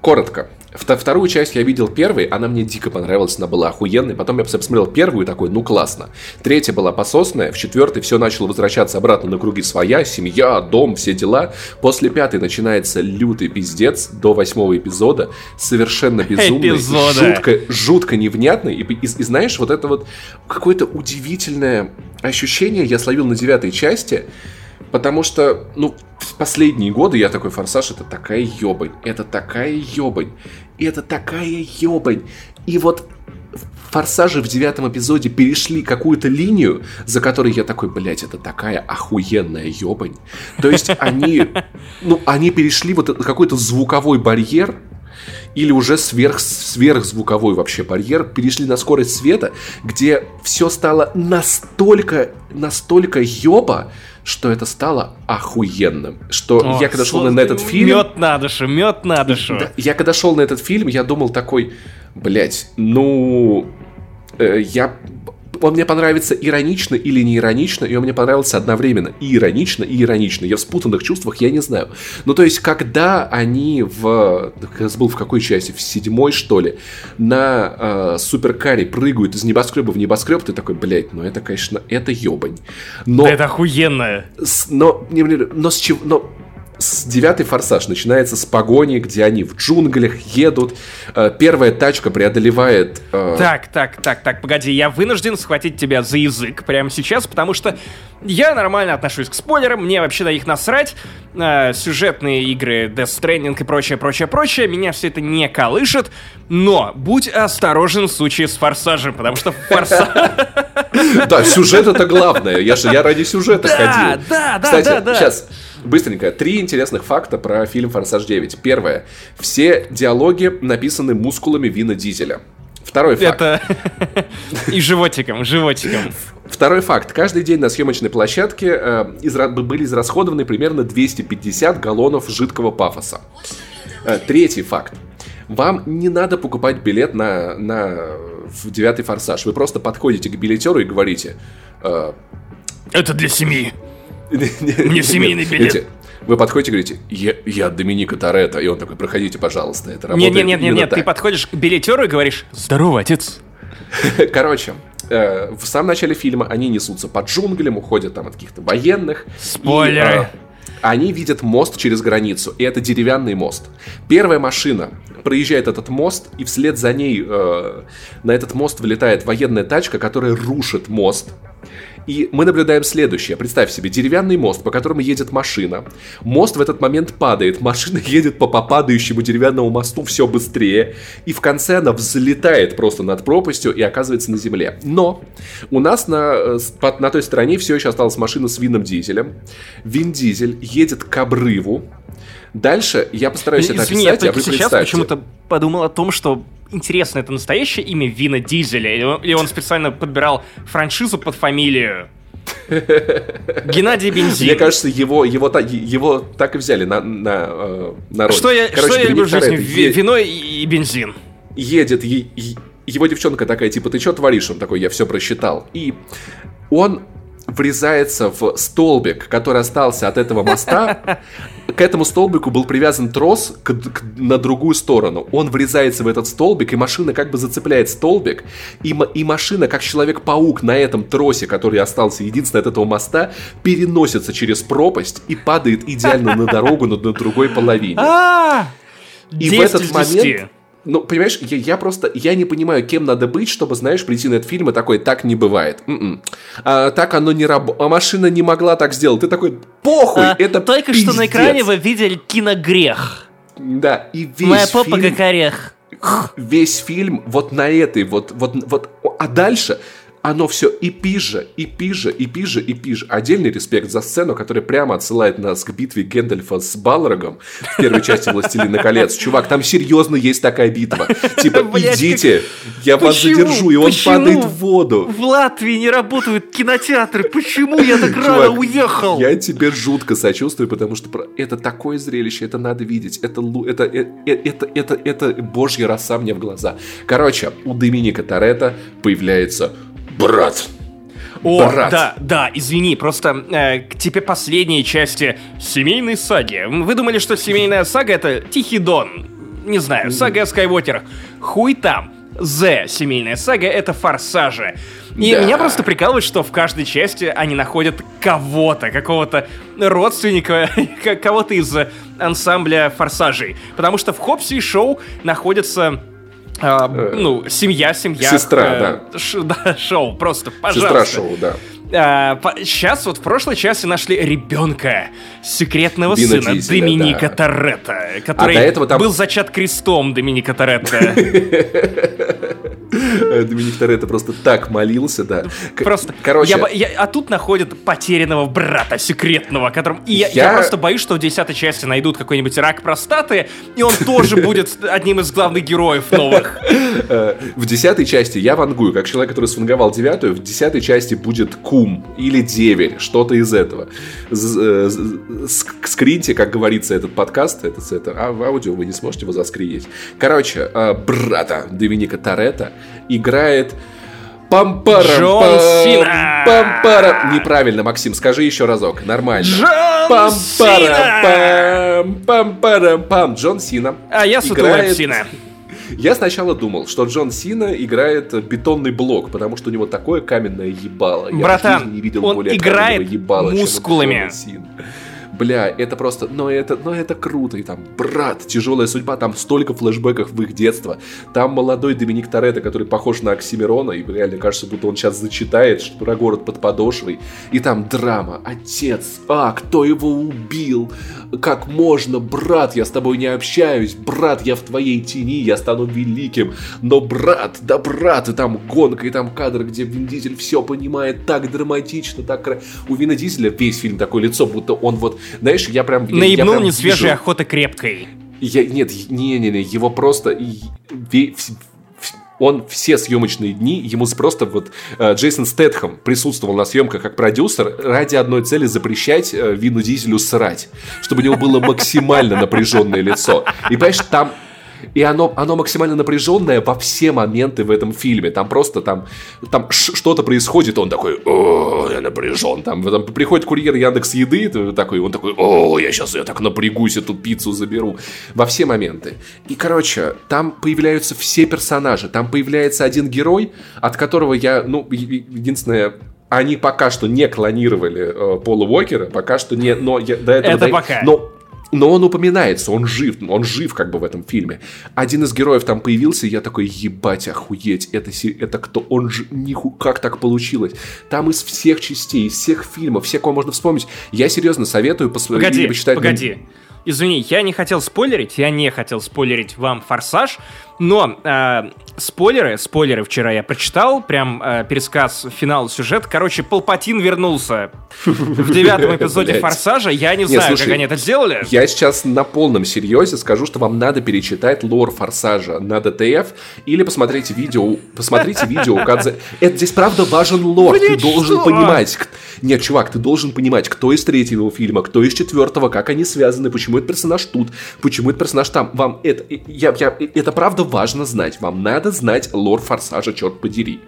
коротко. Вторую часть я видел первой, она мне дико понравилась, она была охуенной. Потом я посмотрел первую и такой, ну классно. Третья была пососная, в четвертой все начало возвращаться обратно на круги своя, семья, дом, все дела. После пятой начинается лютый пиздец до восьмого эпизода, совершенно [laughs] безумный, жутко, жутко невнятный. И, и, и знаешь, вот это вот какое-то удивительное ощущение я словил на девятой части, Потому что, ну, в последние годы я такой форсаж, это такая ебань, это такая ебань, это такая ебань. И вот форсажи в девятом эпизоде перешли какую-то линию, за которой я такой, блядь, это такая охуенная ебань. То есть они, ну, они перешли вот какой-то звуковой барьер, или уже сверх, сверхзвуковой вообще барьер, перешли на скорость света, где все стало настолько, настолько ёба, что это стало охуенным. Что О, я когда шел на, этот фильм... Мед на душу, мед на душу. Да, я когда шел на этот фильм, я думал такой, блять, ну... Э, я он мне понравится иронично или не иронично, и он мне понравился одновременно и иронично, и иронично. Я в спутанных чувствах, я не знаю. Ну, то есть, когда они в... Я забыл, в какой части, в седьмой, что ли, на э, суперкаре прыгают из небоскреба в небоскреб, ты такой, блядь, ну это, конечно, это ебань. Но... Да это охуенное. С, но, но с чего... Но девятый форсаж начинается с погони, где они в джунглях едут. Э, первая тачка преодолевает... Э... Так, так, так, так, погоди, я вынужден схватить тебя за язык прямо сейчас, потому что я нормально отношусь к спойлерам, мне вообще на них насрать. Э, сюжетные игры, Death Stranding и прочее, прочее, прочее, меня все это не колышет, но будь осторожен в случае с форсажем, потому что форсаж... [laughs] Да, сюжет это главное, я же я ради сюжета ходил. Да, да, да, да. Сейчас, Быстренько. Три интересных факта про фильм «Форсаж 9». Первое. Все диалоги написаны мускулами Вина Дизеля. Второй факт. Это [laughs] и животиком, животиком. Второй факт. Каждый день на съемочной площадке э, изра... были израсходованы примерно 250 галлонов жидкого пафоса. Э, третий факт. Вам не надо покупать билет на, на в девятый форсаж. Вы просто подходите к билетеру и говорите... Э, Это для семьи. [laughs] Мне семейный билет. Вы подходите и говорите, я, я Доминика Торетто, и он такой, проходите, пожалуйста, это работает Нет, нет, нет, нет, ты подходишь к билетеру и говоришь, здорово, отец. [laughs] Короче, э, в самом начале фильма они несутся по джунглям, уходят там от каких-то военных. Спойлеры. И, э, они видят мост через границу, и это деревянный мост. Первая машина, проезжает этот мост, и вслед за ней э, на этот мост вылетает военная тачка, которая рушит мост. И мы наблюдаем следующее. Представь себе, деревянный мост, по которому едет машина. Мост в этот момент падает, машина [laughs] едет по попадающему деревянному мосту все быстрее. И в конце она взлетает просто над пропастью и оказывается на земле. Но у нас на, э, на той стороне все еще осталась машина с Вином Дизелем. Вин Дизель едет к обрыву, Дальше я постараюсь Извини, это описать, я только а сейчас почему-то подумал о том, что интересно, это настоящее имя Вина Дизеля? Или он, или он специально подбирал франшизу под фамилию? [laughs] Геннадий Бензин. Мне кажется, его, его, его так и взяли на, на, э, на роль. Что я, Короче, что я люблю в жизни? Вино и бензин. Едет, е, его девчонка такая, типа, ты что творишь? Он такой, я все просчитал. И он врезается в столбик, который остался от этого моста. К этому столбику был привязан трос к, к, на другую сторону. Он врезается в этот столбик, и машина как бы зацепляет столбик. И, и машина, как Человек-паук на этом тросе, который остался единственный от этого моста, переносится через пропасть и падает идеально на дорогу на, на другой половине. А! И в этот момент ну, понимаешь, я, я просто, я не понимаю, кем надо быть, чтобы, знаешь, прийти на этот фильм и такой, так не бывает. М-м. А, так оно не работает. А машина не могла так сделать. Ты такой, похуй, а, это Только пиздец. что на экране вы видели киногрех. Да, и весь Моя попа фильм, как орех. Весь фильм вот на этой, вот, вот, вот, а дальше оно все и пиже, и пиже, и пиже, и пиже. Отдельный респект за сцену, которая прямо отсылает нас к битве Гэндальфа с Балрогом в первой части «Властелина колец». Чувак, там серьезно есть такая битва. Типа, [laughs] идите, я вас задержу, и он падает в воду. В Латвии не работают кинотеатры. Почему я так рано уехал? Я тебе жутко сочувствую, потому что это такое зрелище, это надо видеть. Это, это, это, это, это, это божья роса мне в глаза. Короче, у Доминика Торетто появляется брат. О, брат. да, да, извини, просто э, к тебе последние части семейной саги. Вы думали, что семейная сага это Тихий Дон? Не знаю, сага о Скайуокерах. Хуй там. З, семейная сага, это форсажи. И да. меня просто прикалывает, что в каждой части они находят кого-то, какого-то родственника, [laughs] кого-то из ансамбля форсажей. Потому что в Хопсе и Шоу находятся а, э, ну, семья, семья. Сестра, э, да. Ш, [laughs] да. Шоу, просто, пожалуйста. Сестра шоу, да. А, по, сейчас вот в прошлой части нашли ребенка секретного Вина сына Дизеля, Доминика да. Торетто, который а этого там... был зачат крестом Доминика Торетто. Доминик Торетто просто так молился, да. Просто, короче... Я, я, а тут находят потерянного брата секретного, которым... И я, я... я просто боюсь, что в десятой части найдут какой-нибудь рак простаты, и он тоже [laughs] будет одним из главных героев новых. Э, в десятой части я вангую, как человек, который сфанговал девятую, в десятой части будет кум или деверь, что-то из этого. Э, скриньте, как говорится, этот подкаст, это, это а в аудио вы не сможете его заскринить. Короче, э, брата Доминика Торетто играет Пампарам, Джон Сина! Пампарам. Неправильно, Максим, скажи еще разок. Нормально. Джон пампарам, Сина! Пам, пампарам, пам. Джон Сина. А я играет... Сина. Я сначала думал, что Джон Сина играет бетонный блок, потому что у него такое каменное ебало. Братан, Я не видел он более играет ебала, мускулами. Чем бля, это просто, но это, но это круто, и там, брат, тяжелая судьба, там столько флешбеков в их детство, там молодой Доминик Торетто, который похож на Оксимирона, и реально кажется, будто он сейчас зачитает что про город под подошвой, и там драма, отец, а, кто его убил, как можно, брат, я с тобой не общаюсь, брат, я в твоей тени, я стану великим, но брат, да брат, и там гонка, и там кадр, где Вин Дизель все понимает так драматично, так... У Вина Дизеля весь фильм такое лицо, будто он вот знаешь, я прям... Наебнул не свежей охоты крепкой. Я, нет, не-не-не, его просто... Он все съемочные дни, ему просто вот э, Джейсон Стэтхэм присутствовал на съемках как продюсер ради одной цели запрещать э, Вину Дизелю срать, чтобы у него было максимально напряженное лицо. И понимаешь, там и оно, оно максимально напряженное во все моменты в этом фильме. Там просто там, там что-то происходит, он такой, о, я напряжен. Там, там приходит курьер Яндекс Еды, такой, он такой, о, я сейчас я так напрягусь, эту пиццу заберу. Во все моменты. И, короче, там появляются все персонажи. Там появляется один герой, от которого я, ну, единственное, они пока что не клонировали э, Пола Уокера, пока что не, но я, до этого... Это пока. Но но он упоминается, он жив, он жив как бы в этом фильме. Один из героев там появился, и я такой, ебать, охуеть, это, это кто? Он же, ниху, как так получилось? Там из всех частей, из всех фильмов, все, кого можно вспомнить. Я серьезно советую посмотреть. Погоди, почитать погоди. Извини, я не хотел спойлерить, я не хотел спойлерить вам «Форсаж», но э, спойлеры, спойлеры вчера я прочитал, прям э, пересказ финала сюжета. Короче, Палпатин вернулся в девятом [laughs] эпизоде «Форсажа». Я не знаю, как они это сделали. Я сейчас на полном серьезе скажу, что вам надо перечитать лор «Форсажа» на ДТФ или посмотреть видео, посмотрите видео Кадзе. Это здесь правда важен лор, ты должен понимать. Нет, чувак, ты должен понимать, кто из третьего фильма, кто из четвертого, как они связаны, почему этот персонаж тут, почему этот персонаж там. Вам это, я, я, это правда важно знать. Вам надо знать лор Форсажа, черт подери.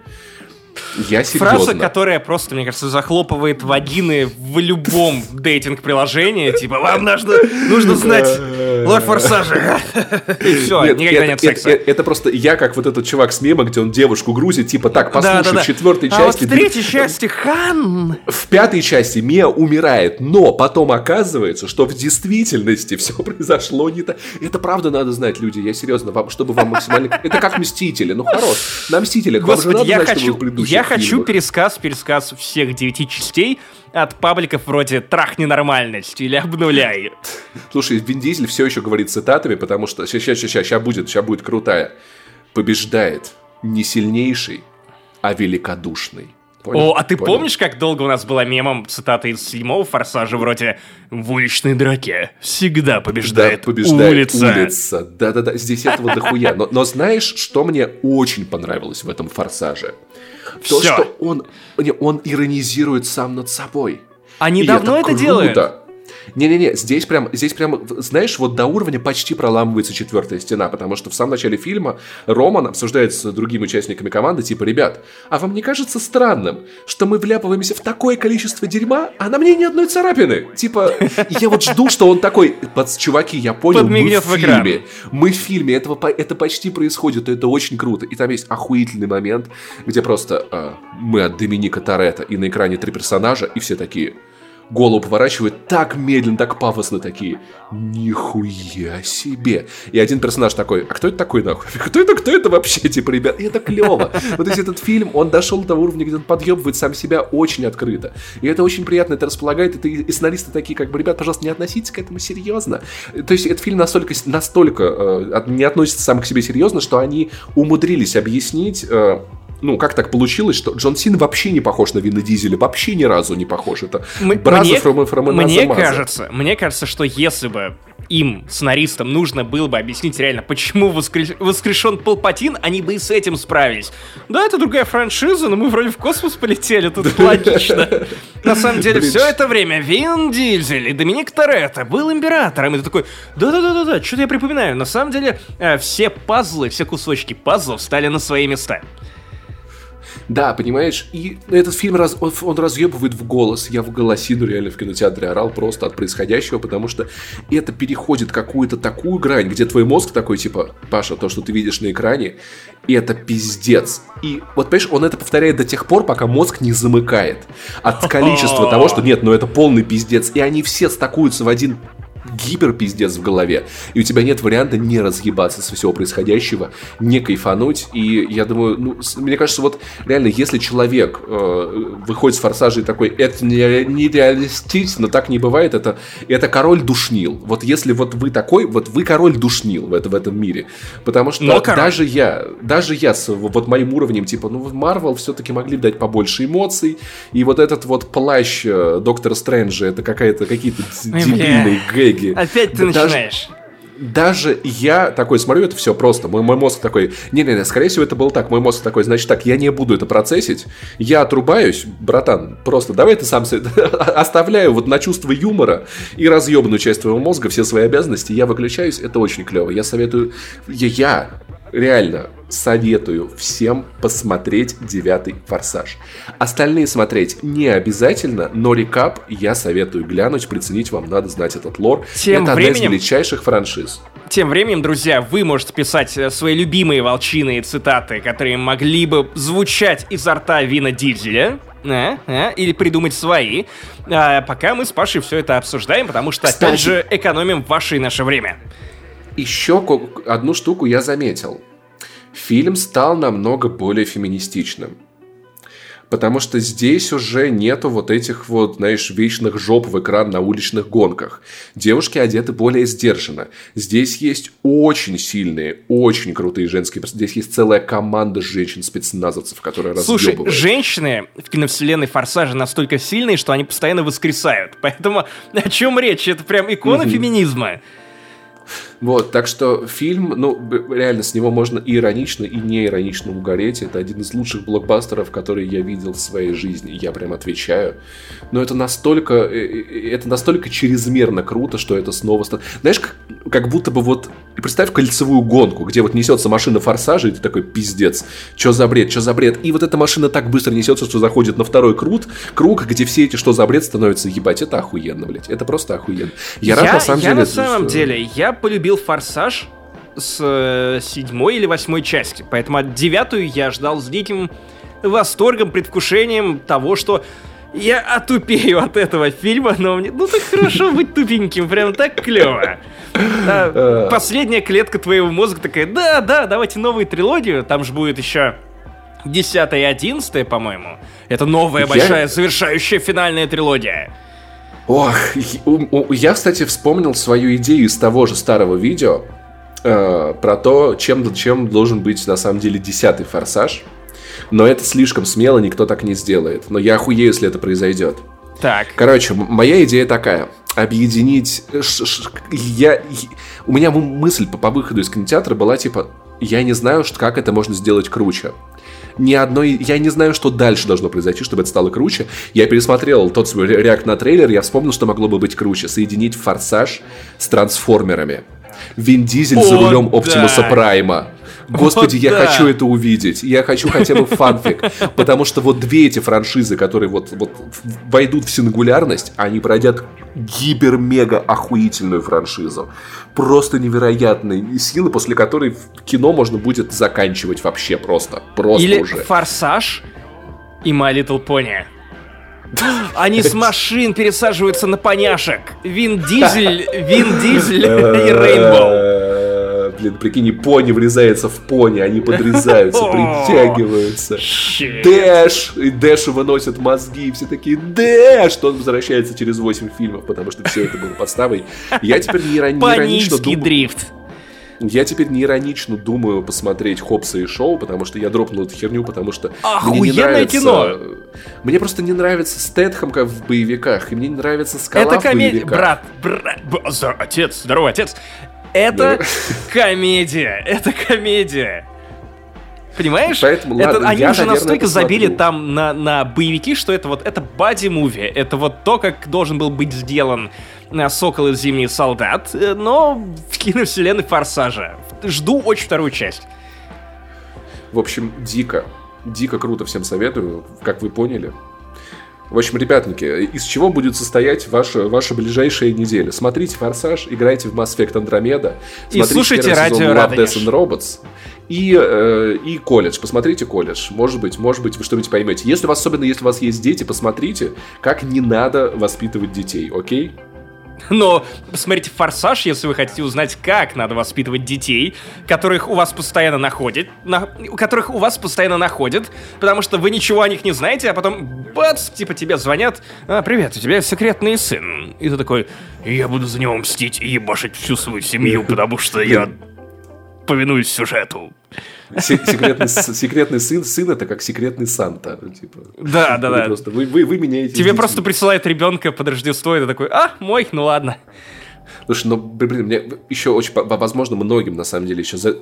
Я серьезно. Фраза, которая просто, мне кажется, захлопывает вагины в любом [laughs] дейтинг-приложении. Типа, вам нужно, нужно знать лор Форсажа. И все, нет, никогда нет секса. Это, просто я, как вот этот чувак с мема, где он девушку грузит, типа, так, послушай, в четвертой части... А вот в третьей части Хан... В пятой части Мия умирает, но потом оказывается, что в действительности все произошло не так. Это правда надо знать, люди, я серьезно, вам, чтобы вам максимально... Это как Мстители, ну хорош. На Мстителях вам же надо знать, что вы Я хочу пересказ, пересказ всех девяти частей от пабликов вроде «Трах ненормальность» или «Обнуляй». Слушай, Вин Дизель все еще говорит цитатами, потому что сейчас, сейчас, сейчас, сейчас будет, сейчас будет крутая. Побеждает не сильнейший, а великодушный. Понял? О, а ты Понял? помнишь, как долго у нас была мемом цитата из седьмого форсажа вроде «В уличной драке всегда побеждает, да, побеждает улица». улица. Да-да-да, здесь этого дохуя. Но, но знаешь, что мне очень понравилось в этом форсаже? То, Всё. что он, он иронизирует сам над собой. Они И давно это, это делают? Не-не-не, здесь прям, здесь прям, знаешь, вот до уровня почти проламывается четвертая стена, потому что в самом начале фильма Роман обсуждает с другими участниками команды, типа, ребят, а вам не кажется странным, что мы вляпываемся в такое количество дерьма, а на мне ни одной царапины? Типа, я вот жду, что он такой, под чуваки, я понял, мы в, в фильме, мы в фильме, этого, это почти происходит, это очень круто. И там есть охуительный момент, где просто э, мы от Доминика Торетто, и на экране три персонажа, и все такие, голову поворачивают так медленно, так пафосно такие. Нихуя себе. И один персонаж такой, а кто это такой нахуй? [laughs] Кто это, кто это вообще, типа, ребят? И это клево. Вот то есть этот фильм, он дошел до того уровня, где он подъебывает сам себя очень открыто. И это очень приятно, это располагает, это и сценаристы такие, как бы, ребят, пожалуйста, не относитесь к этому серьезно. То есть этот фильм настолько, настолько э, не относится сам к себе серьезно, что они умудрились объяснить э, ну, как так получилось, что Джон Син вообще не похож на Вина Дизеля, вообще ни разу не похож. Это мне, from, from мне кажется, мне кажется, что если бы им, сценаристам, нужно было бы объяснить реально, почему воскреш... воскрешен Палпатин, они бы и с этим справились. Да, это другая франшиза, но мы вроде в космос полетели, тут [laughs] логично. На самом деле, все это время Вин Дизель и Доминик Торетто был императором. И ты такой, да-да-да-да, что-то я припоминаю. На самом деле, э, все пазлы, все кусочки пазлов стали на свои места. Да, понимаешь, и этот фильм, раз, он, он разъебывает в голос. Я в голосину реально в кинотеатре орал просто от происходящего, потому что это переходит какую-то такую грань, где твой мозг такой, типа, Паша, то, что ты видишь на экране, это пиздец. И вот, понимаешь, он это повторяет до тех пор, пока мозг не замыкает. От количества [laughs] того, что нет, ну это полный пиздец. И они все стакуются в один гиперпиздец в голове, и у тебя нет варианта не разъебаться со всего происходящего, не кайфануть, и я думаю, ну, мне кажется, вот реально, если человек э, выходит с форсажа и такой, это не, не так не бывает, это, это король душнил. Вот если вот вы такой, вот вы король душнил в, это, в этом мире. Потому что Но даже я, даже я с вот моим уровнем, типа, ну, Марвел все-таки могли дать побольше эмоций, и вот этот вот плащ э, Доктора Стрэнджа, это какая-то какие-то дебильные гэги, стратегии. Опять ты даже, начинаешь. Даже я такой смотрю, это все просто. Мой, мой мозг такой, не-не-не, скорее всего, это было так. Мой мозг такой, значит так, я не буду это процессить. Я отрубаюсь, братан, просто давай ты сам [laughs] оставляю вот на чувство юмора и разъебанную часть твоего мозга, все свои обязанности, я выключаюсь, это очень клево. Я советую, я, я реально советую всем посмотреть девятый форсаж. Остальные смотреть не обязательно, но рекап я советую глянуть, приценить вам надо знать этот лор. Тем Это временем... одна из величайших франшиз. Тем временем, друзья, вы можете писать э, свои любимые волчиные цитаты, которые могли бы звучать изо рта Вина Дизеля а, а, или придумать свои, а, пока мы с Пашей все это обсуждаем, потому что, Кстати, опять же, экономим ваше и наше время. Еще одну штуку я заметил. Фильм стал намного более феминистичным потому что здесь уже нету вот этих вот, знаешь, вечных жоп в экран на уличных гонках. Девушки одеты более сдержанно. Здесь есть очень сильные, очень крутые женские Здесь есть целая команда женщин-спецназовцев, которые Слушай, женщины в киновселенной Форсажа настолько сильные, что они постоянно воскресают. Поэтому [laughs] о чем речь? Это прям икона mm-hmm. феминизма. Вот, так что фильм, ну, реально, с него можно и иронично, и не иронично угореть. Это один из лучших блокбастеров, которые я видел в своей жизни. Я прям отвечаю. Но это настолько, э, э, это настолько чрезмерно круто, что это снова... Знаешь, как, как будто бы вот... Представь кольцевую гонку, где вот несется машина форсажа, и ты такой, пиздец, что за бред, что за бред. И вот эта машина так быстро несется, что заходит на второй крут, круг, где все эти что за бред становятся, ебать, это охуенно, блядь. Это просто охуенно. Я, я рад, на самом я деле... Я на самом деле, я полюбил любил «Форсаж» с э, седьмой или восьмой части, поэтому от девятую я ждал с диким восторгом, предвкушением того, что я отупею от этого фильма, но мне... Ну, так хорошо [laughs] быть тупеньким, прям так клево. А, последняя клетка твоего мозга такая, да, да, давайте новую трилогию, там же будет еще 10 и 11, по-моему. Это новая большая завершающая финальная трилогия. Ох, я, кстати, вспомнил свою идею из того же старого видео э, про то, чем, чем должен быть на самом деле десятый форсаж. Но это слишком смело, никто так не сделает. Но я охуею, если это произойдет. Так. Короче, моя идея такая. Объединить... Я... У меня мысль по, по выходу из кинотеатра была типа... Я не знаю, как это можно сделать круче ни одной... Я не знаю, что дальше должно произойти, чтобы это стало круче. Я пересмотрел тот свой реакт на трейлер, я вспомнил, что могло бы быть круче. Соединить «Форсаж» с «Трансформерами». Вин Дизель О, за рулем Оптимуса да. Прайма. Господи, вот я да. хочу это увидеть. Я хочу хотя бы фанфик. Потому что вот две эти франшизы, которые вот, вот войдут в сингулярность, они пройдят гибер-мега охуительную франшизу. Просто невероятные силы, после которой кино можно будет заканчивать вообще просто. Просто Или уже. «Форсаж» и «My Little Pony». Они с машин пересаживаются на поняшек. Вин Дизель, Вин Дизель и Рейнбоу блин, прикинь, пони врезается в пони, они подрезаются, [laughs] притягиваются. Дэш! И Дэшу выносят мозги, и все такие, Дэш! Что он возвращается через 8 фильмов, потому что все это было подставой. Я теперь не, иронично думаю... дрифт. Я теперь не иронично думаю посмотреть Хопса и Шоу, потому что я дропнул эту херню, потому что Охуенное мне не нравится... кино! Мне просто не нравится Стэтхэм как в боевиках, и мне не нравится Скала Это комедия, брат, брат, отец, здоровый отец. Это комедия. Это комедия. Понимаешь? Поэтому, это, ладно, они я, уже наверное, настолько забили там на, на боевики, что это вот это бади-муви. Это вот то, как должен был быть сделан э, Сокол из Зимний солдат, э, но в киновселенной Форсажа. Жду очень вторую часть. В общем, дико. Дико круто всем советую, как вы поняли. В общем, ребятники, из чего будет состоять ваша, ваша ближайшая неделя? Смотрите «Форсаж», играйте в Mass Effect Andromeda, и слушайте радио Love, Death and Robots, и, э, и колледж. Посмотрите колледж. Может быть, может быть, вы что-нибудь поймете. Если у вас, особенно если у вас есть дети, посмотрите, как не надо воспитывать детей, окей? Но посмотрите «Форсаж», если вы хотите узнать, как надо воспитывать детей, которых у вас постоянно находят, на, которых у вас постоянно находят, потому что вы ничего о них не знаете, а потом, бац, типа тебе звонят, а, привет, у тебя секретный сын. И ты такой, я буду за него мстить и ебашить всю свою семью, потому что я повинуюсь сюжету. Секретный, секретный сын, сын это как секретный Санта. Типа. Да, да, да. Просто, вы, вы, вы меняете. Тебе детьми. просто присылают ребенка под Рождество, и ты такой, а, мой, ну ладно. Слушай, ну, блин, мне еще очень, возможно, многим, на самом деле, еще за,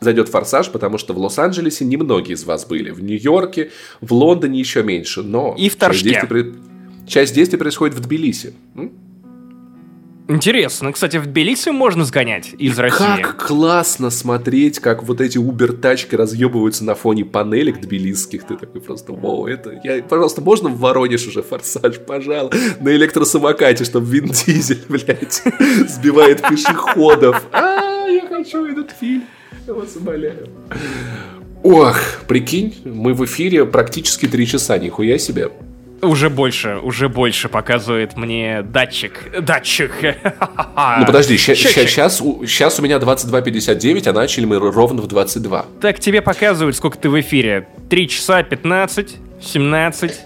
зайдет форсаж, потому что в Лос-Анджелесе немногие из вас были. В Нью-Йорке, в Лондоне еще меньше, но... И в Торжке. Часть действий, часть действий происходит в Тбилиси. М? Интересно. Кстати, в Тбилиси можно сгонять из России. Как классно смотреть, как вот эти убер-тачки разъебываются на фоне панелек тбилисских. Ты такой просто, вау, это... Я, пожалуйста, можно в Воронеж уже форсаж, пожалуйста, на электросамокате, чтобы Вин Дизель, блядь, сбивает пешеходов. А, я хочу этот фильм. Я вас умоляю. Ох, прикинь, мы в эфире практически три часа, нихуя себе. Уже больше, уже больше показывает мне датчик. Датчик. [laughs] Ну подожди, сейчас, у меня 22.59, а начали мы ровно в 22. Так тебе показывают, сколько ты в эфире. 3 часа 15, 17,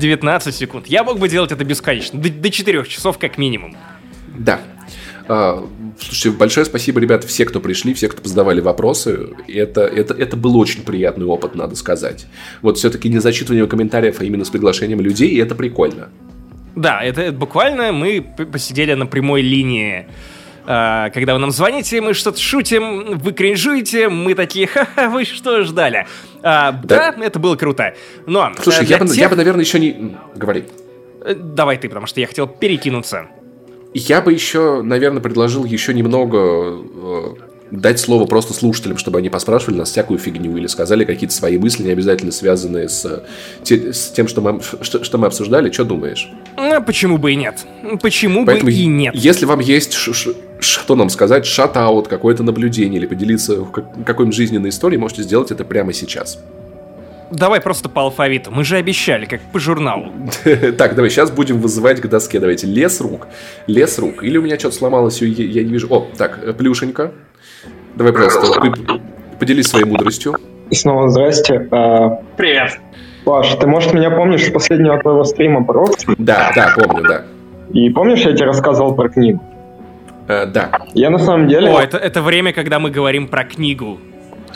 19 секунд. Я мог бы делать это бесконечно. До, до 4 часов как минимум. Да. А, слушайте, большое спасибо, ребята, все, кто пришли, все, кто задавали вопросы. Это, это, это был очень приятный опыт, надо сказать. Вот все-таки не зачитывание комментариев, а именно с приглашением людей, и это прикольно. Да, это, это буквально мы посидели на прямой линии а, когда вы нам звоните, мы что-то шутим, вы кринжуете, мы такие, ха-ха, вы что ждали? А, да. да, это было круто. Но Слушай, я, тех... бы, я бы, наверное, еще не... Говори. Э, давай ты, потому что я хотел перекинуться. Я бы еще, наверное, предложил еще немного э, дать слово просто слушателям, чтобы они поспрашивали нас всякую фигню или сказали какие-то свои мысли, не обязательно связанные с, те, с тем, что мы, что, что мы обсуждали. Что думаешь? Ну, почему бы и нет? Почему Поэтому, бы и нет? Если вам есть что нам сказать, шат-аут, какое-то наблюдение или поделиться какой-нибудь жизненной историей, можете сделать это прямо сейчас. Давай просто по алфавиту. Мы же обещали, как по журналу. [laughs] Так, давай, сейчас будем вызывать к доске. Давайте. Лес рук. Лес рук. Или у меня что-то сломалось, я не вижу. О, так, э, Плюшенька. Давай, пожалуйста, поделись своей мудростью. И снова здрасте. А, Привет. Паш, ты, может, меня помнишь последнего твоего стрима про Да, да, помню, да. И помнишь, я тебе рассказывал про книгу? Э, да. Я на самом деле... О, это, это время, когда мы говорим про книгу.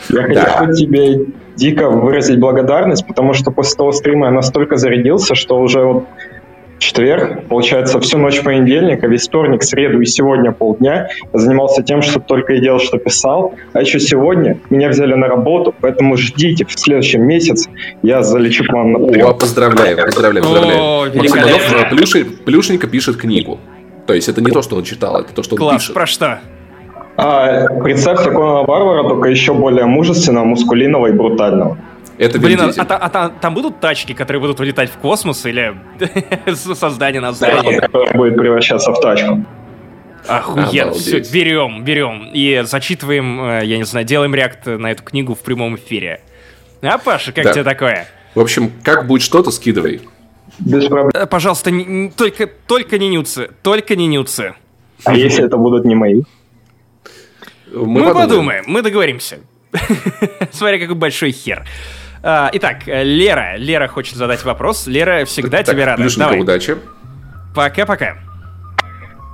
Я да. хотел тебе дико выразить благодарность, потому что после того стрима я настолько зарядился, что уже вот четверг, получается, всю ночь понедельника, весь вторник, среду и сегодня полдня я занимался тем, что только и делал, что писал. А еще сегодня меня взяли на работу, поэтому ждите, в следующем месяце я залечу к вам на прием. О, поздравляю, поздравляю, поздравляю. О, Максим Иванов плюши, плюшенько пишет книгу. То есть это не то, что он читал, это то, что он Класс, пишет. про что? А, представьте Конана Барбара, только еще более мужественного, мускулиного и брутального. Это Блин, а, а, а, там будут тачки, которые будут вылетать в космос или [laughs] создание на здание? Да, будет превращаться в тачку. Охуенно, все, берем, берем и зачитываем, э, я не знаю, делаем реакт на эту книгу в прямом эфире. А, Паша, как да. тебе такое? В общем, как будет что-то, скидывай. Без проблем. Э, пожалуйста, не, только, только не нюцы, только не нюцы. А если это будут не мои? Мы, мы подумаем. подумаем, мы договоримся. [laughs] Смотря какой большой хер. А, итак, Лера. Лера хочет задать вопрос. Лера всегда так, тебе рада. Давай. удачи. Пока-пока.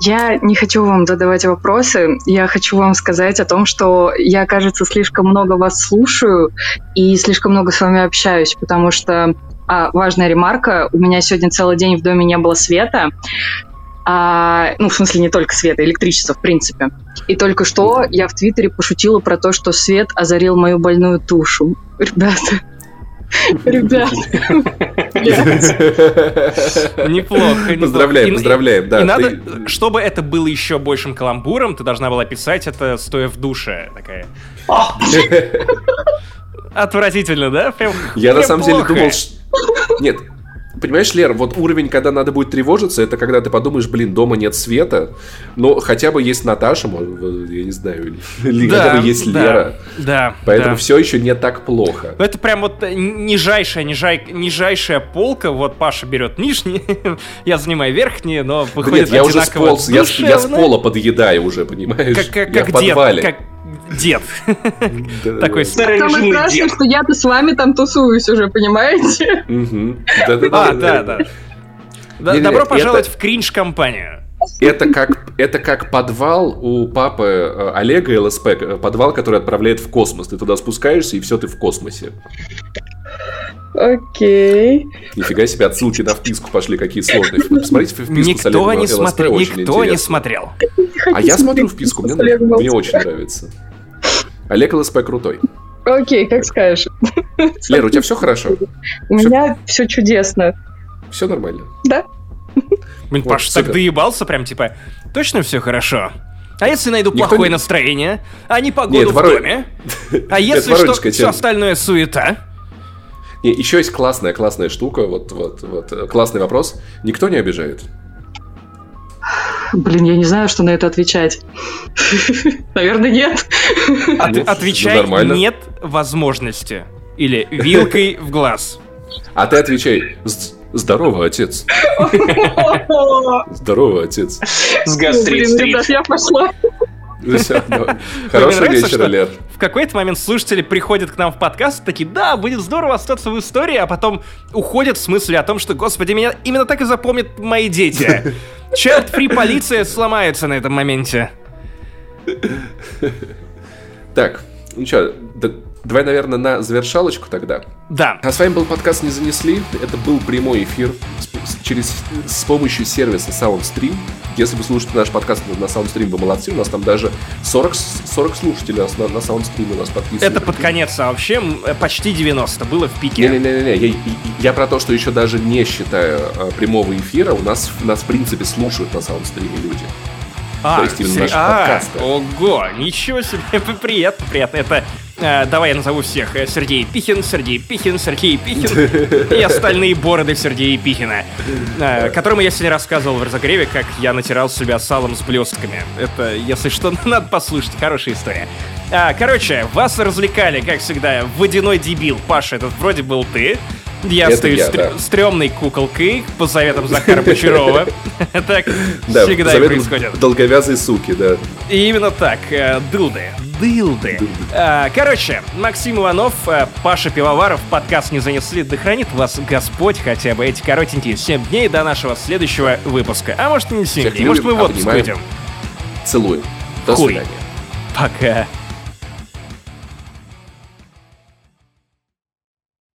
Я не хочу вам задавать вопросы, я хочу вам сказать о том, что я, кажется, слишком много вас слушаю и слишком много с вами общаюсь, потому что а, важная ремарка, у меня сегодня целый день в доме не было света, а, ну, в смысле, не только света, электричества, в принципе. И только что я в Твиттере пошутила про то, что свет озарил мою больную тушу. Ребята, Ребят. Неплохо. Поздравляем, поздравляем. Да, и надо, чтобы это было еще большим каламбуром, ты должна была писать это стоя в душе. Такая. Отвратительно, да? Я на самом деле думал, нет, Понимаешь, Лер, вот уровень, когда надо будет тревожиться, это когда ты подумаешь, блин, дома нет света, но хотя бы есть Наташа, я не знаю, или да, хотя бы есть да, Лера. Да. Поэтому да. все еще не так плохо. Это прям вот нижайшая, нижай, нижайшая полка, вот Паша берет нижние, [laughs] я занимаю верхние, но выходит да нет, я уже с, пол, я, я с пола подъедаю уже, понимаешь? Как, как, я как в подвале. Дед, как, дед. Такой Самое страшное, что я-то с вами там тусуюсь уже, понимаете? А, да, да. Добро пожаловать в кринж-компанию. Это как, это как подвал у папы э, Олега ЛСП, э, подвал, который отправляет в космос. Ты туда спускаешься, и все, ты в космосе. Окей. Нифига себе, отсылки на вписку пошли, какие сложные. Посмотрите вписку никто с Олегом не смотри, Никто интересно. не смотрел. А я смотрю вписку, мне, мне очень нравится. Олег ЛСП крутой. Окей, как скажешь. Лера, у тебя все хорошо? У все... меня все чудесно. Все нормально? Да. Блин, вот, Паш, так доебался прям, типа, точно все хорошо? А если найду Никто плохое не... настроение, а не погоду Нет, в доме? А [laughs] если что, все остальное суета? Не, еще есть классная, классная штука, вот, вот, вот, классный вопрос. Никто не обижает? Блин, я не знаю, что на это отвечать. [laughs] Наверное, нет. Отвечай «нет возможности». Или «вилкой в глаз». А ты отвечай Здорово, отец. [laughs] Здорово, отец. С гастрит я пошла. Хороший вечер, Лер. В какой-то момент слушатели приходят к нам в подкаст, такие, да, будет здорово остаться в истории, а потом уходят в смысле о том, что, господи, меня именно так и запомнят мои дети. [laughs] Child Free полиция сломается на этом моменте. Так, ну что, Давай, наверное, на завершалочку тогда. Да. А с вами был подкаст «Не занесли». Это был прямой эфир с, через, с помощью сервиса SoundStream. Если вы слушаете наш подкаст на SoundStream, вы молодцы. У нас там даже 40, 40 слушателей на, на SoundStream у нас подписаны. Это под конец, а вообще почти 90 было в пике. Не-не-не, я, я про то, что еще даже не считая а, прямого эфира, у нас, нас в принципе слушают на SoundStream люди. А, то есть именно наши а, подкасты. Ого, ничего себе, [laughs] приятно, приятно. Это Э, давай я назову всех. Э, Сергей Пихин, Сергей Пихин, Сергей Пихин [laughs] и остальные бороды Сергея Пихина, э, которому я сегодня рассказывал в разогреве, как я натирал себя салом с блестками. Это, если что, [laughs] надо послушать. Хорошая история. А, короче, вас развлекали, как всегда, водяной дебил. Паша, этот вроде был ты. Я это стою я, стр- да. стрёмной куколкой по советам Захара [laughs] Бочарова. Так всегда и происходит. Долговязые суки, да. И именно так. Дылды. Дылды. А, короче, Максим Иванов, э, Паша Пивоваров, подкаст не занесли, да хранит вас Господь хотя бы эти коротенькие 7 дней до нашего следующего выпуска. А может не 7 Всех дней, может мы в отпуск уйдем. Целую. До свидания. Пока.